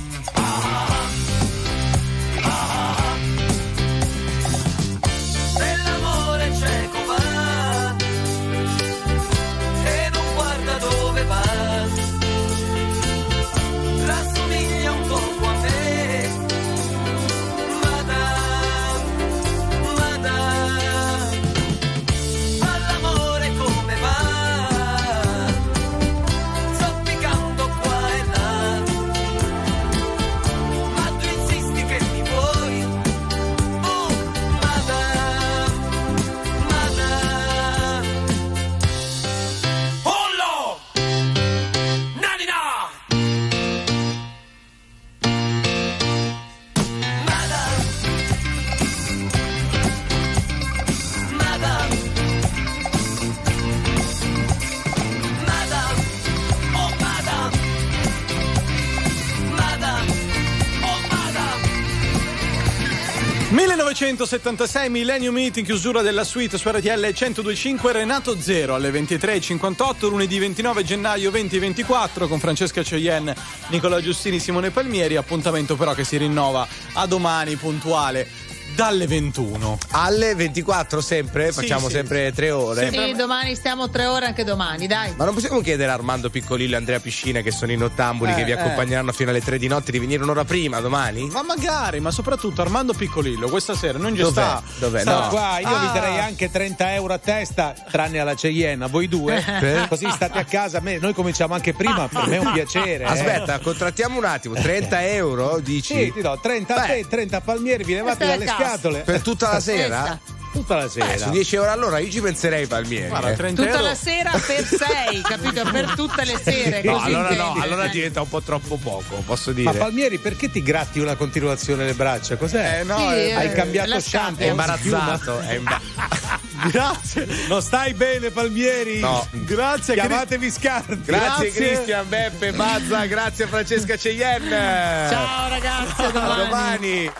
1976 Millennium Meet in chiusura della suite su RTL 1025 Renato Zero alle 23.58 lunedì 29 gennaio 2024 con Francesca Cioyen, Nicola Giustini, Simone Palmieri appuntamento però che si rinnova a domani puntuale dalle 21 alle 24 sempre facciamo sì. sempre tre ore Sì, domani stiamo tre ore anche domani, dai. ma non possiamo chiedere a Armando Piccolillo e Andrea Piscina che sono i nottambuli Eh, che vi eh. accompagneranno fino alle 3 di notte di venire un'ora prima domani? ma magari ma soprattutto Armando Piccolillo questa sera non ci Dov'è? sta Dov'è? sta No. Qua io Ah. vi darei anche 30 euro a testa, tranne alla Ceyenne, a voi due. Per? Così state a casa. Me- noi cominciamo anche prima, per me è un piacere. eh. Aspetta, contrattiamo un attimo, 30 euro dici? Sì, ti do 30 a te, 30 a Palmieri, vi levate dalle cassa. Scatole. Per tutta la sera? Tutta la sera. Eh, su 10 euro all'ora io ci penserei Palmieri. Guarda, eh. 30 Tutta euro. la sera per sei, capito? Per tutte le sere. (laughs) No, così allora no, allora diventa un po' troppo poco, posso Ma dire. Palmieri, perché ti gratti una continuazione le braccia? Cos'è? Eh, no, Sì, eh, Hai eh, cambiato la shampoo? È imbarazzato. È imba- (laughs) Grazie. Non stai bene, Palmieri? No. Grazie, Chiamatevi Scardi. Grazie, Cristian, Beppe, Bazza, grazie Francesca Cheyenne. Ciao ragazzi, a (laughs) A domani.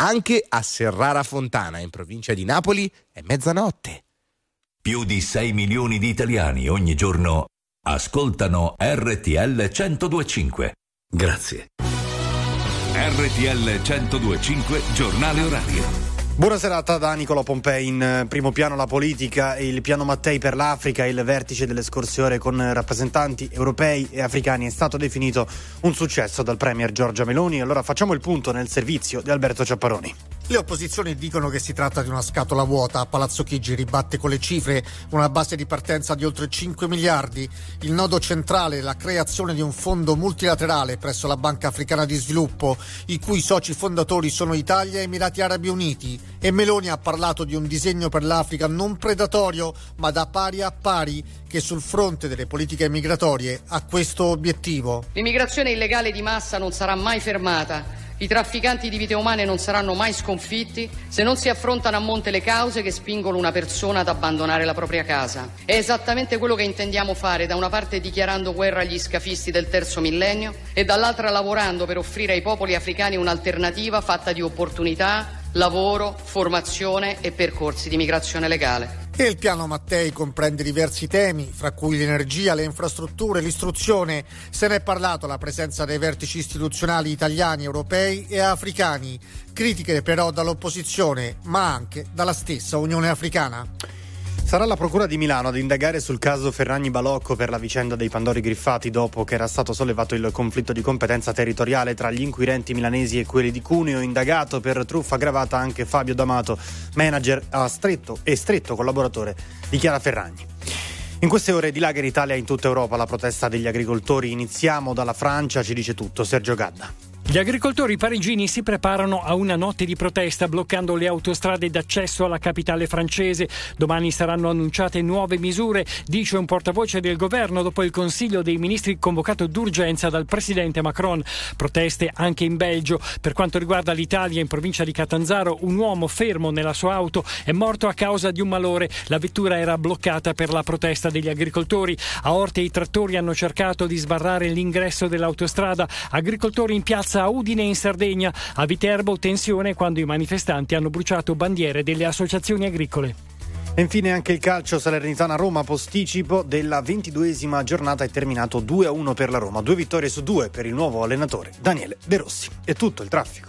Anche a Serrara Fontana, in provincia di Napoli, è mezzanotte. Più di 6 milioni di italiani ogni giorno ascoltano RTL 1025. Grazie. RTL 1025 Giornale Orario. Buona serata da Nicolò Pompei. In eh, primo piano la politica e il piano Mattei per l'Africa. Il vertice delle scorse ore con rappresentanti europei e africani è stato definito un successo dal Premier Giorgia Meloni. Allora facciamo il punto nel servizio di Alberto Ciapparoni. Le opposizioni dicono che si tratta di una scatola vuota. Palazzo Chigi ribatte con le cifre una base di partenza di oltre 5 miliardi. Il nodo centrale è la creazione di un fondo multilaterale presso la Banca Africana di Sviluppo, i cui soci fondatori sono Italia e Emirati Arabi Uniti. E Meloni ha parlato di un disegno per l'Africa non predatorio, ma da pari a pari, che sul fronte delle politiche migratorie ha questo obiettivo. L'immigrazione illegale di massa non sarà mai fermata. I trafficanti di vite umane non saranno mai sconfitti se non si affrontano a monte le cause che spingono una persona ad abbandonare la propria casa. È esattamente quello che intendiamo fare, da una parte dichiarando guerra agli scafisti del terzo millennio e dall'altra lavorando per offrire ai popoli africani un'alternativa fatta di opportunità, lavoro, formazione e percorsi di migrazione legale. E il piano Mattei comprende diversi temi, fra cui l'energia, le infrastrutture, l'istruzione. Se ne è parlato alla presenza dei vertici istituzionali italiani, europei e africani. Critiche però dall'opposizione, ma anche dalla stessa Unione Africana. Sarà la Procura di Milano ad indagare sul caso Ferragni Balocco per la vicenda dei Pandori Griffati dopo che era stato sollevato il conflitto di competenza territoriale tra gli inquirenti milanesi e quelli di Cuneo. Indagato per truffa aggravata anche Fabio D'Amato, manager a stretto e stretto collaboratore di Chiara Ferragni. In queste ore dilaga in Italia e in tutta Europa la protesta degli agricoltori. Iniziamo dalla Francia, ci dice tutto Sergio Gadda. Gli agricoltori parigini si preparano a una notte di protesta bloccando le autostrade d'accesso alla capitale francese. Domani saranno annunciate nuove misure, dice un portavoce del governo dopo il Consiglio dei Ministri convocato d'urgenza dal presidente Macron. Proteste anche in Belgio. Per quanto riguarda l'Italia, in provincia di Catanzaro, un uomo fermo nella sua auto è morto a causa di un malore. La vettura era bloccata per la protesta degli agricoltori. A Orte i trattori hanno cercato di sbarrare l'ingresso dell'autostrada. Agricoltori in piazza a Udine in Sardegna. A Viterbo tensione quando i manifestanti hanno bruciato bandiere delle associazioni agricole. E infine anche il calcio Salernitana Roma posticipo della ventiduesima giornata è terminato 2-1 per la Roma, due vittorie su due per il nuovo allenatore Daniele De Rossi. È tutto il traffico.